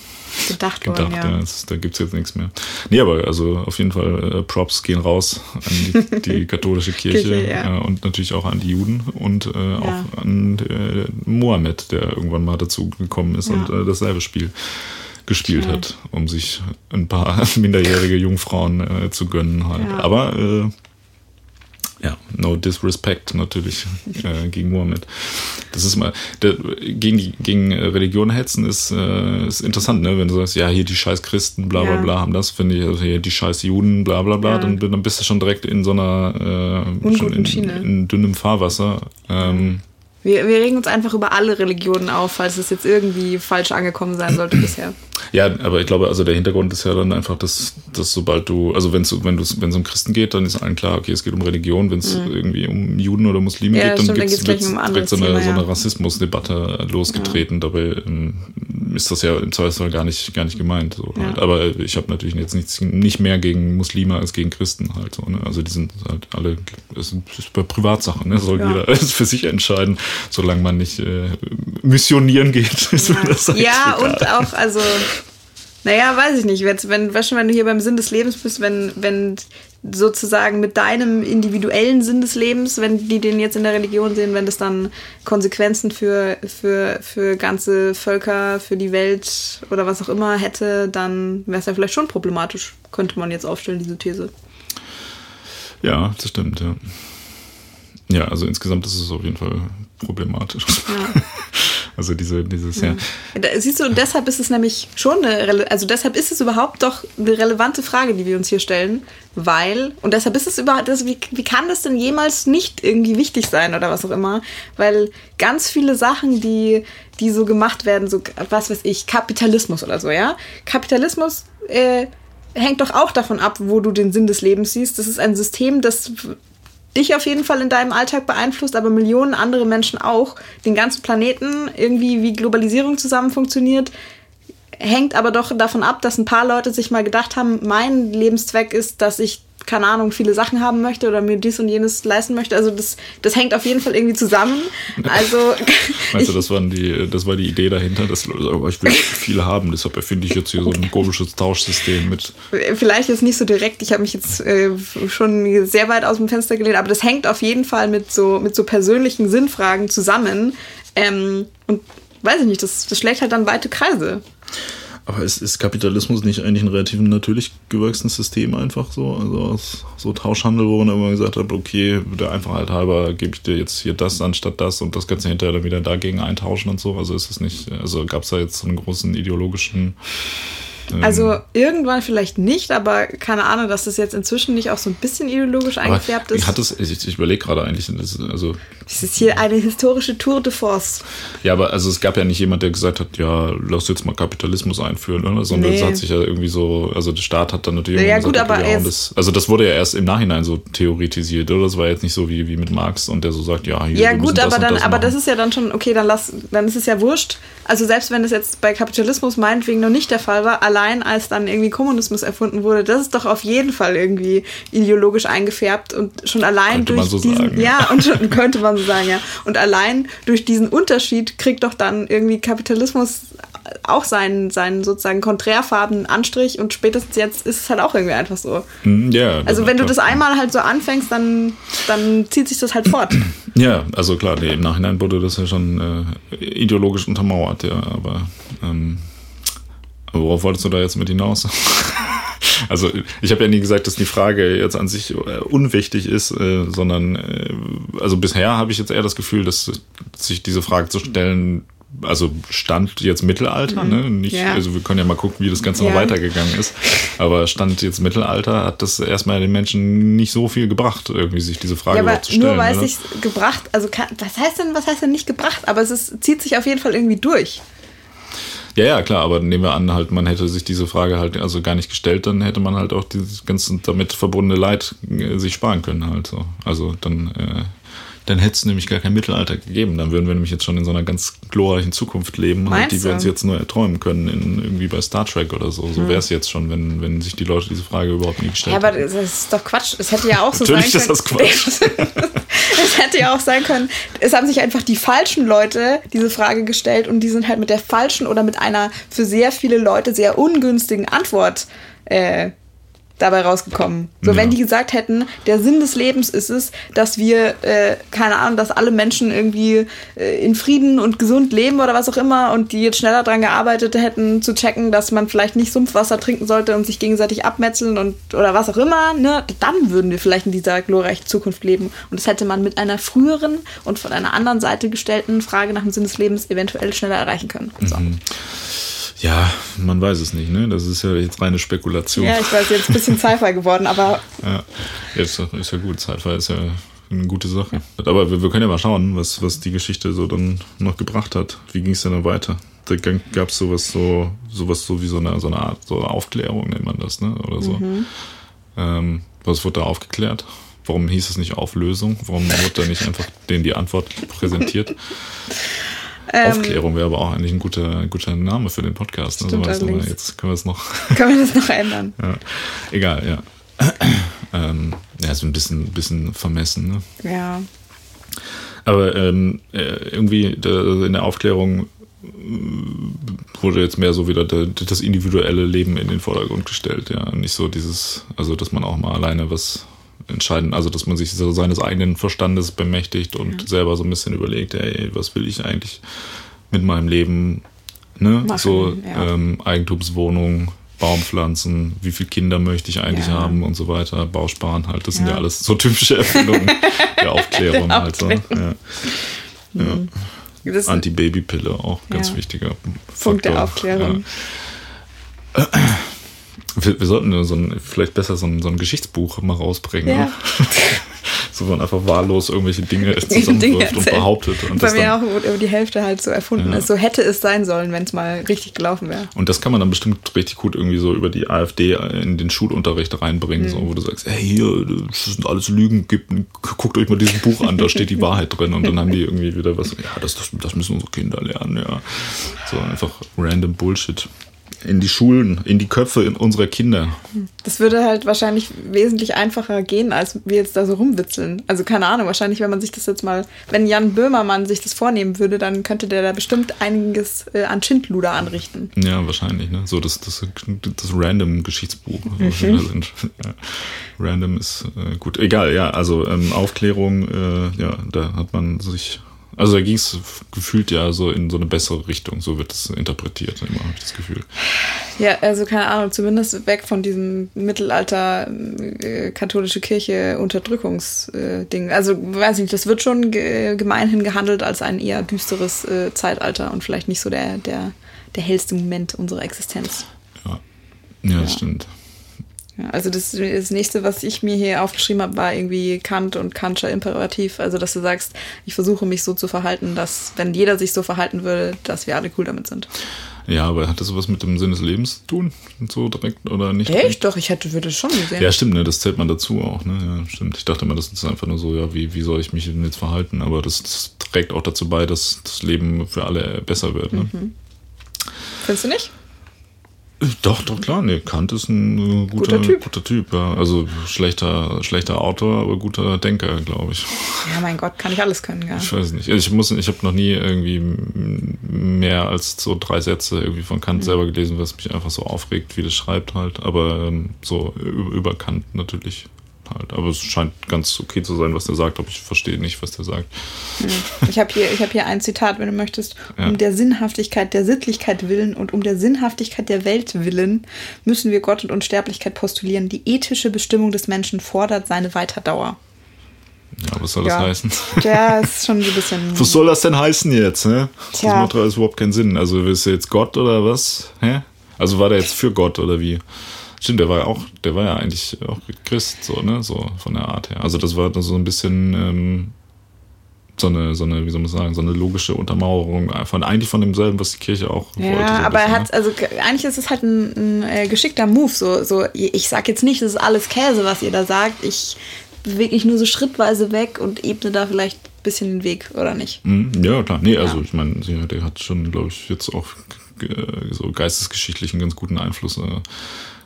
gedacht, gedacht worden, ja. ja. Da gibt es jetzt nichts mehr. Nee, aber also auf jeden Fall äh, Props gehen raus an die, *laughs* die katholische Kirche, Kirche ja. äh, und natürlich auch an die Juden und äh, auch an äh, Mohammed, der irgendwann mal dazu gekommen ist und äh, dasselbe Spiel gespielt hat, um sich ein paar *laughs* minderjährige Jungfrauen äh, zu gönnen halt. Ja. Aber äh, ja, no disrespect natürlich äh, gegen Mohammed. Das ist mal, der, gegen die gegen Religion hetzen ist, äh, ist interessant, ne? Wenn du sagst, ja, hier die scheiß Christen, bla bla ja. bla, haben das, finde ich, also hier die scheiß Juden, bla bla bla, ja. dann, dann bist du schon direkt in so einer äh, schon in, in, dünnem Fahrwasser. Ähm, wir, wir regen uns einfach über alle Religionen auf, falls es jetzt irgendwie falsch angekommen sein sollte *clears throat* bisher. Ja, aber ich glaube, also der Hintergrund ist ja dann einfach, dass, dass sobald du, also wenn's, wenn du, wenn es um Christen geht, dann ist allen klar, okay, es geht um Religion. Wenn es mhm. irgendwie um Juden oder Muslime ja, geht, dann gibt es um direkt so eine, Thema, so eine Rassismusdebatte losgetreten. Ja. Dabei ähm, ist das ja im Zweifelsfall gar nicht, gar nicht gemeint. So, ja. halt. Aber ich habe natürlich jetzt nichts, nicht mehr gegen Muslime als gegen Christen halt so. Ne? Also die sind halt alle, das ist bei Privatsachen, ne? soll jeder alles *laughs* für sich entscheiden, solange man nicht äh, missionieren geht. *laughs* Ist ja, das ja und auch, also naja, weiß ich nicht. Wenn, wenn, wenn du hier beim Sinn des Lebens bist, wenn, wenn sozusagen mit deinem individuellen Sinn des Lebens, wenn die den jetzt in der Religion sehen, wenn das dann Konsequenzen für, für, für ganze Völker, für die Welt oder was auch immer hätte, dann wäre es ja vielleicht schon problematisch, könnte man jetzt aufstellen, diese These. Ja, das stimmt, ja. Ja, also insgesamt ist es auf jeden Fall problematisch. Ja. *laughs* Also diese, dieses, ja. ja. Siehst du, und deshalb ist es nämlich schon eine, also deshalb ist es überhaupt doch eine relevante Frage, die wir uns hier stellen, weil, und deshalb ist es überhaupt, also wie, wie kann das denn jemals nicht irgendwie wichtig sein oder was auch immer? Weil ganz viele Sachen, die, die so gemacht werden, so, was weiß ich, Kapitalismus oder so, ja? Kapitalismus, äh, hängt doch auch davon ab, wo du den Sinn des Lebens siehst. Das ist ein System, das dich auf jeden Fall in deinem Alltag beeinflusst, aber Millionen andere Menschen auch. Den ganzen Planeten, irgendwie wie Globalisierung zusammen funktioniert, hängt aber doch davon ab, dass ein paar Leute sich mal gedacht haben, mein Lebenszweck ist, dass ich keine Ahnung, viele Sachen haben möchte oder mir dies und jenes leisten möchte. Also das, das hängt auf jeden Fall irgendwie zusammen. Also *laughs* Meinst *laughs* du, das, waren die, das war die Idee dahinter, dass Leute sagen, ich will viel haben, deshalb erfinde ich jetzt hier so ein komisches Tauschsystem mit. Vielleicht jetzt nicht so direkt, ich habe mich jetzt äh, schon sehr weit aus dem Fenster gelehnt, aber das hängt auf jeden Fall mit so, mit so persönlichen Sinnfragen zusammen. Ähm, und weiß ich nicht, das, das schlägt halt dann weite Kreise. Aber ist, ist Kapitalismus nicht eigentlich ein relativ natürlich gewachsenes System einfach so? Also so Tauschhandel, wo man immer gesagt hat, okay, der Einfachheit halber gebe ich dir jetzt hier das anstatt das und das Ganze hinterher dann wieder dagegen eintauschen und so. Also ist es nicht, also gab es da jetzt so einen großen ideologischen Also irgendwann vielleicht nicht, aber keine Ahnung, dass das jetzt inzwischen nicht auch so ein bisschen ideologisch aber eingefärbt ist. Hat es, ich, ich überlege gerade eigentlich, das, also Das ist hier eine historische Tour de force. Ja, aber also es gab ja nicht jemand, der gesagt hat, ja, lass jetzt mal Kapitalismus einführen, oder? Sondern Nee. es hat sich ja irgendwie so, also der Staat hat dann natürlich Ja, gut, aber jetzt- das, also das wurde ja erst im Nachhinein so theoretisiert, oder? Das war jetzt nicht so wie, wie mit Marx und der so sagt, ja, hier, Ja gut, aber und dann, aber machen. das ist ja dann schon, okay, dann lass, dann ist es ja wurscht. Also selbst wenn das jetzt bei Kapitalismus meinetwegen noch nicht der Fall war, allein als dann irgendwie Kommunismus erfunden wurde, das ist doch auf jeden Fall irgendwie ideologisch eingefärbt und schon allein Könnte durch man so diesen, sagen, ja, und schon, könnte man so sagen, ja. Und allein durch diesen Unterschied kriegt doch dann irgendwie Kapitalismus auch seinen, seinen sozusagen konträrfarbenen Anstrich und spätestens jetzt ist es halt auch irgendwie einfach so. Hm, Ja, Also wenn du das einmal halt so anfängst, dann, dann zieht sich das halt fort. *clears throat* Ja, also klar, nee, im Nachhinein wurde das ja schon äh, ideologisch untermauert, ja, aber ähm, aber worauf wolltest du da jetzt mit hinaus? *laughs* also ich habe ja nie gesagt, dass die Frage jetzt an sich äh, unwichtig ist, äh, sondern äh, also bisher habe ich jetzt eher das Gefühl, dass sich diese Frage zu stellen, also Stand jetzt Mittelalter, ne? Nicht, Mhm. Ja. also wir können ja mal gucken, wie das Ganze noch Ja. weitergegangen ist. Aber Stand jetzt Mittelalter hat das erstmal den Menschen nicht so viel gebracht, irgendwie sich diese Frage Ja, aber zu stellen. nur weil es sich gebracht, also kann, was heißt denn, was heißt denn nicht gebracht? Aber es ist, zieht sich auf jeden Fall irgendwie durch. Ja, ja, klar, aber nehmen wir an, halt, man hätte sich diese Frage halt also gar nicht gestellt, dann hätte man halt auch dieses ganze damit verbundene Leid äh, sich sparen können halt so. Also dann, äh, dann hätte es nämlich gar kein Mittelalter gegeben. Dann würden wir nämlich jetzt schon in so einer ganz glorreichen Zukunft leben, halt, die wir uns jetzt nur erträumen können, in, irgendwie bei Star Trek oder so. Hm. So wäre es jetzt schon, wenn, wenn sich die Leute diese Frage überhaupt nie gestellt Ja, aber hätten. das ist doch Quatsch. Es hätte ja auch so Natürlich sein ist können. das Quatsch. *laughs* es hätte ja auch sein können, es haben sich einfach die falschen Leute diese Frage gestellt und die sind halt mit der falschen oder mit einer für sehr viele Leute sehr ungünstigen Antwort äh, dabei rausgekommen. So, Ja. wenn die gesagt hätten, der Sinn des Lebens ist es, dass wir, äh, keine Ahnung, dass alle Menschen irgendwie äh, in Frieden und gesund leben oder was auch immer und die jetzt schneller dran gearbeitet hätten, zu checken, dass man vielleicht nicht Sumpfwasser trinken sollte und sich gegenseitig abmetzeln und oder was auch immer, ne, dann würden wir vielleicht in dieser glorreichen Zukunft leben. Und das hätte man mit einer früheren und von einer anderen Seite gestellten Frage nach dem Sinn des Lebens eventuell schneller erreichen können. So. Ja, man weiß es nicht, ne? Das ist ja jetzt reine Spekulation. Ja, ich weiß, jetzt ein bisschen *laughs* Sci-Fi geworden, aber Ja, jetzt ist ja gut. Sci-Fi ist ja eine gute Sache. Aber wir, wir können ja mal schauen, was, was die Geschichte so dann noch gebracht hat. Wie ging es denn dann weiter? Da gab es sowas so, sowas so wie so eine, so eine Art so Aufklärung, nennt man das, ne? Oder so. Ähm, was wurde da aufgeklärt? Warum hieß es nicht Auflösung? Warum wurde da nicht einfach denen die Antwort präsentiert? *laughs* Aufklärung wäre aber auch eigentlich ein guter, guter Name für den Podcast. Ne? Stimmt So, weißt jetzt können wir es noch *laughs* können wir das noch ändern? *laughs* ja. Egal, ja. *clears throat* ähm, ja, so ein bisschen, bisschen vermessen, ne? Ja. Aber ähm, äh, irgendwie da, in der Aufklärung äh, wurde jetzt mehr so wieder der, das individuelle Leben in den Vordergrund gestellt, ja. Nicht so dieses, also dass man auch mal alleine was entscheiden, also dass man sich so seines eigenen Verstandes bemächtigt und selber so ein bisschen überlegt, ey, was will ich eigentlich mit meinem Leben, ne? Machen, so ja. ähm, Eigentumswohnung, Baumpflanzen, wie viele Kinder möchte ich eigentlich Ja. haben und so weiter, Bausparen halt, das sind Ja. ja alles so typische Erfindungen *laughs* der Aufklärung Der halt so. Ja. Ja. Das Anti-Baby-Pille auch ganz Ja. wichtiger Punkt der Faktor. Aufklärung. Wir, wir sollten so ein, vielleicht besser so ein, so ein Geschichtsbuch mal rausbringen. Ja. Ne? *laughs* so man einfach wahllos irgendwelche Dinge *laughs* zusammenwirft und behauptet. Und Bei das, mir dann, auch über die Hälfte halt so erfunden Ja. ist. So hätte es sein sollen, wenn es mal richtig gelaufen wäre. und das kann man dann bestimmt richtig gut irgendwie so über die AfD in den Schulunterricht reinbringen, Mhm. so, wo du sagst, hey, hier, das sind alles Lügen, guckt euch mal dieses Buch an, da steht die Wahrheit drin. Und dann haben die irgendwie wieder was, ja, das, das, das müssen unsere Kinder lernen, ja. So einfach random Bullshit. In die Schulen, in die Köpfe in unserer Kinder. Das würde halt wahrscheinlich wesentlich einfacher gehen, als wir jetzt da so rumwitzeln. Also keine Ahnung, wahrscheinlich, wenn man sich das jetzt mal, wenn Jan Böhmermann sich das vornehmen würde, dann könnte der da bestimmt einiges äh, an Schindluder anrichten. Ja, wahrscheinlich, ne? So das, das, das Random-Geschichtsbuch. Mhm. Ja. Random ist äh, gut. Egal, ja, also ähm, Aufklärung, äh, ja, da hat man sich. Also da ging es gefühlt ja so in so eine bessere Richtung, so wird es interpretiert, immer habe ich das Gefühl. Ja, also keine Ahnung, zumindest weg von diesem Mittelalter äh, katholische Kirche Unterdrückungsding. also weiß nicht, das wird schon ge gemeinhin gehandelt als ein eher düsteres äh, Zeitalter und vielleicht nicht so der, der, der hellste Moment unserer Existenz. Ja. Ja, das stimmt. Also das, das nächste, was ich mir hier aufgeschrieben habe, war irgendwie Kant und Kantscher Imperativ. Also dass du sagst, ich versuche mich so zu verhalten, dass wenn jeder sich so verhalten würde, dass wir alle cool damit sind. Ja, aber hat das was mit dem Sinn des Lebens zu tun? So direkt oder nicht? Echt? Doch, ich hätte, würde es schon sehen. Ja, stimmt, ne? Das zählt man dazu auch, ne? Ja, stimmt. Ich dachte immer, das ist einfach nur so, ja, wie, wie soll ich mich denn jetzt verhalten? Aber das, das trägt auch dazu bei, dass das Leben für alle besser wird, ne? Mhm. Findest du nicht? Doch, doch, klar. Nee, Kant ist ein äh, guter, Guter Typ. Guter typ ja. Also schlechter, schlechter Autor, aber guter Denker, glaube ich. Ja, mein Gott, kann ich alles können, ja. Ich weiß nicht. Ich muss, ich habe noch nie irgendwie mehr als so drei Sätze irgendwie von Mhm. Kant selber gelesen, was mich einfach so aufregt, wie das schreibt halt. Aber ähm, so über Kant natürlich halt. Aber es scheint ganz okay zu sein, was der sagt, aber ich verstehe nicht, was der sagt. Ich habe hier, ich hab hier ein Zitat, wenn du möchtest. Ja. Um der Sinnhaftigkeit der Sittlichkeit willen und um der Sinnhaftigkeit der Welt willen müssen wir Gott und Unsterblichkeit postulieren. Die ethische Bestimmung des Menschen fordert seine Weiterdauer. Ja, was soll Ja. das heißen? Ja, ist schon ein bisschen. *laughs* Was soll das denn heißen jetzt? Ne? Das macht alles überhaupt keinen Sinn. Also ist er jetzt Gott oder was? Hä? Also war der jetzt für Gott oder wie? Stimmt, der war ja auch, der war ja eigentlich auch Christ, so, ne? So von der Art her. Also das war so ein bisschen ähm, so eine, so eine, wie soll man sagen, so eine logische Untermauerung von eigentlich von demselben, was die Kirche auch wollte. so Ja, ein aber er bisschen, hat, also ge- eigentlich ist es halt ein, ein äh, geschickter Move. So, so, ich sag jetzt nicht, das ist alles Käse, was ihr da sagt. Ich bewege mich nur so schrittweise weg und ebne da vielleicht ein bisschen den Weg, oder nicht? Mhm, Ja, klar. Nee, also Ja. ich meine, sie- der hat schon, glaube ich, jetzt auch äh, so geistesgeschichtlich einen ganz guten Einfluss äh,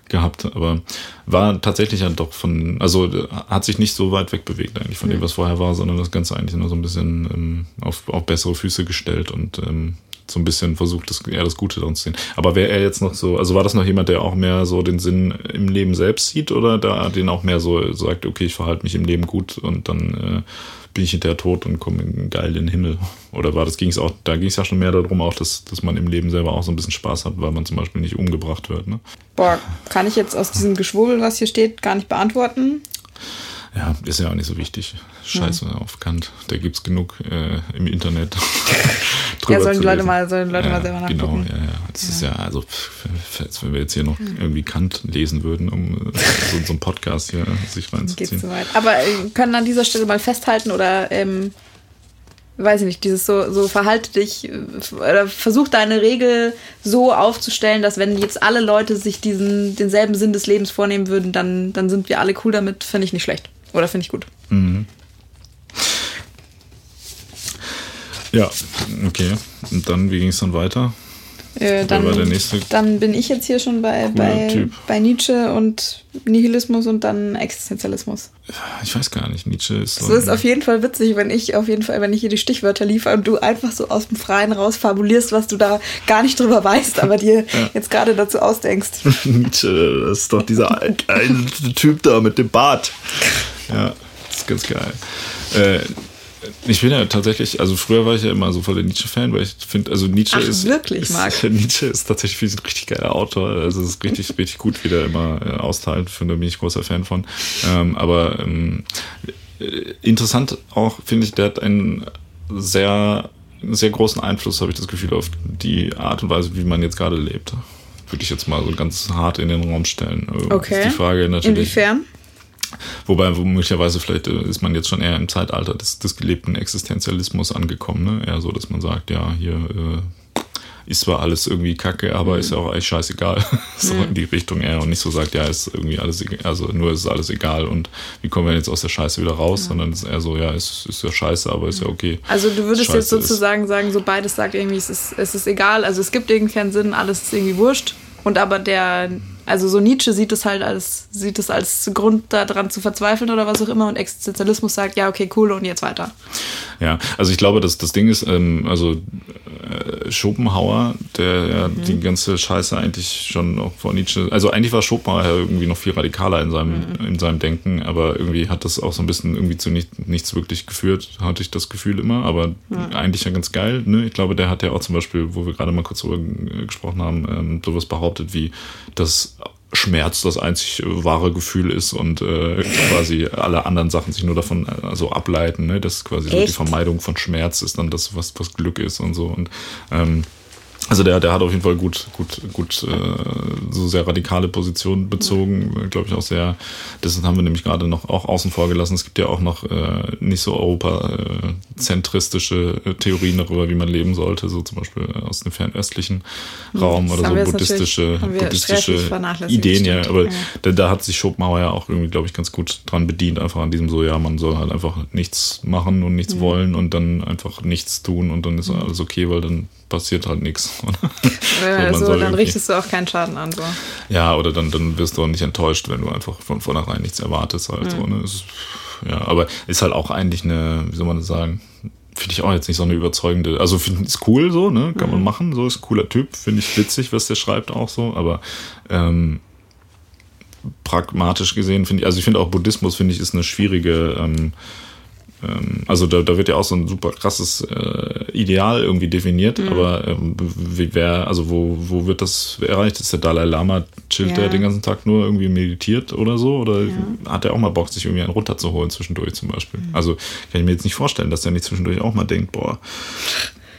gehabt, aber war tatsächlich ja doch von, also äh, hat sich nicht so weit weg bewegt eigentlich von dem, was vorher war, sondern das Ganze eigentlich nur so ein bisschen ähm, auf, auf bessere Füße gestellt und ähm, so ein bisschen versucht, das, eher das Gute daran zu sehen. Aber wäre er jetzt noch so, also war das noch jemand, der auch mehr so den Sinn im Leben selbst sieht oder da den auch mehr so sagt, okay, ich verhalte mich im Leben gut und dann äh, bin ich hinterher tot und komme geil in den Himmel? Oder war das, ging es auch, da ging es ja schon mehr darum, auch, dass, dass man im Leben selber auch so ein bisschen Spaß hat, weil man zum Beispiel nicht umgebracht wird, ne? Boah, kann ich jetzt aus diesem Geschwurbel, was hier steht, gar nicht beantworten. Ja, ist ja auch nicht so wichtig. Scheiße auf Kant. Da gibt's genug äh, im Internet. *laughs* *laughs* Ja, sollen Leute lesen. mal, sollen Leute ja, mal selber Genau, nachgucken. ja, ja. Das ist ja, also, pff, wenn wir jetzt hier noch irgendwie Kant lesen würden, um äh, so, so einen Podcast hier sich Geht reinzuziehen. zu weit. Aber äh, können an dieser Stelle mal festhalten oder ähm, weiß ich nicht, dieses so, so verhalte dich äh, oder versuch deine Regel so aufzustellen, dass wenn jetzt alle Leute sich diesen denselben Sinn des Lebens vornehmen würden, dann, dann sind wir alle cool damit, finde ich nicht schlecht. Oder finde ich gut. Ja, okay. Und dann, wie ging es dann weiter? Äh, dann, war der nächste dann bin ich jetzt hier schon bei, bei, bei Nietzsche und Nihilismus und dann Existenzialismus. Ich weiß gar nicht. Nietzsche ist so. So ist auf jeden Fall witzig, wenn ich auf jeden Fall, wenn ich hier die Stichwörter liefere und du einfach so aus dem Freien raus fabulierst, was du da gar nicht drüber weißt, aber dir *laughs* jetzt gerade dazu ausdenkst. *laughs* Nietzsche, das ist doch dieser *laughs* alte Typ da mit dem Bart. Ja, das ist ganz geil. Äh, ich bin ja tatsächlich, also früher war ich ja immer so voll der Nietzsche-Fan, weil ich finde, also Nietzsche Ach, ist. wirklich, *laughs* ist, Marc? Nietzsche ist tatsächlich ein richtig geiler Autor. Also es ist richtig, *laughs* richtig gut, wie der immer äh, austeilt. Finde, bin ich großer Fan von. Ähm, aber ähm, äh, interessant auch, finde ich, der hat einen sehr, sehr großen Einfluss, habe ich das Gefühl, auf die Art und Weise, wie man jetzt gerade lebt. Würde ich jetzt mal so ganz hart in den Raum stellen. Äh, Okay. Ist die Frage natürlich. Inwiefern? Wobei, möglicherweise vielleicht äh, ist man jetzt schon eher im Zeitalter des, des gelebten Existenzialismus angekommen, ne? Eher so, dass man sagt, ja, hier äh, ist zwar alles irgendwie kacke, aber ist ja auch eigentlich scheißegal. *laughs* so in die Richtung eher und nicht so sagt, ja, ist irgendwie alles, also nur ist alles egal und wie kommen wir jetzt aus der Scheiße wieder raus, sondern es ist eher so, ja, es ist ja scheiße, aber ist ja okay. Also du würdest Scheiße jetzt sozusagen sagen, so beides sagt irgendwie, es ist, es ist egal, also es gibt irgendwie keinen Sinn, alles ist irgendwie wurscht. Und aber der, also so Nietzsche sieht es halt als, sieht es als Grund daran zu verzweifeln oder was auch immer und Existenzialismus sagt, ja, okay, cool und jetzt weiter. Ja, also ich glaube, dass das Ding ist, ähm, also äh, Schopenhauer, der ja Mhm. die ganze Scheiße eigentlich schon auch vor Nietzsche, also eigentlich war Schopenhauer ja irgendwie noch viel radikaler in seinem, Mhm. in seinem Denken, aber irgendwie hat das auch so ein bisschen irgendwie zu nicht, nichts wirklich geführt, hatte ich das Gefühl immer, aber eigentlich ja ganz geil, ne? Ich glaube, der hat ja auch zum Beispiel, wo wir gerade mal kurz drüber äh, gesprochen haben, ähm, sowas behauptet wie, dass Schmerz das einzig wahre Gefühl ist und äh, quasi alle anderen Sachen sich nur davon äh, also ableiten, ne? Das ist quasi so die? Vermeidung von Schmerz ist dann das, was, was Glück ist und so. Und ähm, Also der, der hat auf jeden Fall gut, gut, gut äh, so sehr radikale Positionen bezogen, glaube ich auch sehr. Das haben wir nämlich gerade noch auch außen vor gelassen. Es gibt ja auch noch äh, nicht so europazentristische äh, Theorien darüber, wie man leben sollte, so zum Beispiel aus dem fernöstlichen Raum das oder so buddhistische, buddhistische Ideen. Ja, aber ja. Da, da hat sich Schopenhauer ja auch irgendwie, glaube ich, ganz gut dran bedient, einfach an diesem so, ja, man soll halt einfach nichts machen und nichts mhm. wollen und dann einfach nichts tun und dann ist mhm. alles okay, weil dann passiert halt nichts. *laughs* Ja, so, so dann richtest du auch keinen Schaden an. So. Ja, oder dann, dann wirst du auch nicht enttäuscht, wenn du einfach von vornherein nichts erwartest. Halt, mhm. so, ne? ist, ja, aber ist halt auch eigentlich eine, wie soll man das sagen, finde ich auch jetzt nicht so eine überzeugende, also finde ich cool so, ne, kann mhm. man machen, so ist ein cooler Typ, finde ich witzig, was der schreibt auch so, aber ähm, pragmatisch gesehen finde ich, also ich finde auch Buddhismus finde ich ist eine schwierige ähm, also da, da wird ja auch so ein super krasses äh, Ideal irgendwie definiert, mhm. aber ähm, wie, wer, also wo, wo wird das erreicht? Ist der Dalai Lama, chillt ja. der den ganzen Tag nur irgendwie meditiert oder so? Oder ja. hat er auch mal Bock, sich irgendwie einen runterzuholen zwischendurch zum Beispiel? Mhm. Also kann ich mir jetzt nicht vorstellen, dass er nicht zwischendurch auch mal denkt, boah,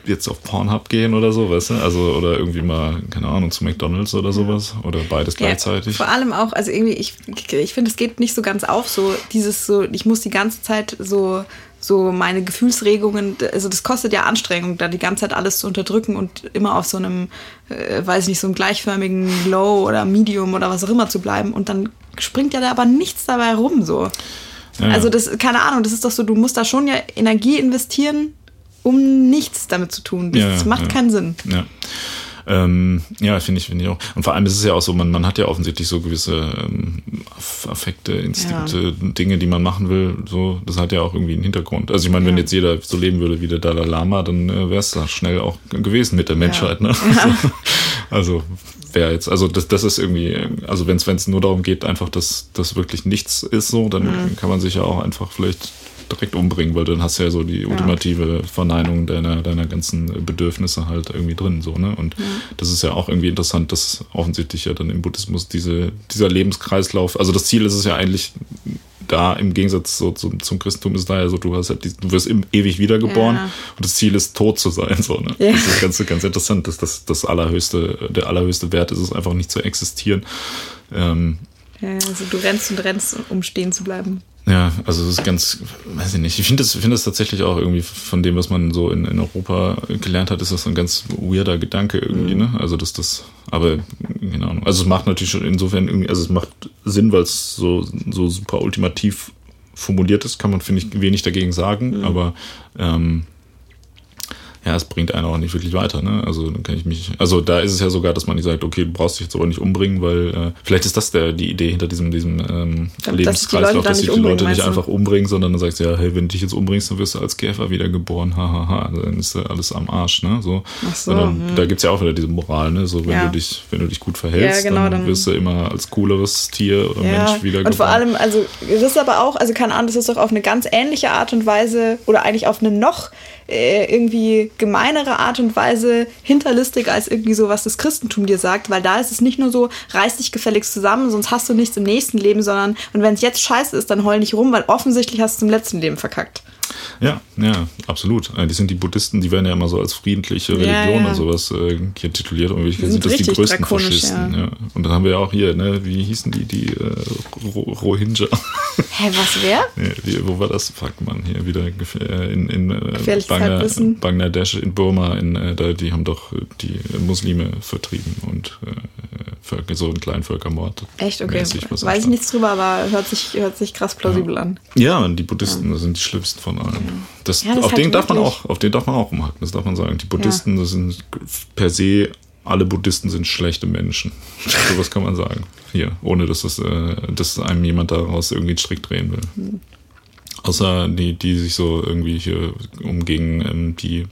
jetzt auf Pornhub gehen oder so, weißt du? Also, oder irgendwie mal, keine Ahnung, zu McDonalds oder sowas. Oder beides ja, gleichzeitig. Vor allem auch, also irgendwie, ich, ich finde, es geht nicht so ganz auf, so dieses so, ich muss die ganze Zeit so so meine Gefühlsregungen, also das kostet ja Anstrengung, da die ganze Zeit alles zu unterdrücken und immer auf so einem, äh, weiß ich nicht, so einem gleichförmigen Low oder Medium oder was auch immer zu bleiben und dann springt ja da aber nichts dabei rum so. Ja. Also das, keine Ahnung, das ist doch so, du musst da schon ja Energie investieren, um nichts damit zu tun. Das, ja, macht ja. keinen Sinn. Ja. Ähm, ja, finde ich, finde ich auch. Und vor allem ist es ja auch so, man, man hat ja offensichtlich so gewisse ähm, Affekte, Instinkte, ja. Dinge, die man machen will. So, das hat ja auch irgendwie einen Hintergrund. Also ich meine, ja. wenn jetzt jeder so leben würde wie der Dalai Lama, dann äh, wäre es da schnell auch gewesen mit der Menschheit. Ne? *laughs* also wäre jetzt, also das, das ist irgendwie, also wenn es nur darum geht, einfach, dass das wirklich nichts ist, so, dann mhm. kann man sich ja auch einfach vielleicht direkt umbringen, weil dann hast du ja so die ja. ultimative Verneinung deiner, deiner ganzen Bedürfnisse halt irgendwie drin. So, ne? Und ja. das ist ja auch irgendwie interessant, dass offensichtlich ja dann im Buddhismus diese, dieser Lebenskreislauf, also das Ziel ist es ja eigentlich da im Gegensatz so zum, zum Christentum ist da ja so, du hast halt die, du wirst ewig wiedergeboren ja. und das Ziel ist tot zu sein. So, ne? Ja. Das ist ganz, ganz interessant, dass das, das allerhöchste, der allerhöchste Wert ist es einfach nicht zu existieren. Ähm, ja, also du rennst und rennst, um stehen zu bleiben. Ja, also das ist ganz, weiß ich nicht. Ich finde das, finde das tatsächlich auch irgendwie von dem, was man so in, in Europa gelernt hat, ist das ein ganz weirder Gedanke irgendwie, mhm. ne? Also dass das, aber Ahnung. Also es macht natürlich schon insofern irgendwie, also es macht Sinn, weil es so, so super ultimativ formuliert ist, kann man, finde ich, wenig dagegen sagen, mhm. aber ähm, ja, es bringt einen auch nicht wirklich weiter. Ne? Also dann kann ich mich, also da ist es ja sogar, dass man nicht sagt, okay, du brauchst dich jetzt aber nicht umbringen, weil äh, vielleicht ist das der die Idee hinter diesem diesem ähm, Lebenskreislauf, dass sich die Leute nicht einfach umbringen, sondern dann sagst du ja, hey, wenn du dich jetzt umbringst, dann wirst du als Käfer wiedergeboren, hahaha, ha, ha. dann ist alles am Arsch, ne? So. Ach so sondern hm. da gibt's ja auch wieder diese Moral, ne? So wenn ja. du dich, wenn du dich gut verhältst, ja, genau, dann, dann, wirst du immer als cooleres Tier oder ja. Mensch wiedergeboren. Und vor allem, also das ist aber auch, also keine Ahnung, das ist doch auf eine ganz ähnliche Art und Weise oder eigentlich auf eine noch äh, irgendwie gemeinere Art und Weise hinterlistig als irgendwie so, was das Christentum dir sagt, weil da ist es nicht nur so, reiß dich gefälligst zusammen, sonst hast du nichts im nächsten Leben, sondern und wenn es jetzt scheiße ist, dann heul nicht rum, weil offensichtlich hast du es im letzten Leben verkackt. Ja, ja, absolut. Äh, die sind die Buddhisten, die werden ja immer so als friedliche Religion ja, ja. und sowas äh, hier tituliert. Und ich sind das die größten Faschisten. Ja. Und dann haben wir ja auch hier, ne, wie hießen die, die äh, Rohingya? Hä, was, wer? *laughs* Die, wo war das? Fuck, man, hier wieder äh, in, in äh, Bangla Bangladesch, in Burma, in, äh, da, die haben doch die Muslime vertrieben und Völker, so einen kleinen Völkermord. Echt, okay. Mäßig, Weiß ich nichts drüber, aber hört sich, hört sich krass plausibel an. Ja, und die Buddhisten, sind die schlimmsten von allen. Das, ja, das auf den darf man auch, auf den darf man auch umhacken, das darf man sagen. Die Buddhisten, ja. das sind per se, alle Buddhisten sind schlechte Menschen. *laughs* so was kann man sagen. Hier, ohne dass, das, äh, dass einem jemand daraus irgendwie einen Strick drehen will. Mhm. Außer die, die sich so irgendwie hier um gegen ähm, die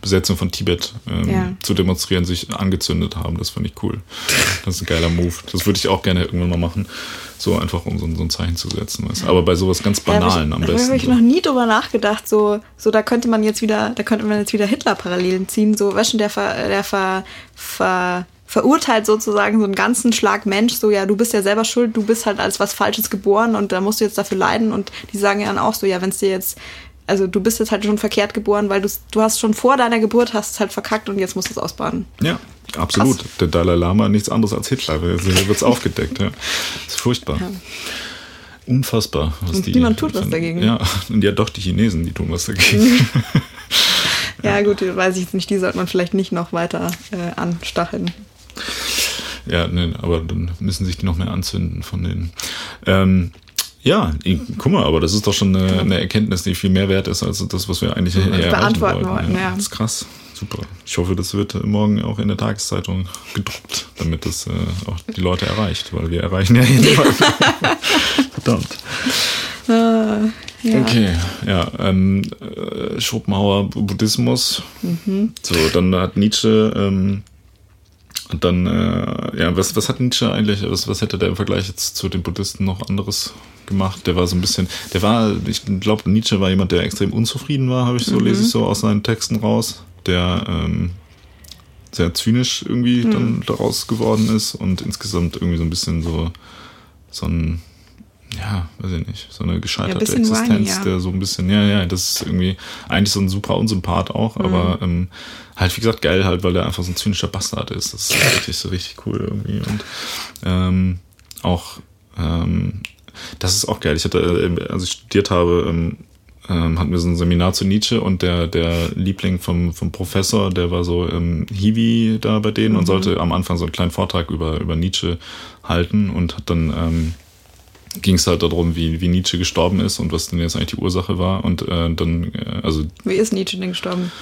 Besetzung von Tibet ähm, ja. zu demonstrieren, sich angezündet haben. Das fand ich cool. Das ist ein geiler Move. Das würde ich auch gerne irgendwann mal machen. So einfach, um so, so ein Zeichen zu setzen. Weißt? Aber bei sowas ganz Banalen ja, am besten. Da habe ich noch nie drüber nachgedacht. So, so da könnte man jetzt wieder, da könnte man jetzt wieder Hitler-Parallelen ziehen. So, weißt du, der, ver, der ver, ver, verurteilt sozusagen so einen ganzen Schlag Mensch, so ja, du bist ja selber schuld, du bist halt als was Falsches geboren und da musst du jetzt dafür leiden und die sagen ja dann auch so, ja, wenn es dir jetzt also du bist jetzt halt schon verkehrt geboren, weil du du hast schon vor deiner Geburt hast es halt verkackt und jetzt musst du es ausbaden. Ja, absolut. Krass. Der Dalai Lama nichts anderes als Hitler. Also hier wird es *laughs* aufgedeckt. Ja. Das ist furchtbar. Ja. Unfassbar. Was und die, niemand tut was dagegen. Ja, und ja doch, die Chinesen, die tun was dagegen. *laughs* ja, gut, weiß ich jetzt nicht. Die sollte man vielleicht nicht noch weiter äh, anstacheln. Ja, nee, aber dann müssen sich die noch mehr anzünden von denen. Ähm, ja, guck mal, aber das ist doch schon eine, eine, Erkenntnis, die viel mehr wert ist als das, was wir eigentlich ja, beantworten wollten. wollten ja. Das ist krass. Super. Ich hoffe, das wird morgen auch in der Tageszeitung gedruckt, damit das äh, auch die Leute erreicht, weil wir erreichen ja jedenfalls. *laughs* Verdammt. Uh, ja. Okay, ja. Ähm, äh, Schopenhauer Buddhismus. Mhm. So, dann hat Nietzsche ähm, und dann, äh, ja, was, was hat Nietzsche eigentlich, was, was hätte der im Vergleich jetzt zu den Buddhisten noch anderes gemacht? Der war so ein bisschen, der war, ich glaube, Nietzsche war jemand, der extrem unzufrieden war, habe ich so, mhm. lese ich so aus seinen Texten raus, der ähm, sehr zynisch irgendwie mhm. dann daraus geworden ist und insgesamt irgendwie so ein bisschen so, so ein, ja, weiß ich nicht, so eine gescheiterte ja, Existenz, whiny, ja. der so ein bisschen, ja, ja, das ist irgendwie eigentlich so ein super Unsympath auch, mhm. aber ähm, halt, wie gesagt, geil halt, weil der einfach so ein zynischer Bastard ist. Das ist *laughs* richtig, so richtig cool irgendwie. Und ähm, auch, ähm, das ist auch geil. Ich hatte, äh, als ich studiert habe, ähm, ähm, hatten wir so ein Seminar zu Nietzsche und der, der Liebling vom, vom Professor, der war so ähm, Hiwi da bei denen mhm. und sollte am Anfang so einen kleinen Vortrag über, über Nietzsche halten und hat dann ähm, ging es halt darum, wie, wie Nietzsche gestorben ist und was denn jetzt eigentlich die Ursache war. Und äh, dann, äh, also. Wie ist Nietzsche denn gestorben?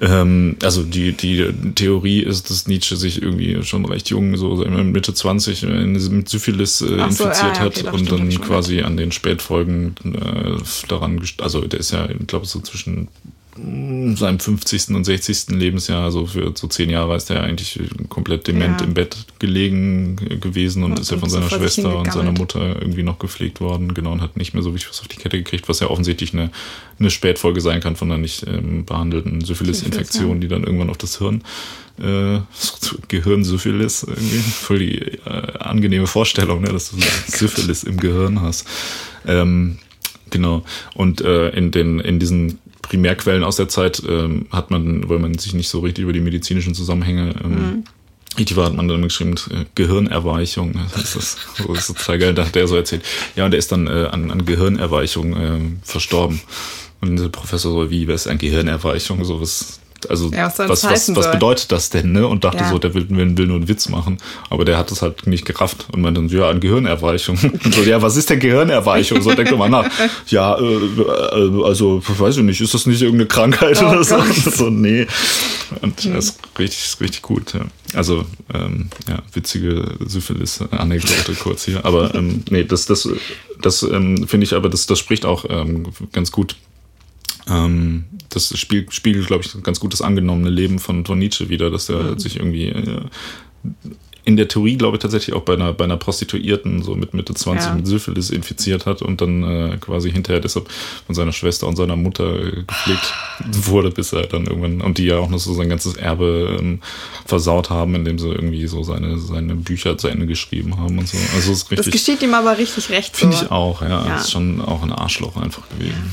Ähm, also die, die Theorie ist, dass Nietzsche sich irgendwie schon recht jung, so Mitte 20, mit Syphilis äh, so, infiziert ja, ja, okay, hat und dann quasi an den Spätfolgen äh, daran, also der ist ja, ich glaube, so zwischen seinem 50. und 60. Lebensjahr, also für so zehn Jahre ist er eigentlich komplett dement ja. im Bett gelegen gewesen und, und ist ja von seiner Schwester und seiner Mutter irgendwie noch gepflegt worden, genau, und hat nicht mehr so wirklich was auf die Kette gekriegt, was ja offensichtlich eine, eine Spätfolge sein kann von einer nicht ähm, behandelten Syphilis-Infektion, ja. die dann irgendwann auf das Hirn äh, *laughs* Gehirnsyphilis irgendwie. Voll die äh, angenehme Vorstellung, ne, dass du *laughs* Syphilis im Gehirn hast. Ähm, genau. Und äh, in den in diesen Primärquellen aus der Zeit ähm, hat man, weil man sich nicht so richtig über die medizinischen Zusammenhänge ähm, mhm. War, hat man dann geschrieben, äh, Gehirnerweichung. *laughs* Das ist, das ist total geil. Da hat der so erzählt. Ja, und der ist dann äh, an, an Gehirnerweichung äh, verstorben. Und der Professor so, wie, was ist ein Gehirnerweichung? So was, also ja, was, was, was, bedeutet das denn, ne? Und dachte ja. so, der will, will, nur einen Witz machen. Aber der hat das halt nicht gerafft und meinte dann, ja, an Gehirnerweichung. *laughs* Und so, ja, was ist denn Gehirnerweichung? So denkt man nach, *laughs* ja, äh, äh, also, weiß ich nicht, ist das nicht irgendeine Krankheit oh, oder so? Gott. *laughs* so? Nee. Und mhm. das ist richtig, ist richtig gut, ja. Also, ähm, ja, witzige Syphilis-Anekdote kurz hier. Aber ähm, nee, das, das, das ähm, finde ich aber, das, das spricht auch ähm, ganz gut ähm, das spiegelt, spiegelt glaube ich, ganz gut das angenommene Leben von, von Nietzsche wieder, dass er mhm. sich irgendwie äh, in der Theorie, glaube ich, tatsächlich auch bei einer, bei einer Prostituierten so mit Mitte 20 ja. mit Syphilis infiziert hat und dann äh, quasi hinterher deshalb von seiner Schwester und seiner Mutter gepflegt wurde, bis er dann irgendwann, und die ja auch noch so sein ganzes Erbe ähm, versaut haben, indem sie irgendwie so seine, seine Bücher zu Ende geschrieben haben und so. Also ist richtig, das geschieht ihm aber richtig recht. Finde so. ich auch, ja. ja. Ist schon auch ein Arschloch einfach gewesen.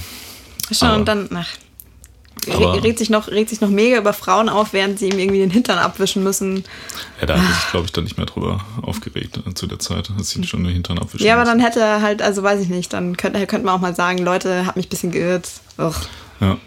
Schon, und dann, ach, regt sich, noch, regt sich noch mega über Frauen auf, während sie ihm irgendwie den Hintern abwischen müssen. Ja, da hat er sich, glaube ich, dann nicht mehr drüber aufgeregt äh, zu der Zeit, als sie schon den Hintern abwischen Ja, aber dann hätte er halt, also weiß ich nicht, dann könnte, könnte man auch mal sagen, Leute, hat mich ein bisschen geirrt. Och. Ja.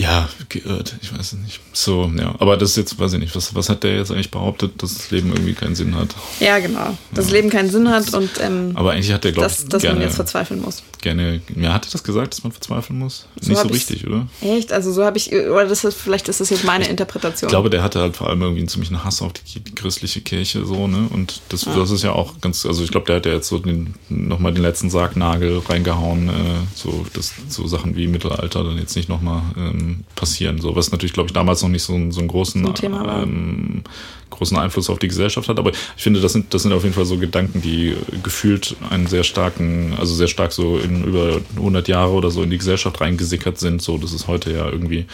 Ja, geirrt, ich weiß es nicht. So, ja. Aber das ist jetzt, weiß ich nicht, was, was hat der jetzt eigentlich behauptet, dass das Leben irgendwie keinen Sinn hat? Ja, genau. Dass ja. das Leben keinen Sinn hat und ähm, Aber eigentlich hat der, glaube ich, dass gerne, man jetzt verzweifeln muss. Gerne, ja, hat er das gesagt, dass man verzweifeln muss? So nicht so richtig, oder? Echt? Also so habe ich, oder das ist, vielleicht ist das jetzt meine ich, Interpretation. Ich glaube, der hatte halt vor allem irgendwie einen ziemlichen Hass auf die, die christliche Kirche, so, ne? Und das, ja. das ist ja auch ganz, also ich glaube, der hat ja jetzt so den, nochmal den letzten Sargnagel reingehauen, äh, so, dass so Sachen wie Mittelalter dann jetzt nicht nochmal ähm, passieren, so was natürlich, glaube ich, damals noch nicht so, so einen großen, so ähm, großen Einfluss auf die Gesellschaft hat. Aber ich finde, das sind, das sind auf jeden Fall so Gedanken, die gefühlt einen sehr starken, also sehr stark so in über 100 Jahre oder so in die Gesellschaft reingesickert sind. So, das ist heute ja irgendwie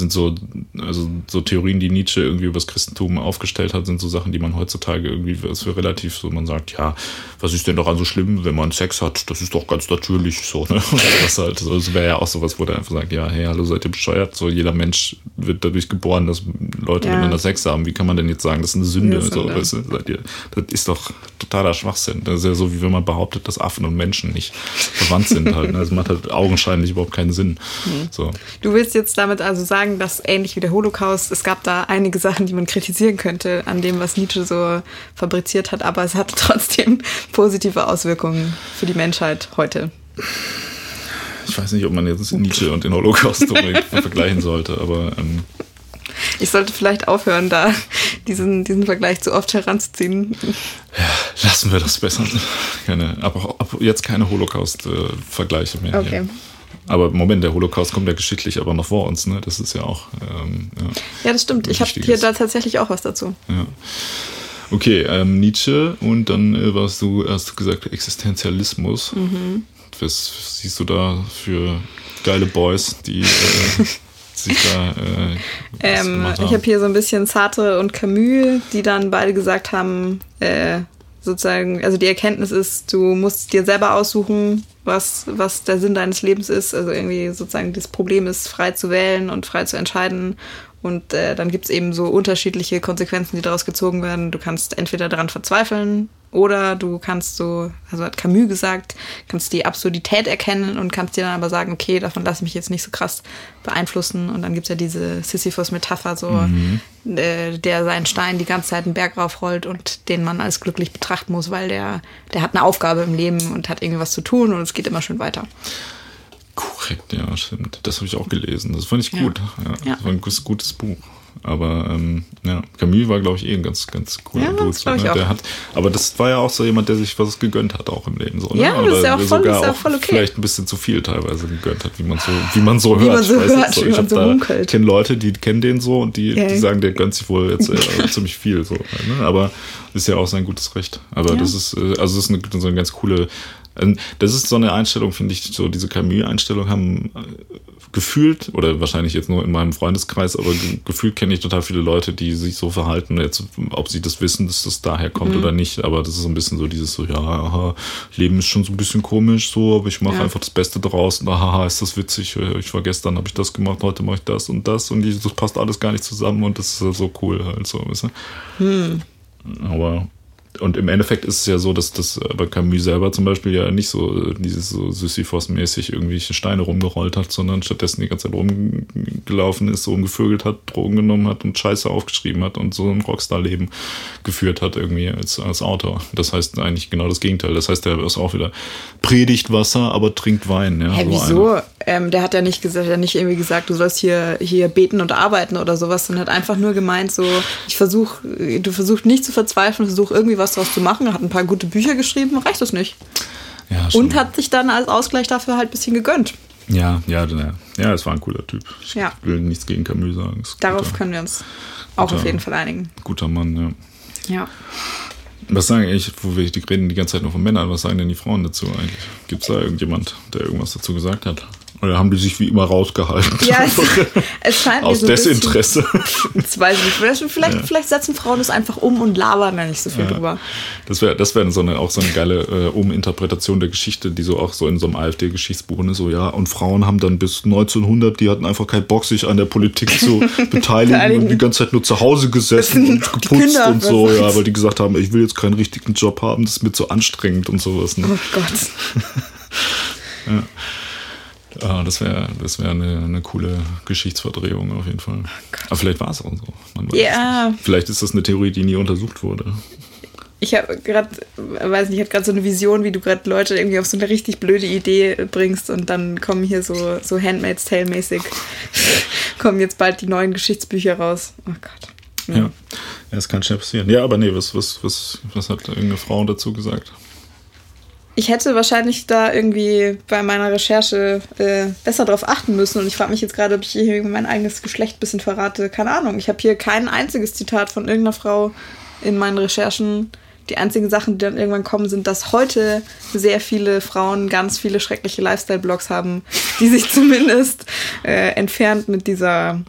sind so, also so Theorien, die Nietzsche irgendwie über das Christentum aufgestellt hat, sind so Sachen, die man heutzutage irgendwie für relativ so, man sagt, ja, was ist denn doch so schlimm, wenn man Sex hat? Das ist doch ganz natürlich so, ne? *laughs* das halt, so, das wäre ja auch sowas, wo der einfach sagt, ja, hey, hallo, seid ihr bescheuert? So, jeder Mensch wird dadurch geboren, dass Leute ja. miteinander Sex haben. Wie kann man denn jetzt sagen, das ist eine Sünde? Ja, so, weißt du, seid ihr, das ist doch totaler Schwachsinn. Das ist ja so, wie wenn man behauptet, dass Affen und Menschen nicht verwandt sind halt. Ne? Das macht halt augenscheinlich überhaupt keinen Sinn. Mhm. So. Du willst jetzt damit also sagen, sagen, dass ähnlich wie der Holocaust, es gab da einige Sachen, die man kritisieren könnte an dem, was Nietzsche so fabriziert hat, aber es hat *laughs* trotzdem positive Auswirkungen für die Menschheit heute. Ich weiß nicht, ob man jetzt Nietzsche und den Holocaust *laughs* vergleichen sollte, aber. Ähm ich sollte vielleicht aufhören, da diesen, diesen Vergleich zu oft heranzuziehen. Ja, lassen wir das besser. Keine, aber jetzt keine Holocaust-Vergleiche mehr. Okay. Hier. Aber Moment, der Holocaust kommt ja geschichtlich aber noch vor uns, ne? Das ist ja auch. Ähm, ja, ja, das stimmt. Ich habe hier da tatsächlich auch was dazu. Ja. Okay, ähm, Nietzsche und dann äh, warst du, hast du gesagt, Existenzialismus. Mhm. Was siehst du da für geile Boys, die äh, *laughs* sich da. Äh, ähm, ich habe hier so ein bisschen Sartre und Camus, die dann beide gesagt haben, äh, sozusagen, also die Erkenntnis ist, du musst dir selber aussuchen, was, was der Sinn deines Lebens ist. Also irgendwie sozusagen das Problem ist, frei zu wählen und frei zu entscheiden. Und äh, dann gibt es eben so unterschiedliche Konsequenzen, die daraus gezogen werden. Du kannst entweder daran verzweifeln oder du kannst so, also hat Camus gesagt, kannst die Absurdität erkennen und kannst dir dann aber sagen, okay, davon lasse ich mich jetzt nicht so krass beeinflussen. Und dann gibt es ja diese Sisyphus-Metapher, so, mhm. äh, der seinen Stein die ganze Zeit einen Berg raufrollt und den man als glücklich betrachten muss, weil der, der hat eine Aufgabe im Leben und hat irgendwie was zu tun und es geht immer schön weiter. Korrekt, ja, stimmt. Das habe ich auch gelesen. Das fand ich gut. Ja. ja. Das war ein gutes Buch. Aber ähm, ja, Camus war, glaube ich, eh ein ganz, ganz cooler ja, Dude. So, ne? der hat, aber das war ja auch so jemand, der sich was gegönnt hat, auch im Leben. So, ne? Ja, das ist ja auch voll, sogar ist ja voll okay. vielleicht ein bisschen zu viel teilweise gegönnt hat, wie man so, wie man so wie hört. Man so hört so, ich habe so da kenne Leute, die kennen den so und die, yeah. die sagen, der gönnt sich wohl jetzt äh, *laughs* ziemlich viel. So, ne? Aber ist ja auch sein gutes Recht. Aber ja. das ist, äh, also das ist eine, so eine ganz coole das ist so eine Einstellung, finde ich, so diese Camus-Einstellung haben äh, gefühlt, oder wahrscheinlich jetzt nur in meinem Freundeskreis, aber gefühlt kenne ich total viele Leute, die sich so verhalten, jetzt, ob sie das wissen, dass das daher kommt mhm. oder nicht, aber das ist so ein bisschen so dieses so, ja, aha, Leben ist schon so ein bisschen komisch, so, aber ich mache ja. einfach das Beste draus und haha, ist das witzig, ich war gestern, habe ich das gemacht, heute mache ich das und das und das passt alles gar nicht zusammen und das ist so cool halt so, weißt du? Hm. Aber und im Endeffekt ist es ja so, dass das bei Camus selber zum Beispiel ja nicht so dieses so Sisyphos-mäßig irgendwelche Steine rumgerollt hat, sondern stattdessen die ganze Zeit rumgelaufen ist, so umgevögelt hat, Drogen genommen hat und Scheiße aufgeschrieben hat und so ein Rockstar-Leben geführt hat irgendwie als, als Autor. Das heißt eigentlich genau das Gegenteil. Das heißt, er ist auch wieder predigt Wasser, aber trinkt Wein. Ja, so wieso? Ähm, der hat ja nicht gesagt, ja nicht irgendwie gesagt, du sollst hier, hier beten und arbeiten oder sowas, sondern hat einfach nur gemeint, so, ich versuche, du versuchst nicht zu verzweifeln, versuch irgendwie was draus zu machen, hat ein paar gute Bücher geschrieben, reicht das nicht. Ja, und hat sich dann als Ausgleich dafür halt ein bisschen gegönnt. Ja, ja, ja, ja, es war ein cooler Typ. Ich ja. will nichts gegen Camus sagen. Darauf guter, können wir uns auch guter, auf jeden Fall einigen. Guter Mann, ja. Ja. Was sagen eigentlich, wo wir die reden die ganze Zeit nur von Männern, was sagen denn die Frauen dazu eigentlich? Gibt es da irgendjemand, der irgendwas dazu gesagt hat? Oder haben die sich wie immer rausgehalten? Ja, es, *laughs* es scheint Aus so Desinteresse. Bisschen, das weiß ich nicht. Vielleicht, ja. vielleicht setzen Frauen das einfach um und labern da nicht so viel ja. drüber. Das wäre das wär so eine, auch so eine geile äh, Uminterpretation der Geschichte, die so auch so in so einem AfD-Geschichtsbuch ist. So, ja, und Frauen haben dann bis 1900, die hatten einfach keinen Bock, sich an der Politik zu *laughs* beteiligen und die ganze Zeit nur zu Hause gesessen und geputzt und so. Ja, weil die gesagt haben, ich will jetzt keinen richtigen Job haben, das ist mir zu anstrengend und sowas. Ne? Oh Gott. *laughs* ja. Ah, das wäre das wär eine, eine coole Geschichtsverdrehung auf jeden Fall. Oh Aber vielleicht war es auch so. ja. Vielleicht ist das eine Theorie, die nie untersucht wurde. Ich habe gerade, weiß nicht, ich habe gerade so eine Vision, wie du gerade Leute irgendwie auf so eine richtig blöde Idee bringst und dann kommen hier so, so Handmaid's Tale-mäßig, *laughs* kommen jetzt bald die neuen Geschichtsbücher raus. Oh Gott. Ja. ja, das kann schnell passieren. Ja, aber nee, was, was, was, was hat irgendeine Frau dazu gesagt? Ich hätte wahrscheinlich da irgendwie bei meiner Recherche äh, besser drauf achten müssen. Und ich frage mich jetzt gerade, ob ich hier mein eigenes Geschlecht ein bisschen verrate. Keine Ahnung. Ich habe hier kein einziges Zitat von irgendeiner Frau in meinen Recherchen. Die einzigen Sachen, die dann irgendwann kommen, sind, dass heute sehr viele Frauen ganz viele schreckliche Lifestyle-Blogs haben, die sich *laughs* zumindest äh, entfernt mit dieser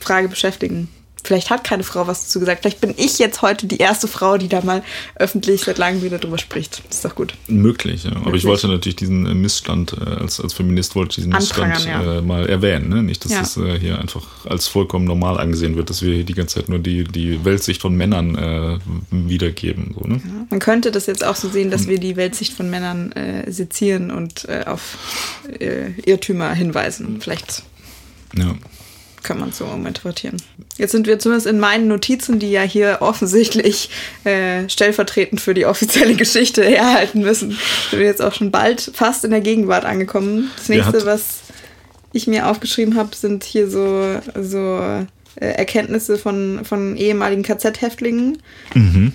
Frage beschäftigen. Vielleicht hat keine Frau was dazu gesagt. Vielleicht bin ich jetzt heute die erste Frau, die da mal öffentlich seit langem wieder drüber spricht. Das ist doch gut. Möglich, ja. Möglich. Aber ich wollte natürlich diesen äh, Missstand, äh, als, als Feminist wollte ich diesen Missstand ja. äh, mal erwähnen. Ne? Nicht, dass ja. das äh, hier einfach als vollkommen normal angesehen wird, dass wir hier die ganze Zeit nur die, die Weltsicht von Männern äh, wiedergeben. So, ne? ja. Man könnte das jetzt auch so sehen, dass wir die Weltsicht von Männern äh, sezieren und auf Irrtümer hinweisen. Vielleicht. Ja kann man so interpretieren. Jetzt sind wir zumindest in meinen Notizen, die ja hier offensichtlich äh, stellvertretend für die offizielle *laughs* Geschichte herhalten müssen, sind wir jetzt auch schon bald fast in der Gegenwart angekommen. Das nächste, was ich mir aufgeschrieben habe, sind hier so, so äh, Erkenntnisse von, von ehemaligen KZ-Häftlingen. Mhm.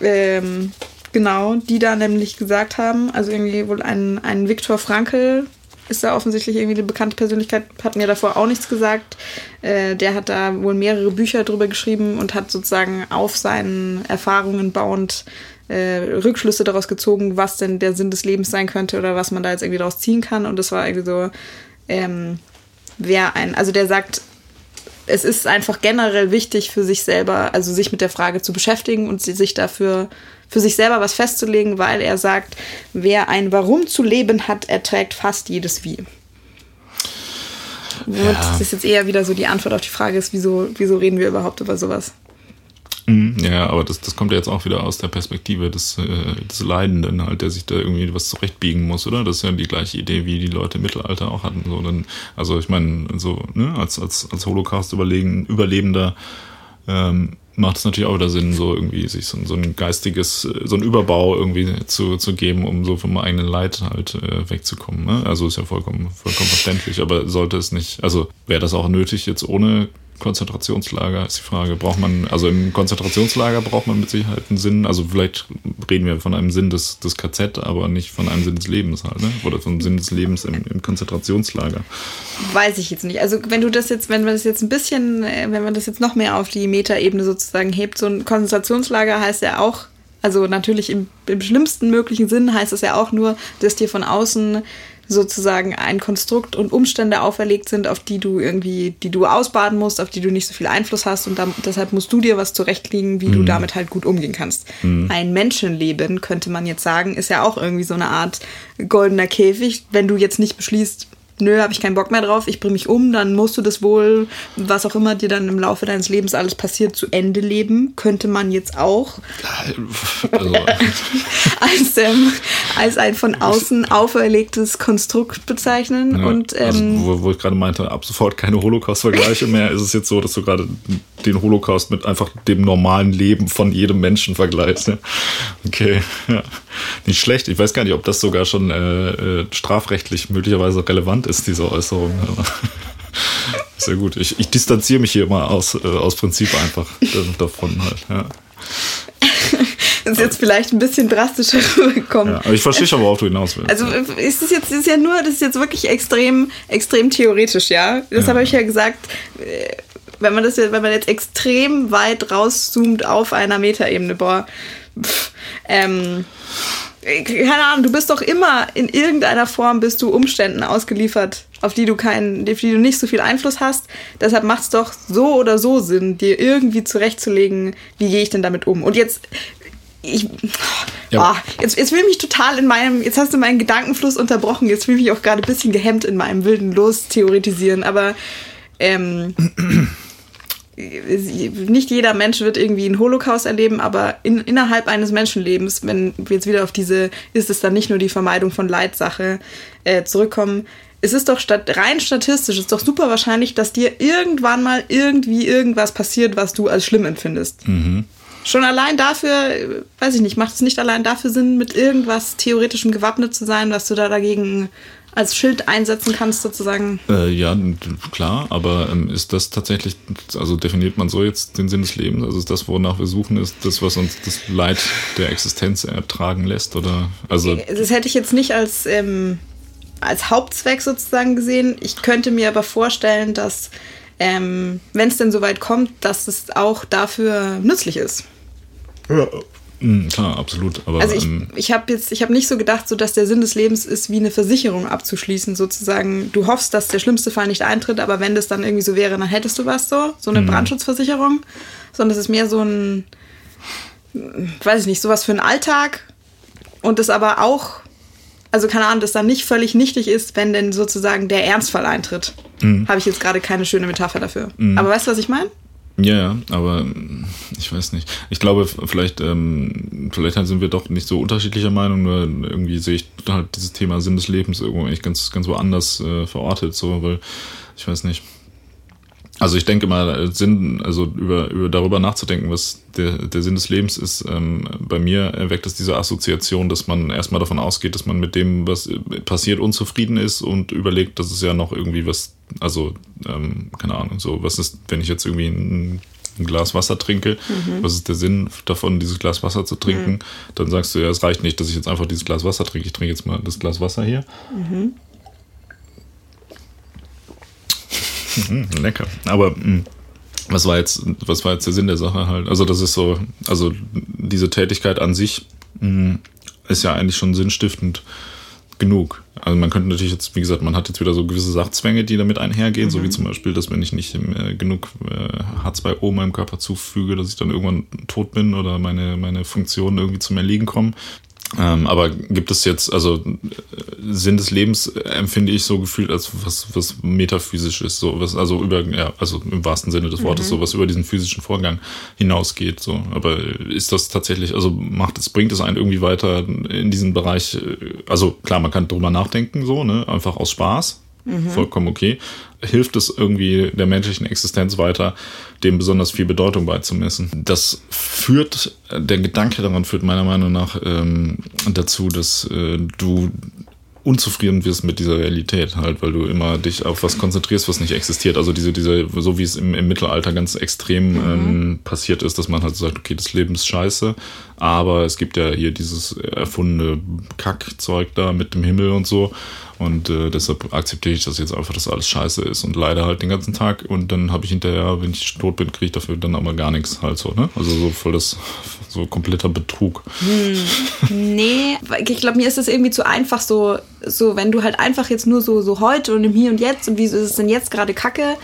Ähm, genau, die da nämlich gesagt haben, also irgendwie wohl ein, ein Viktor Frankl ist da offensichtlich irgendwie eine bekannte Persönlichkeit, hat mir davor auch nichts gesagt. Äh, der hat da wohl mehrere Bücher drüber geschrieben und hat sozusagen auf seinen Erfahrungen bauend äh, Rückschlüsse daraus gezogen, was denn der Sinn des Lebens sein könnte oder was man da jetzt irgendwie daraus ziehen kann. Und das war irgendwie so, ähm, wer ein, also der sagt, es ist einfach generell wichtig für sich selber, also sich mit der Frage zu beschäftigen und sich dafür für sich selber was festzulegen, weil er sagt, wer ein Warum zu leben hat, erträgt fast jedes Wie. Ja. Das ist jetzt eher wieder so die Antwort auf die Frage ist, wieso, wieso reden wir überhaupt über sowas? Mhm, ja, aber das, das kommt ja jetzt auch wieder aus der Perspektive des, äh, des Leidenden, halt, der sich da irgendwie was zurechtbiegen muss, oder? Das ist ja die gleiche Idee, wie die Leute im Mittelalter auch hatten. So, dann, also ich meine, so, ne, als, als, als Holocaust-Überlebender ähm, macht es natürlich auch wieder Sinn, so irgendwie sich so, so, ein geistiges, so ein Überbau irgendwie zu, zu geben, um so vom eigenen Leid halt äh, wegzukommen. Ne? Also ist ja vollkommen, vollkommen verständlich, aber sollte es nicht, also wäre das auch nötig jetzt ohne Konzentrationslager ist die Frage. Braucht man, also im Konzentrationslager braucht man mit Sicherheit einen Sinn, also vielleicht reden wir von einem Sinn des, des KZ, aber nicht von einem Sinn des Lebens halt, ne? Oder vom Sinn des Lebens im, im Konzentrationslager. Weiß ich jetzt nicht. Also wenn du das jetzt, wenn man das jetzt ein bisschen, äh, wenn man das jetzt noch mehr auf die Metaebene sozusagen hebt, so ein Konzentrationslager heißt ja auch, also natürlich im, im schlimmsten möglichen Sinn heißt es ja auch nur, dass dir von außen sozusagen ein Konstrukt und Umstände auferlegt sind, auf die du irgendwie, die du ausbaden musst, auf die du nicht so viel Einfluss hast und dann, deshalb musst du dir was zurechtlegen, wie mhm. du damit halt gut umgehen kannst. Mhm. Ein Menschenleben, könnte man jetzt sagen, ist ja auch irgendwie so eine Art goldener Käfig, wenn du jetzt nicht beschließt, nö, habe ich keinen Bock mehr drauf, ich bringe mich um, dann musst du das wohl, was auch immer dir dann im Laufe deines Lebens alles passiert, zu Ende leben. Könnte man jetzt auch also. *laughs* als, ähm, als ein von außen auferlegtes Konstrukt bezeichnen. Ja, und, also, ähm, also, wo, wo, ich gerade meinte, ab sofort keine Holocaust-Vergleiche mehr, ist es jetzt so, dass du gerade den Holocaust mit einfach dem normalen Leben von jedem Menschen vergleichst. Ne? Okay, ja. Nicht schlecht. Ich weiß gar nicht, ob das sogar schon äh, äh strafrechtlich möglicherweise relevant ist, diese Äußerung. *laughs* Sehr gut. Ich, ich distanziere mich hier mal aus, äh, aus Prinzip einfach davon halt. Ja. Das ist jetzt vielleicht ein bisschen drastischer *laughs* rübergekommen. Ja, aber ich verstehe schon, worauf du hinaus willst. Also ist es jetzt ist ja nur, das ist jetzt wirklich extrem, extrem theoretisch, ja. Das ja. habe ich ja gesagt, äh, wenn man das wenn man jetzt extrem weit rauszoomt auf einer Metaebene, boah, pff, ähm, keine Ahnung, du bist doch immer in irgendeiner Form bist du Umständen ausgeliefert, auf die du keinen, auf die du nicht so viel Einfluss hast. Deshalb macht es doch so oder so Sinn, dir irgendwie zurechtzulegen, wie gehe ich denn damit um. Und jetzt, ich, ja. oh, jetzt, jetzt will mich total in meinem, jetzt hast du meinen Gedankenfluss unterbrochen, jetzt fühle ich mich auch gerade ein bisschen gehemmt in meinem wilden Los theoretisieren, aber ähm, nicht jeder Mensch wird irgendwie einen Holocaust erleben, aber in, innerhalb eines Menschenlebens, wenn wir jetzt wieder auf diese, ist es dann nicht nur die Vermeidung von Leidsache äh, zurückkommen, es ist doch stat rein statistisch, es ist doch super wahrscheinlich, dass dir irgendwann mal irgendwie irgendwas passiert, was du als schlimm empfindest. Mhm. Schon allein dafür, weiß ich nicht, macht es nicht allein dafür Sinn, mit irgendwas Theoretischem gewappnet zu sein, dass du da dagegen als Schild einsetzen kannst, sozusagen. Äh, ja, klar, aber ähm, ist das tatsächlich, also definiert man so jetzt den Sinn des Lebens? Also ist das, wonach wir suchen, ist das, was uns das Leid der Existenz ertragen lässt? Oder also. Das hätte ich jetzt nicht als, ähm, als Hauptzweck sozusagen gesehen. Ich könnte mir aber vorstellen, dass ähm, wenn es denn soweit kommt, dass es auch dafür nützlich ist. Ja, Mhm, klar, absolut. Aber, also ich, ähm, ich habe jetzt, ich habe nicht so gedacht, so dass der Sinn des Lebens ist, wie eine Versicherung abzuschließen, sozusagen. Du hoffst, dass der schlimmste Fall nicht eintritt, aber wenn das dann irgendwie so wäre, dann hättest du was so, so eine Mhm. Brandschutzversicherung, sondern es ist mehr so ein, weiß ich nicht, sowas für einen Alltag und das aber auch, also keine Ahnung, das dann nicht völlig nichtig ist, wenn denn sozusagen der Ernstfall eintritt. Mhm. Habe ich jetzt gerade keine schöne Metapher dafür. Aber weißt du, was ich meine? Ja, ja, aber ähm, ich weiß nicht. Ich glaube, vielleicht, ähm, vielleicht sind wir doch nicht so unterschiedlicher Meinung, nur irgendwie sehe ich halt dieses Thema Sinn des Lebens irgendwo eigentlich ganz, ganz woanders äh, verortet, so, weil ich weiß nicht. Also ich denke mal, äh, Sinn, also über, über darüber nachzudenken, was der, der Sinn des Lebens ist, ähm, bei mir erweckt es diese Assoziation, dass man erstmal davon ausgeht, dass man mit dem, was äh, passiert, unzufrieden ist und überlegt, dass es ja noch irgendwie was, also, ähm, keine Ahnung, so, was ist, wenn ich jetzt irgendwie ein, ein Glas Wasser trinke, was ist der Sinn davon, dieses Glas Wasser zu trinken? Dann sagst du, ja, es reicht nicht, dass ich jetzt einfach dieses Glas Wasser trinke. Ich trinke jetzt mal das Glas Wasser hier. Mhm, lecker. Aber mh, was war jetzt, was war jetzt der Sinn der Sache halt? Also das ist so, also diese Tätigkeit an sich mh, ist ja eigentlich schon sinnstiftend genug. Also man könnte natürlich jetzt, wie gesagt, man hat jetzt wieder so gewisse Sachzwänge, die damit einhergehen, so wie zum Beispiel, dass wenn ich nicht äh, genug äh, H2O meinem Körper zufüge, dass ich dann irgendwann tot bin oder meine, meine Funktionen irgendwie zum Erliegen kommen. Ähm, aber gibt es jetzt, also äh, Sinn des Lebens äh, empfinde ich so gefühlt als was, was metaphysisch ist, so was, also über, ja, also im wahrsten Sinne des Wortes, so was über diesen physischen Vorgang hinausgeht, so. Aber ist das tatsächlich, also macht es, bringt es einen irgendwie weiter in diesen Bereich, äh, also klar, man kann drüber nachdenken, so, ne, einfach aus Spaß, vollkommen okay. Hilft es irgendwie der menschlichen Existenz weiter, dem besonders viel Bedeutung beizumessen? Das führt, der Gedanke daran führt meiner Meinung nach ähm, dazu, dass äh, du unzufrieden wirst mit dieser Realität halt, weil du immer dich auf was konzentrierst, was nicht existiert. Also diese, diese, so wie es im, im Mittelalter ganz extrem ähm, passiert ist, dass man halt sagt, okay, das Leben ist scheiße, aber es gibt ja hier dieses erfundene Kackzeug da mit dem Himmel und so. Und äh, deshalb akzeptiere ich das jetzt einfach, dass alles scheiße ist und leide halt den ganzen Tag und dann habe ich hinterher, wenn ich tot bin, kriege ich dafür dann aber gar nichts halt so, ne? Also so voll das, so kompletter Betrug. *laughs* Nee, weil ich glaube, mir ist das irgendwie zu einfach so, so, wenn du halt einfach jetzt nur so, so heute und im Hier und Jetzt und wieso ist es denn jetzt gerade Kacke?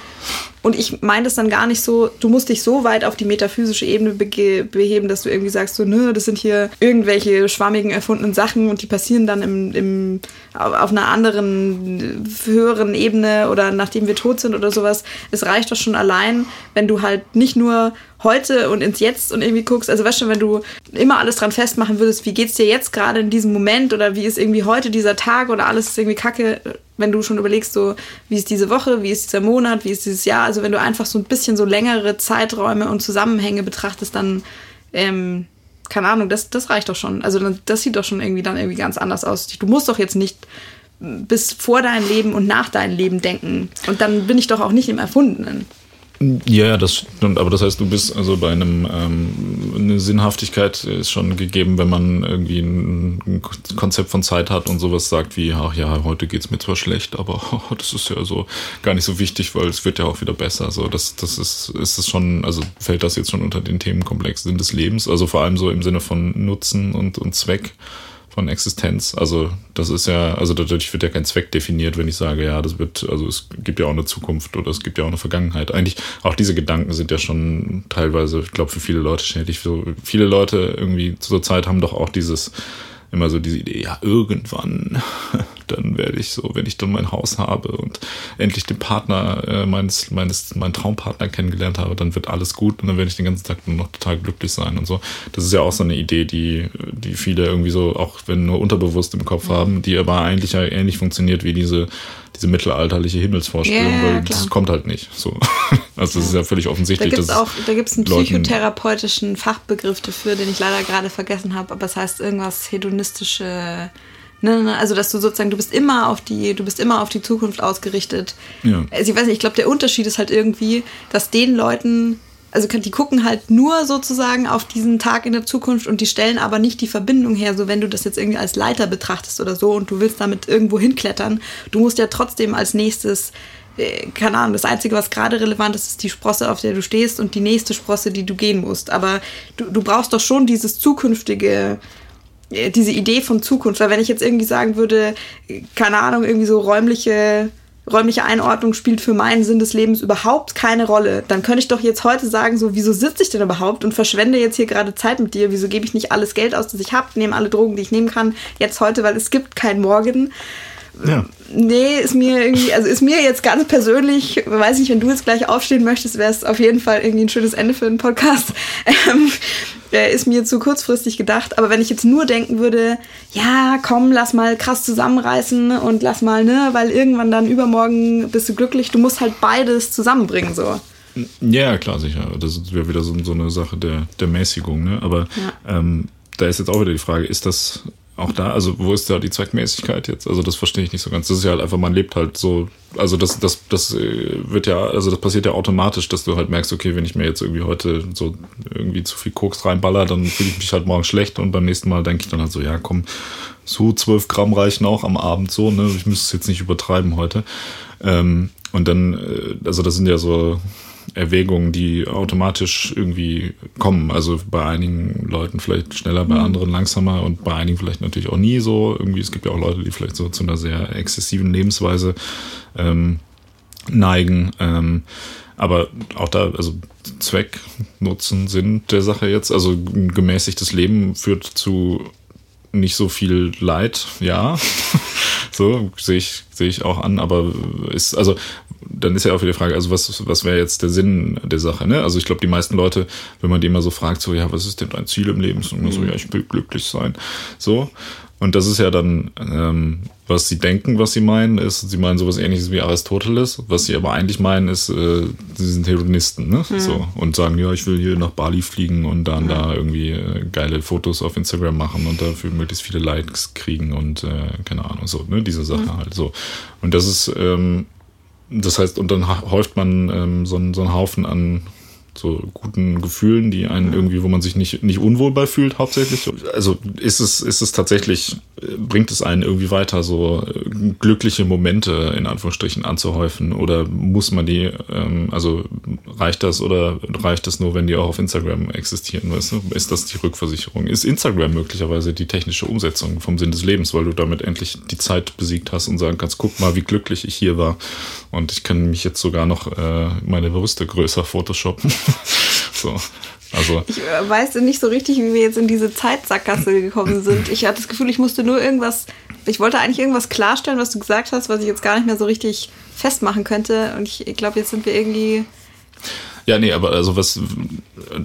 Und ich meine das dann gar nicht so, du musst dich so weit auf die metaphysische Ebene beheben, dass du irgendwie sagst, so, nö, das sind hier irgendwelche schwammigen, erfundenen Sachen und die passieren dann im, im, auf einer anderen, höheren Ebene oder nachdem wir tot sind oder sowas. Es reicht doch schon allein, wenn du halt nicht nur heute und ins Jetzt und irgendwie guckst, also weißt du, wenn du immer alles dran festmachen würdest, wie geht's dir jetzt gerade in diesem Moment oder wie ist irgendwie heute dieser Tag oder alles ist irgendwie kacke, wenn du schon überlegst, so, wie ist diese Woche, wie ist dieser Monat, wie ist dieses Jahr, also wenn du einfach so ein bisschen so längere Zeiträume und Zusammenhänge betrachtest, dann, ähm, keine Ahnung, das, das reicht doch schon. Also das sieht doch schon irgendwie dann irgendwie ganz anders aus. Du musst doch jetzt nicht bis vor dein Leben und nach deinem Leben denken. Und dann bin ich doch auch nicht im Erfundenen. Ja, ja, das stimmt, aber das heißt, du bist also bei einem, ähm, eine Sinnhaftigkeit ist schon gegeben, wenn man irgendwie ein, Konzept von Zeit hat und sowas sagt wie, ach ja, heute geht's mir zwar schlecht, aber *laughs* das ist ja so gar nicht so wichtig, weil es wird ja auch wieder besser. So, das, das ist, ist es schon, also fällt das jetzt schon unter den Themenkomplex Sinn des Lebens, also vor allem so im Sinne von Nutzen und, und Zweck von Existenz. Also das ist ja, also dadurch wird ja kein Zweck definiert, wenn ich sage, ja, das wird, also es gibt ja auch eine Zukunft oder es gibt ja auch eine Vergangenheit. Eigentlich auch diese Gedanken sind ja schon teilweise, ich glaube, für viele Leute schädlich. Viele Leute irgendwie zur Zeit haben doch auch dieses immer so diese Idee, ja, irgendwann, *laughs* dann werde ich so, wenn ich dann mein Haus habe und endlich den Partner äh, meines, meines, meinen Traumpartner kennengelernt habe, dann wird alles gut und dann werde ich den ganzen Tag nur noch total glücklich sein und so. Das ist ja auch so eine Idee, die, die viele irgendwie so, auch wenn nur unterbewusst im Kopf haben, die aber eigentlich ja ähnlich funktioniert wie diese, diese mittelalterliche Himmelsvorstellung, Ja, weil klar. das kommt halt nicht. So. *laughs* Also das ist ja völlig Da offensichtlich. gibt es auch, da gibt's einen psychotherapeutischen Fachbegriff dafür, den ich leider gerade vergessen habe, aber es heißt irgendwas hedonistische. Ne, ne, also dass du sozusagen, du bist immer auf die, du bist immer auf die Zukunft ausgerichtet. Ja. Also ich weiß nicht, ich glaube, der Unterschied ist halt irgendwie, dass den Leuten, also die gucken halt nur sozusagen auf diesen Tag in der Zukunft und die stellen aber nicht die Verbindung her, so wenn du das jetzt irgendwie als Leiter betrachtest oder so und du willst damit irgendwo hinklettern, du musst ja trotzdem als nächstes äh, keine Ahnung, das Einzige, was gerade relevant ist, ist die Sprosse, auf der du stehst und die nächste Sprosse, die du gehen musst. Aber du, du brauchst doch schon dieses zukünftige, äh, diese Idee von Zukunft. Weil wenn ich jetzt irgendwie sagen würde, keine Ahnung, irgendwie so räumliche räumliche Einordnung spielt für meinen Sinn des Lebens überhaupt keine Rolle, dann könnte ich doch jetzt heute sagen, so, wieso sitze ich denn überhaupt und verschwende jetzt hier gerade Zeit mit dir? Wieso gebe ich nicht alles Geld aus, das ich habe, nehme alle Drogen, die ich nehmen kann, jetzt heute, weil es gibt kein Morgen. Ja. Nee, ist mir irgendwie, also ist mir jetzt ganz persönlich, weiß nicht, wenn du jetzt gleich aufstehen möchtest, wäre es auf jeden Fall irgendwie ein schönes Ende für einen Podcast. *laughs* Ähm, ist mir zu kurzfristig gedacht. Aber wenn ich jetzt nur denken würde, ja, komm, lass mal krass zusammenreißen und lass mal, ne, weil irgendwann dann übermorgen bist du glücklich, du musst halt beides zusammenbringen, so. Ja, klar, sicher. Das wäre wieder so, so, eine Sache der, der Mäßigung, ne? Aber ja. ähm, da ist jetzt auch wieder die Frage, ist das auch da, also wo ist da die Zweckmäßigkeit jetzt? Also das verstehe ich nicht so ganz. Das ist ja halt einfach, man lebt halt so, also das, das, das äh, wird ja, also das passiert ja automatisch, dass du halt merkst, okay, wenn ich mir jetzt irgendwie heute so irgendwie zu viel Koks reinballer, dann fühle ich mich halt morgen schlecht und beim nächsten Mal denke ich dann halt so, ja komm, so zwölf Gramm reichen auch am Abend so, ne? Ich müsste es jetzt nicht übertreiben heute. Ähm, und dann, äh, also das sind ja so Erwägungen, die automatisch irgendwie kommen. Also bei einigen Leuten vielleicht schneller, bei mhm. anderen langsamer und bei einigen vielleicht natürlich auch nie so. Irgendwie, es gibt ja auch Leute, die vielleicht so zu einer sehr exzessiven Lebensweise ähm, neigen. Ähm, aber auch da, also Zweck, Nutzen, Sinn der Sache jetzt. Also ein gemäßigtes Leben führt zu nicht so viel Leid, ja. *laughs* so sehe ich, sehe ich auch an, aber ist, also dann ist ja auch wieder die Frage, also was, was wäre jetzt der Sinn der Sache, ne? Also ich glaube, die meisten Leute, wenn man die immer so fragt, so, ja, was ist denn dein Ziel im Leben? Und so, ja, ich will glücklich sein. So. Und das ist ja dann, ähm, was sie denken, was sie meinen, ist, sie meinen sowas ähnliches wie Aristoteles. Was sie aber eigentlich meinen, ist, äh, sie sind Hedonisten, ne? Mhm. So. Und sagen, ja, ich will hier nach Bali fliegen und dann mhm. da irgendwie äh, geile Fotos auf Instagram machen und dafür möglichst viele Likes kriegen und äh, keine Ahnung, so, ne? Diese Sache mhm. halt so. Und das ist, ähm, das heißt, und dann häuft man ähm, so, so einen Haufen an so guten Gefühlen, die einen irgendwie, wo man sich nicht, nicht unwohl bei fühlt, hauptsächlich. Also ist es, ist es tatsächlich, bringt es einen irgendwie weiter, so äh, glückliche Momente in Anführungsstrichen anzuhäufen? Oder muss man die, ähm, also reicht das oder reicht das nur, wenn die auch auf Instagram existieren? Weißt du? Ist das die Rückversicherung? Ist Instagram möglicherweise die technische Umsetzung vom Sinn des Lebens, weil du damit endlich die Zeit besiegt hast und sagen kannst, guck mal, wie glücklich ich hier war. Und ich kann mich jetzt sogar noch äh, meine Brüste größer photoshoppen. *laughs* so. Also. Ich äh, weiß nicht so richtig, wie wir jetzt in diese Zeitsackgasse gekommen sind. Ich hatte das Gefühl, ich musste nur irgendwas, ich wollte eigentlich irgendwas klarstellen, was du gesagt hast, was ich jetzt gar nicht mehr so richtig festmachen könnte. Und ich, ich glaube, jetzt sind wir irgendwie ja, nee, aber also was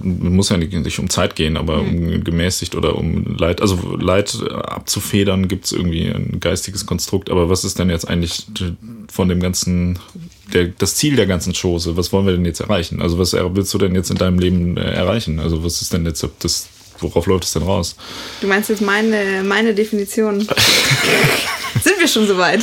muss ja nicht um Zeit gehen, aber mhm. um gemäßigt oder um Leid, also Leid abzufedern, gibt es irgendwie ein geistiges Konstrukt, aber was ist denn jetzt eigentlich von dem ganzen, der, das Ziel der ganzen Chose? Was wollen wir denn jetzt erreichen? Also was willst du denn jetzt in deinem Leben äh, erreichen? Also was ist denn jetzt das, worauf läuft es denn raus? Du meinst jetzt meine, meine Definition? *laughs* *laughs* Sind wir schon soweit?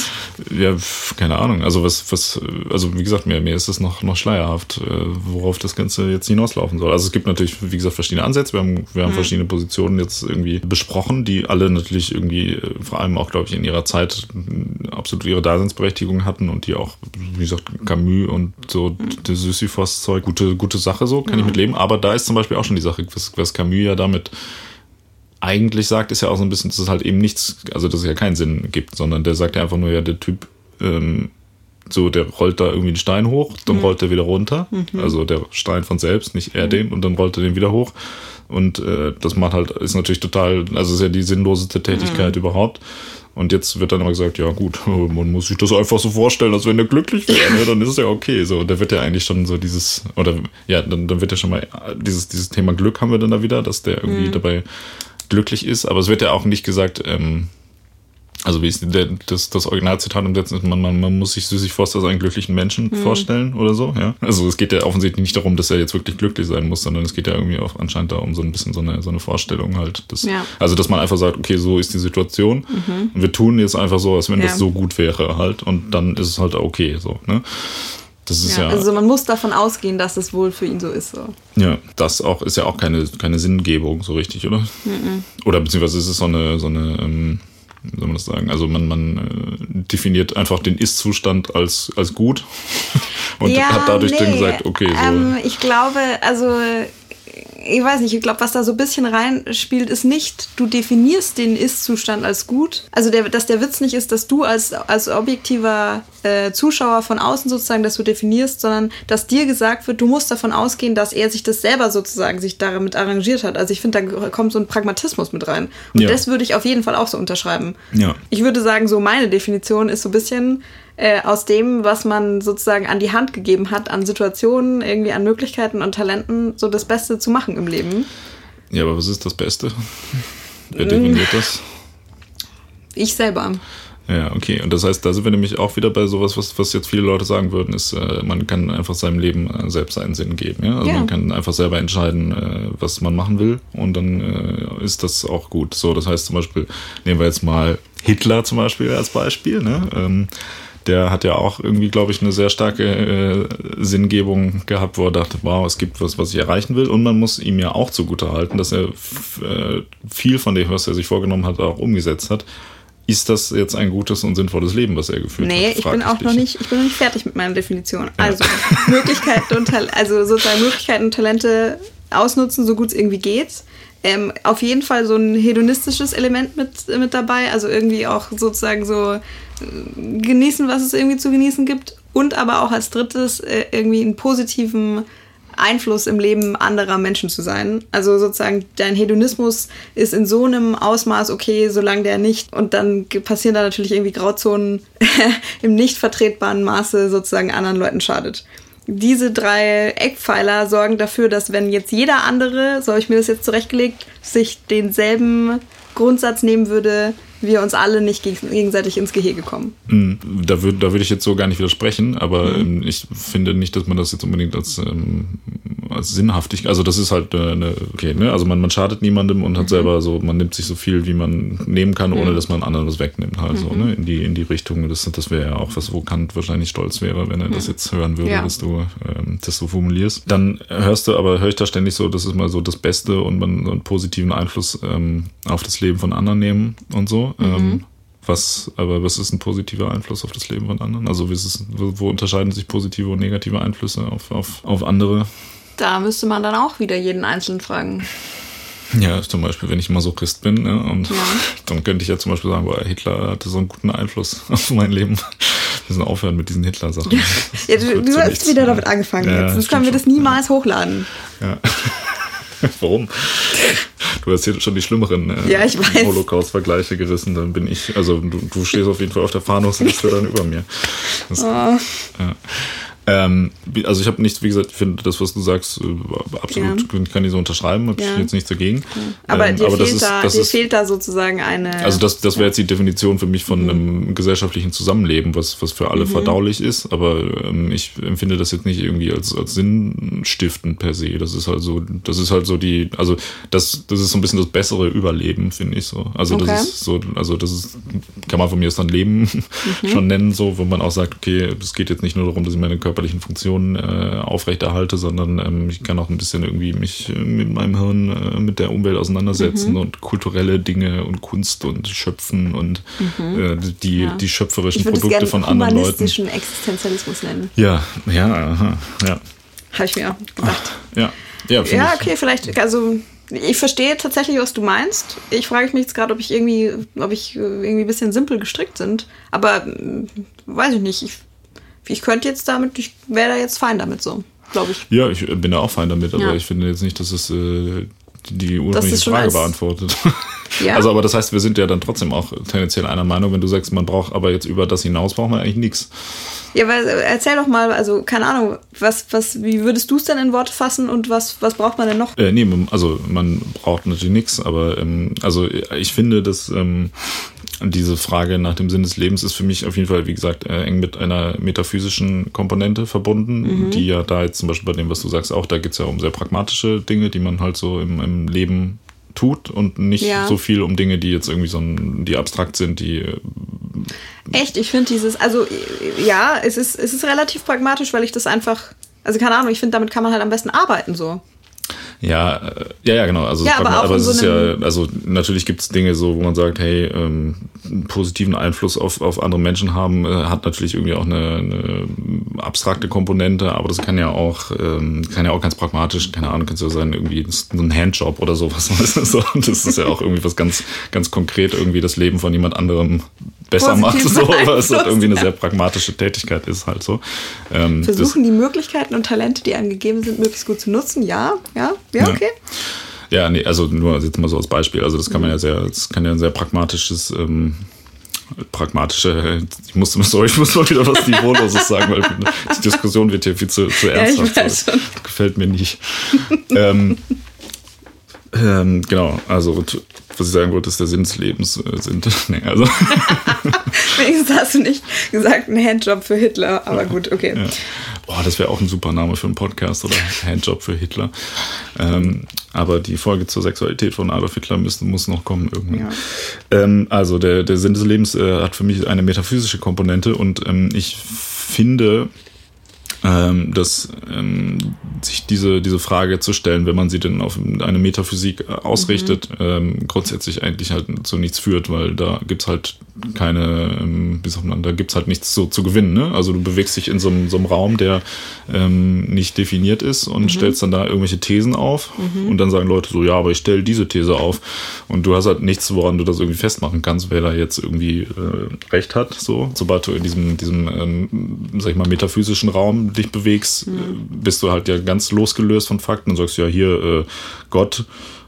Ja, keine Ahnung. Also was, was, also wie gesagt, mir, mir ist es noch, noch schleierhaft, äh, worauf das Ganze jetzt hinauslaufen soll. Also es gibt natürlich, wie gesagt, verschiedene Ansätze. Wir haben, wir haben mhm. verschiedene Positionen jetzt irgendwie besprochen, die alle natürlich irgendwie, äh, vor allem auch, glaube ich, in ihrer Zeit absolut ihre Daseinsberechtigung hatten und die auch, wie gesagt, Camus und so mhm. das Sisyphos-Zeug, gute, gute Sache so, kann mhm. ich mit leben. Aber da ist zum Beispiel auch schon die Sache, was, was Camus ja damit eigentlich sagt, ist ja auch so ein bisschen, dass es halt eben nichts, also dass es ja keinen Sinn gibt, sondern der sagt ja einfach nur, ja, der Typ, ähm, so, der rollt da irgendwie einen Stein hoch, dann mhm. rollt er wieder runter. Mhm. Also der Stein von selbst, nicht er mhm. den, und dann rollt er den wieder hoch. Und äh, das macht halt, ist natürlich total, also ist ja die sinnloseste Tätigkeit mhm. überhaupt. Und jetzt wird dann immer gesagt, ja gut, *laughs* man muss sich das einfach so vorstellen, als wenn er glücklich wäre, ne? dann ist es ja okay. So, da wird ja eigentlich schon so dieses, oder ja, dann, dann wird ja schon mal dieses, dieses Thema Glück haben wir dann da wieder, dass der irgendwie mhm. dabei glücklich ist, aber es wird ja auch nicht gesagt, ähm, also wie ist der, das, das Originalzitat im letzten ist, man, man, man muss sich Süßig Foster als einen glücklichen Menschen hm. vorstellen oder so, ja. Also es geht ja offensichtlich nicht darum, dass er jetzt wirklich glücklich sein muss, sondern es geht ja irgendwie auch anscheinend da um so ein bisschen so eine, so eine Vorstellung halt. Dass, ja. Also dass man einfach sagt, okay, so ist die Situation mhm. und wir tun jetzt einfach so, als wenn ja. das so gut wäre halt und dann ist es halt okay, so, ne. Das ist ja, ja, Also man muss davon ausgehen, dass es wohl für ihn so ist. So. Ja, das auch ist ja auch keine, keine Sinngebung so richtig, oder? Mhm. Oder beziehungsweise ist es so eine, so eine ähm, wie soll man das sagen? Also man, man äh, definiert einfach den Ist-Zustand als, als gut *laughs* und Ja, hat dadurch nee. dann gesagt, okay, so. Ähm, ich glaube, also ich weiß nicht, ich glaube, was da so ein bisschen reinspielt, ist nicht, du definierst den Ist-Zustand als gut. Also, der, dass der Witz nicht ist, dass du als, als objektiver äh, Zuschauer von außen sozusagen das so definierst, sondern dass dir gesagt wird, du musst davon ausgehen, dass er sich das selber sozusagen sich damit arrangiert hat. Also, ich finde, da kommt so ein Pragmatismus mit rein. Und Ja. das würde ich auf jeden Fall auch so unterschreiben. Ja. Ich würde sagen, so meine Definition ist so ein bisschen äh, aus dem, was man sozusagen an die Hand gegeben hat, an Situationen, irgendwie an Möglichkeiten und Talenten, so das Beste zu machen im Leben. ja, aber was ist das Beste? Wer definiert das? Ich selber. Ja, okay. Und das heißt, da sind wir nämlich auch wieder bei sowas, was, was jetzt viele Leute sagen würden, ist, äh, man kann einfach seinem Leben äh, selbst einen Sinn geben. Ja? Also Ja. man kann einfach selber entscheiden, äh, was man machen will und dann äh, ist das auch gut. So, das heißt zum Beispiel, nehmen wir jetzt mal Hitler zum Beispiel als Beispiel, ne? Ähm, der hat ja auch irgendwie, glaube ich, eine sehr starke äh, Sinngebung gehabt, wo er dachte, wow, es gibt was, was ich erreichen will. Und man muss ihm ja auch zugutehalten, dass er äh, viel von dem, was er sich vorgenommen hat, auch umgesetzt hat. Ist das jetzt ein gutes und sinnvolles Leben, was er geführt Nee, hat? ich frag bin auch dich. noch nicht, ich bin noch nicht fertig mit meiner Definition. Also Möglichkeiten und also sozusagen Möglichkeiten und Talente ausnutzen, so gut es irgendwie geht. Ähm, auf jeden Fall so ein hedonistisches Element mit, mit dabei, also irgendwie auch sozusagen so äh, genießen, was es irgendwie zu genießen gibt. Und aber auch als drittes äh, irgendwie einen positiven Einfluss im Leben anderer Menschen zu sein. Also sozusagen dein Hedonismus ist in so einem Ausmaß okay, solange der nicht und dann passieren da natürlich irgendwie Grauzonen *laughs* im nicht vertretbaren Maße sozusagen anderen Leuten schadet. Diese drei Eckpfeiler sorgen dafür, dass wenn jetzt jeder andere, so habe ich mir das jetzt zurechtgelegt, sich denselben Grundsatz nehmen würde, wir uns alle nicht geg- gegenseitig ins Gehege kommen. Mm, Da würde da würd ich jetzt so gar nicht widersprechen, aber Mhm. ähm, ich finde nicht, dass man das jetzt unbedingt als, ähm, als sinnhaftig, also das ist halt äh, eine, okay, ne? also man, man schadet niemandem und Mhm. hat selber so, man nimmt sich so viel, wie man nehmen kann, ohne dass man anderen was wegnimmt, halt so, Mhm. ne? in die, in die Richtung, das, das wäre ja auch was, wo Kant wahrscheinlich stolz wäre, wenn er das jetzt hören würde, Ja. dass du ähm, das so formulierst. Dann hörst du, aber höre ich da ständig so, das ist mal so das Beste und man so einen positiven Einfluss ähm, auf das Leben von anderen nehmen und so. Mhm. Ähm, was, aber was ist ein positiver Einfluss auf das Leben von anderen? Also es, wo, unterscheiden sich positive und negative Einflüsse auf, auf, auf andere? Da müsste man dann auch wieder jeden Einzelnen fragen. Ja, zum Beispiel, wenn ich Masochist bin, ne, und Ja. *laughs* dann könnte ich ja zum Beispiel sagen, boah, Hitler hatte so einen guten Einfluss *laughs* auf mein Leben. Wir müssen aufhören mit diesen Hitler-Sachen. Ja, das du, du hast wieder damit angefangen Ja, jetzt. Sonst können wir das niemals hochladen. Ja. *laughs* Warum? Du hast hier schon die schlimmeren äh, Ja. Holocaust-Vergleiche gerissen, dann bin ich, also du, du stehst auf jeden Fall auf der Fahndungsliste dann über mir. Das, Oh. ja. Ähm, also ich habe nichts, wie gesagt, ich finde das, was du sagst, äh, absolut, ich kann ich so unterschreiben, habe Ja. ich jetzt nichts dagegen. Aber Ähm, dir, das fehlt, ist, da, dir ist, fehlt da sozusagen eine. also das, das wäre jetzt die Definition für mich von Mhm. einem gesellschaftlichen Zusammenleben, was, was für alle verdaulich ist, aber ähm, ich empfinde das jetzt nicht irgendwie als, als sinnstiftend per se. Das ist halt so, das ist halt so die, also das, das ist so ein bisschen das bessere Überleben, finde ich so. Also Okay. das ist so, also das ist, kann man von mir aus dann Leben Mhm. *laughs* schon nennen, so, wo man auch sagt, okay, es geht jetzt nicht nur darum, dass ich meine körperlichen Funktionen äh, aufrechterhalte, sondern ähm, ich kann auch ein bisschen irgendwie mich äh, mit meinem Hirn äh, mit der Umwelt auseinandersetzen Mhm. und kulturelle Dinge und Kunst und Schöpfen und äh, die, Mhm. Ja. die schöpferischen ich Produkte von anderen Leuten. humanistischen Existenzialismus nennen. Ja, ja, aha, ja, Habe ich mir auch gedacht. ja, ja, Ja, ich. okay, vielleicht, also ich verstehe tatsächlich, was du meinst. Ich frage mich jetzt gerade, ob ich irgendwie, ob ich äh, irgendwie ein bisschen simpel gestrickt sind. Aber äh, weiß ich nicht. Ich, ich könnte jetzt damit, ich wäre da jetzt fein damit so, glaube ich. Ja, ich bin da auch fein damit, aber Ja. ich finde jetzt nicht, dass es äh, die ursprüngliche Frage beantwortet. Ja. Also, aber das heißt, wir sind ja dann trotzdem auch tendenziell einer Meinung, wenn du sagst, man braucht aber jetzt über das hinaus braucht man eigentlich nichts. Ja, weil, äh, erzähl doch mal, also keine Ahnung, was, was, wie würdest du es denn in Worte fassen und was, was braucht man denn noch? Äh, nee, also man braucht natürlich nichts, aber ähm, also ich finde, dass ähm, diese Frage nach dem Sinn des Lebens ist für mich auf jeden Fall, wie gesagt, äh, eng mit einer metaphysischen Komponente verbunden, Mhm. die ja da jetzt zum Beispiel bei dem, was du sagst, auch, da geht's ja um sehr pragmatische Dinge, die man halt so im, im Leben tut und nicht Ja. so viel um Dinge, die jetzt irgendwie so ein, die abstrakt sind, die äh, Echt, ich finde dieses, also ja, es ist, es ist relativ pragmatisch, weil ich das einfach, also keine Ahnung, ich finde, damit kann man halt am besten arbeiten so. Ja, äh, ja, ja, genau. Also, Ja, aber auch aber es so ist ja, also natürlich gibt es Dinge so, wo man sagt, hey, ähm, einen positiven Einfluss auf, auf andere Menschen haben, äh, hat natürlich irgendwie auch eine, eine abstrakte Komponente, aber das kann ja auch, ähm, kann ja auch ganz pragmatisch, keine Ahnung, kann es ja sein, irgendwie so ein Handjob oder sowas. *laughs* weißt du, so. Das ist ja auch irgendwie was ganz, ganz konkret, irgendwie das Leben von jemand anderem besser macht, *laughs* so, weil es halt irgendwie eine ja. sehr pragmatische Tätigkeit ist, halt so. Ähm, das- Versuchen die Möglichkeiten und Talente, die einem gegeben sind, möglichst gut zu nutzen. Ja, ja, ja, Ja. okay. Ja, nee, also nur jetzt mal so als Beispiel. Also das kann man ja sehr, das kann ja ein sehr pragmatisches, ähm, pragmatische, ich musste *laughs* sorry, ich muss mal wieder was Niveauloses sagen, weil die Diskussion wird hier viel zu, zu ernsthaft. schon. Das gefällt mir nicht. ähm, ähm, genau, also was ich sagen wollte, ist der Sinn des Lebens äh, sind. *laughs* Nee, also *laughs* Wenigstens hast du nicht gesagt, ein Handjob für Hitler, aber gut, okay. Ja. Boah, das wäre auch ein super Name für einen Podcast oder Handjob für Hitler. Ähm, aber die Folge zur Sexualität von Adolf Hitler müsste, muss noch kommen irgendwann. Ja. Ähm, also der, der Sinn des Lebens äh, hat für mich eine metaphysische Komponente und ähm, ich finde, ähm, dass ähm, sich diese, diese Frage zu stellen, wenn man sie denn auf eine Metaphysik äh, ausrichtet, ähm, grundsätzlich eigentlich halt zu nichts führt, weil da gibt's halt keine, ähm, wie sagt man, da gibt's halt nichts so zu gewinnen. Ne? Also du bewegst dich in so einem, so einem Raum, der ähm, nicht definiert ist und stellst dann da irgendwelche Thesen auf und dann sagen Leute so, ja, aber ich stelle diese These auf und du hast halt nichts, woran du das irgendwie festmachen kannst, wer da jetzt irgendwie äh, recht hat. So, sobald du in diesem, diesem, ähm, sag ich mal, metaphysischen Raum dich bewegst, äh, bist du halt ja ganz losgelöst von Fakten und sagst ja hier äh, Gott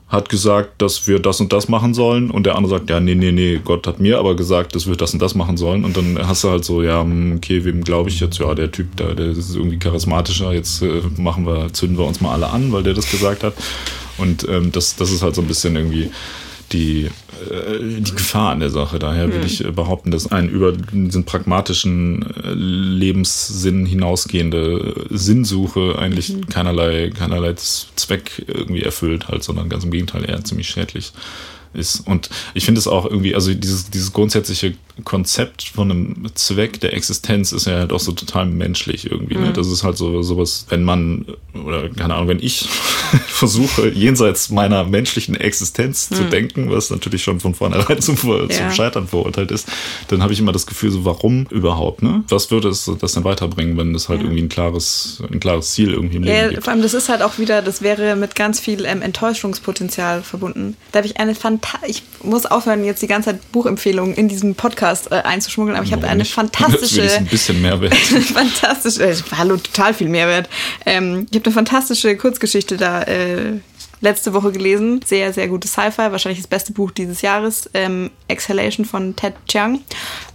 hat gesagt, dass wir das und das machen sollen. Und der andere sagt, ja, nee, nee, nee, Gott hat mir aber gesagt, dass wir das und das machen sollen. Und dann hast du halt so, ja, hm, okay, wem glaube ich jetzt? Ja, der Typ da, der ist irgendwie charismatischer, jetzt äh, machen wir, zünden wir uns mal alle an, weil der das gesagt hat. Und ähm, das, das ist halt so ein bisschen irgendwie die, äh, die Gefahr an der Sache. Daher würde ich äh, behaupten, dass ein über diesen pragmatischen äh, Lebenssinn hinausgehende Sinnsuche eigentlich keinerlei, keinerlei Zweck irgendwie erfüllt, halt, sondern ganz im Gegenteil eher ziemlich schädlich ist. Und ich finde es auch irgendwie, also dieses, dieses grundsätzliche Konzept von einem Zweck der Existenz ist ja halt auch so total menschlich irgendwie. Ne? Das ist halt so sowas, wenn man, oder keine Ahnung, wenn ich *laughs* versuche, jenseits meiner menschlichen Existenz zu denken, was natürlich schon von vornherein *laughs* zum, zum Ja. Scheitern verurteilt ist, dann habe ich immer das Gefühl, so warum überhaupt, ne? Was würde es das denn weiterbringen, wenn es halt irgendwie ein klares, ein klares Ziel irgendwie im Leben Ja, gibt? vor allem, das ist halt auch wieder, das wäre mit ganz viel ähm, Enttäuschungspotenzial verbunden. Da habe ich eine fantastische, ich muss aufhören, jetzt die ganze Zeit Buchempfehlungen in diesen Podcast äh, einzuschmuggeln, aber ich habe eine *laughs* fantastische, Das ist ein bisschen Mehrwert. *laughs* fantastische, äh, hallo, total viel Mehrwert. Ähm, ich habe eine fantastische Kurzgeschichte da äh, letzte Woche gelesen. Sehr, sehr gutes Sci-Fi, wahrscheinlich das beste Buch dieses Jahres. Ähm, Exhalation von Ted Chiang.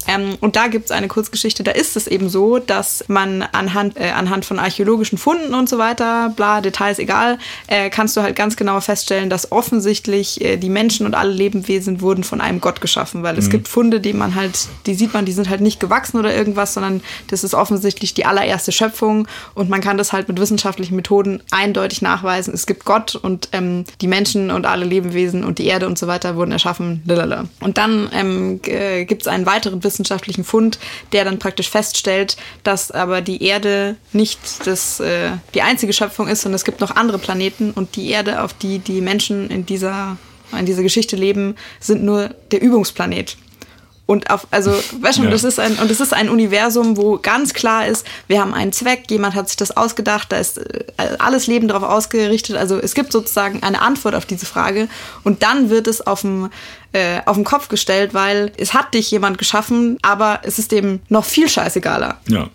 Ähm, und da gibt es eine Kurzgeschichte, da ist es eben so, dass man anhand, äh, anhand von archäologischen Funden und so weiter, bla, Details egal, äh, kannst du halt ganz genau feststellen, dass offensichtlich äh, die Menschen und alle Lebewesen wurden von einem Gott geschaffen, weil es gibt Funde, die man halt, die sieht man, die sind halt nicht gewachsen oder irgendwas, sondern das ist offensichtlich die allererste Schöpfung und man kann das halt mit wissenschaftlichen Methoden eindeutig nachweisen. Es gibt Gott und ähm, die Menschen und alle Lebewesen und die Erde und so weiter wurden erschaffen. Lalala. Und dann ähm, gibt es einen weiteren wissenschaftlichen Fund, der dann praktisch feststellt, dass aber die Erde nicht das, äh, die einzige Schöpfung ist, sondern es gibt noch andere Planeten und die Erde, auf die die Menschen in dieser, in dieser Geschichte leben, sind nur der Übungsplanet. Und auf, also, weißt du, Ja. das ist ein, und es ist ein Universum, wo ganz klar ist, wir haben einen Zweck, jemand hat sich das ausgedacht, da ist äh, alles Leben darauf ausgerichtet. Also es gibt sozusagen eine Antwort auf diese Frage und dann wird es auf dem, äh, auf den Kopf gestellt, weil es hat dich jemand geschaffen, aber es ist dem noch viel scheißegaler. Ja.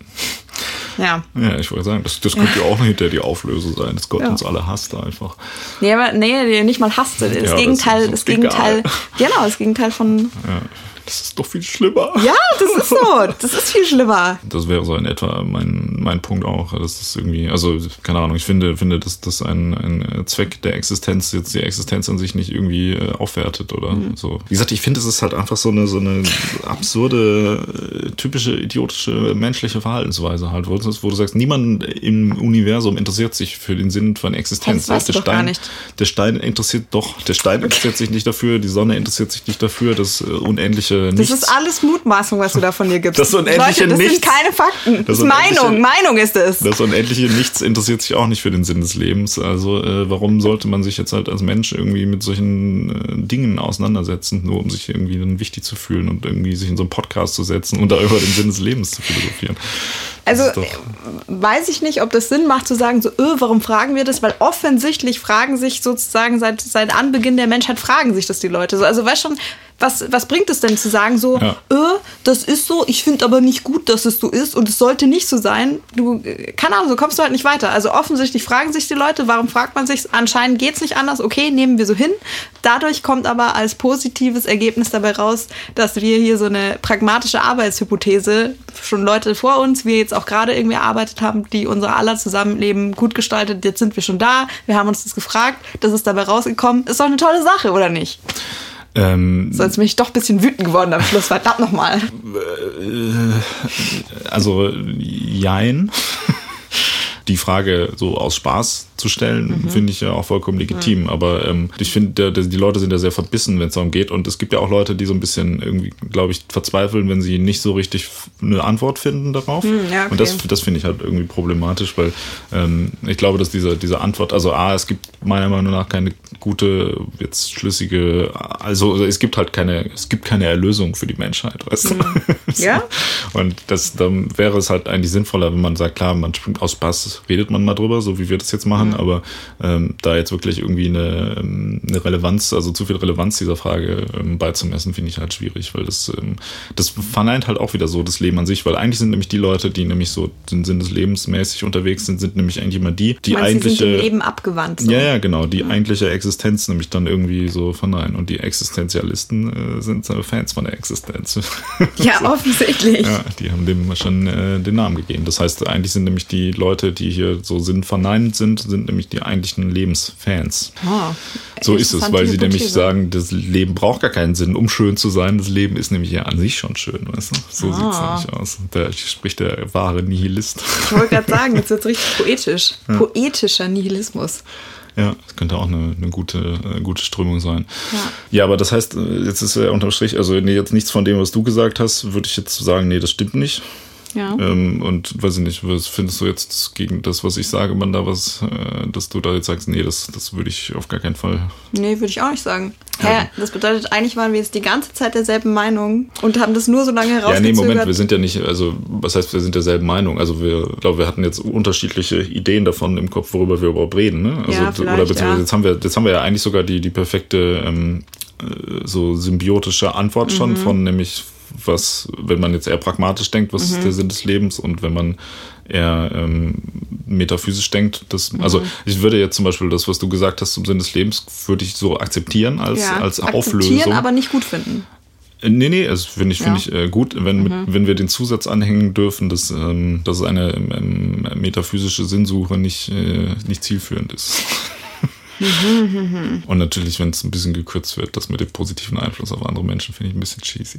Ja. Ja, ich wollte sagen, das, das könnte ja auch hinter die Auflösung sein, dass Gott Ja. uns alle hasst einfach. Nee, aber nee, nicht mal hasst. Das Ja, Gegenteil, das das, Gegenteil, genau, das Gegenteil von, Ja, das ist doch viel schlimmer. ja, das ist so, das ist viel schlimmer. Das wäre so in etwa mein, mein Punkt auch. Das ist irgendwie, also, keine Ahnung, ich finde, finde dass das ein, ein Zweck der Existenz jetzt die Existenz an sich nicht irgendwie äh, aufwertet oder so. Wie gesagt, ich finde, es ist halt einfach so eine, so eine absurde, äh, typische, idiotische menschliche Verhaltensweise halt, wo du, wo du sagst, niemand im Universum interessiert sich für den Sinn von Existenz. Das weißt du der doch gar Stein, nicht. der Stein interessiert doch, der Stein interessiert sich nicht dafür, die Sonne interessiert sich nicht dafür, das äh, unendliche unendliche Das ist alles Mutmaßung, was du da von dir gibst. Das unendliche Leute, das Nichts. sind keine Fakten. Das, Das Meinung. Meinung ist es. Das unendliche Nichts interessiert sich auch nicht für den Sinn des Lebens. Also äh, warum sollte man sich jetzt halt als Mensch irgendwie mit solchen äh, Dingen auseinandersetzen, nur um sich irgendwie dann wichtig zu fühlen und irgendwie sich in so einen Podcast zu setzen und da *laughs* über den Sinn des Lebens zu philosophieren? Das Also doch- weiß ich nicht, ob das Sinn macht zu sagen, so, öh, warum fragen wir das? Weil offensichtlich fragen sich sozusagen seit, seit Anbeginn der Menschheit, fragen sich das die Leute. So, also weißt schon, was, was bringt es denn zu sagen, so, Ja. öh, das ist so, ich finde aber nicht gut, dass es so ist und es sollte nicht so sein. Du, äh, keine Ahnung, so kommst du halt nicht weiter. Also offensichtlich fragen sich die Leute, warum fragt man sich? Anscheinend geht es nicht anders, okay, nehmen wir so hin. Dadurch kommt aber als positives Ergebnis dabei raus, dass wir hier so eine pragmatische Arbeitshypothese, schon Leute vor uns, wir jetzt auch gerade irgendwie erarbeitet haben, die unser aller Zusammenleben gut gestaltet. Jetzt sind wir schon da, wir haben uns das gefragt, das ist dabei rausgekommen. Ist doch eine tolle Sache, oder nicht? Ähm, So, jetzt bin ich doch ein bisschen wütend geworden am Schluss. Verdammt nochmal. also jein. *laughs* Die Frage so aus Spaß zu stellen, Mhm. finde ich ja auch vollkommen legitim. Aber ähm, ich finde, die Leute sind ja sehr verbissen, wenn es darum geht. Und es gibt ja auch Leute, die so ein bisschen irgendwie, glaube ich, verzweifeln, wenn sie nicht so richtig eine Antwort finden darauf. Hm, ja, okay. Und das, das finde ich halt irgendwie problematisch, weil ähm, ich glaube, dass diese, diese Antwort, also A, es gibt meiner Meinung nach keine gute, jetzt schlüssige, also es gibt halt keine, es gibt keine Erlösung für die Menschheit, weißt du? *laughs* So. Ja? Und das, dann wäre es halt eigentlich sinnvoller, wenn man sagt, klar, man aus Spaß redet man mal drüber, so wie wir das jetzt machen, aber ähm, da jetzt wirklich irgendwie eine, ähm, eine Relevanz, also zu viel Relevanz dieser Frage ähm, beizumessen, finde ich halt schwierig, weil das, ähm, das verneint halt auch wieder so das Leben an sich, weil eigentlich sind nämlich die Leute, die nämlich so den Sinn des Lebens mäßig unterwegs sind, sind nämlich eigentlich immer die, die meinst, sie sind eigentliche. dem Leben abgewandt. So. Ja, ja, genau. Die eigentliche Existenz nämlich dann irgendwie so verneinen. Und die Existenzialisten äh, sind äh, Fans von der Existenz. *laughs* Ja, *laughs* offensichtlich. Ja, die haben dem schon äh, den Namen gegeben. Das heißt, eigentlich sind nämlich die Leute, die hier so sinnverneinend sind, sind nämlich die eigentlichen Lebensfans. Oh, So ist es, weil sie nämlich sagen, das Leben braucht gar keinen Sinn, um schön zu sein. Das Leben ist nämlich ja an sich schon schön, weißt du? So sieht es Ah. nämlich aus. Da spricht der wahre Nihilist. Ich wollte gerade sagen, *laughs* jetzt wird es richtig poetisch. Poetischer Nihilismus. Ja, das könnte auch eine, eine gute, äh, gute Strömung sein. Ja. Ja. aber das heißt, äh, jetzt ist ja unterm Strich, also nee, jetzt nichts von dem, was du gesagt hast, würde ich jetzt sagen, nee, das stimmt nicht. Ja. Ähm, und weiß ich nicht, was findest du jetzt gegen das, was ich sage, man da was, äh, dass du da jetzt sagst, nee, das, das würde ich auf gar keinen Fall. Nee, würde ich auch nicht sagen. Hä? Das bedeutet, eigentlich waren wir jetzt die ganze Zeit derselben Meinung und haben das nur so lange Ja, nee, herausgezögert. Moment, wir sind ja nicht, also was heißt, wir sind derselben Meinung. Also wir glaube, wir hatten jetzt unterschiedliche Ideen davon im Kopf, worüber wir überhaupt reden. Ne? Also, Ja, oder beziehungsweise ja. jetzt haben wir, jetzt haben wir ja eigentlich sogar die, die perfekte ähm, äh, so symbiotische Antwort Mhm. schon von nämlich was, wenn man jetzt eher pragmatisch denkt, was Mhm. ist der Sinn des Lebens und wenn man eher ähm, metaphysisch denkt, das, Mhm. also ich würde jetzt zum Beispiel das, was du gesagt hast zum Sinn des Lebens, würde ich so akzeptieren als, ja, als akzeptieren, Auflösung. aber nicht gut finden. Äh, Nee, nee, also finde ich, Ja. finde ich äh, gut, wenn, mit, wenn wir den Zusatz anhängen dürfen, dass, ähm, dass eine ähm, metaphysische Sinnsuche nicht, äh, nicht zielführend ist. Und natürlich, wenn es ein bisschen gekürzt wird, das mit dem positiven Einfluss auf andere Menschen, finde ich ein bisschen cheesy.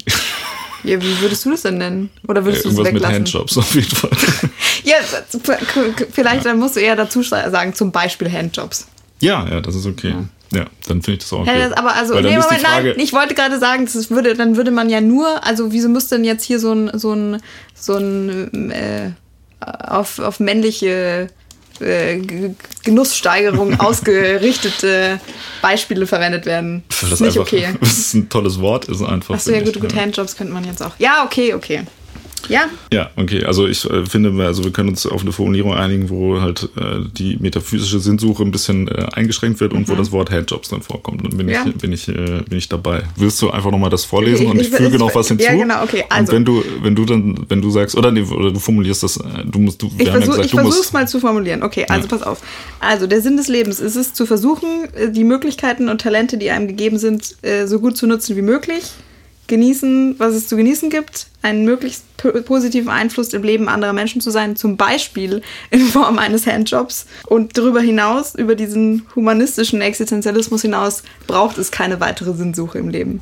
Ja, wie würdest du das denn nennen? Oder würdest du es Irgendwas mit weglassen? Handjobs auf jeden Fall. *laughs* Ja, vielleicht dann musst du eher dazu sagen, zum Beispiel Handjobs. ja, ja, das ist okay. Ja, dann finde ich das auch okay. Hä, das, aber also, nee, Moment, Frage, nein, ich wollte gerade sagen, das würde, dann würde man ja nur, also wieso müsste denn jetzt hier so ein, so ein, so ein äh, auf, auf männliche äh, Genusssteigerung *laughs* ausgerichtete Beispiele verwendet werden? das Das ist ist nicht einfach, okay. *laughs* das ist ein tolles Wort, ist einfach. Achso, ja, finde gut, ich, gut, Handjobs könnte man jetzt auch. Ja, okay, okay. Ja, Ja, okay. Also ich äh, finde, wir- also wir können uns auf eine Formulierung einigen, wo halt äh, die metaphysische Sinnsuche ein bisschen äh, eingeschränkt wird und wo das Wort Handjobs dann vorkommt. Dann bin Mhm. Ja. ich, bin ich, äh, bin ich dabei. Willst du einfach nochmal das vorlesen Ich- und ich ich- füge ich- noch was hinzu? ja, genau, okay, also. Und wenn du, wenn du dann, wenn du sagst, oder nee, oder du formulierst das, äh, du musst, du, wir Ich haben ja versuche gesagt, du versuch's musst. mal zu formulieren. Okay, also pass auf. Also der Sinn des Lebens ist es zu versuchen, äh, die Möglichkeiten und Talente, die einem gegeben sind, so gut zu nutzen wie möglich genießen, was es zu genießen gibt, einen möglichst positiven Einfluss im Leben anderer Menschen zu sein, zum Beispiel in Form eines Handjobs. Und darüber hinaus, über diesen humanistischen Existenzialismus hinaus, braucht es keine weitere Sinnsuche im Leben.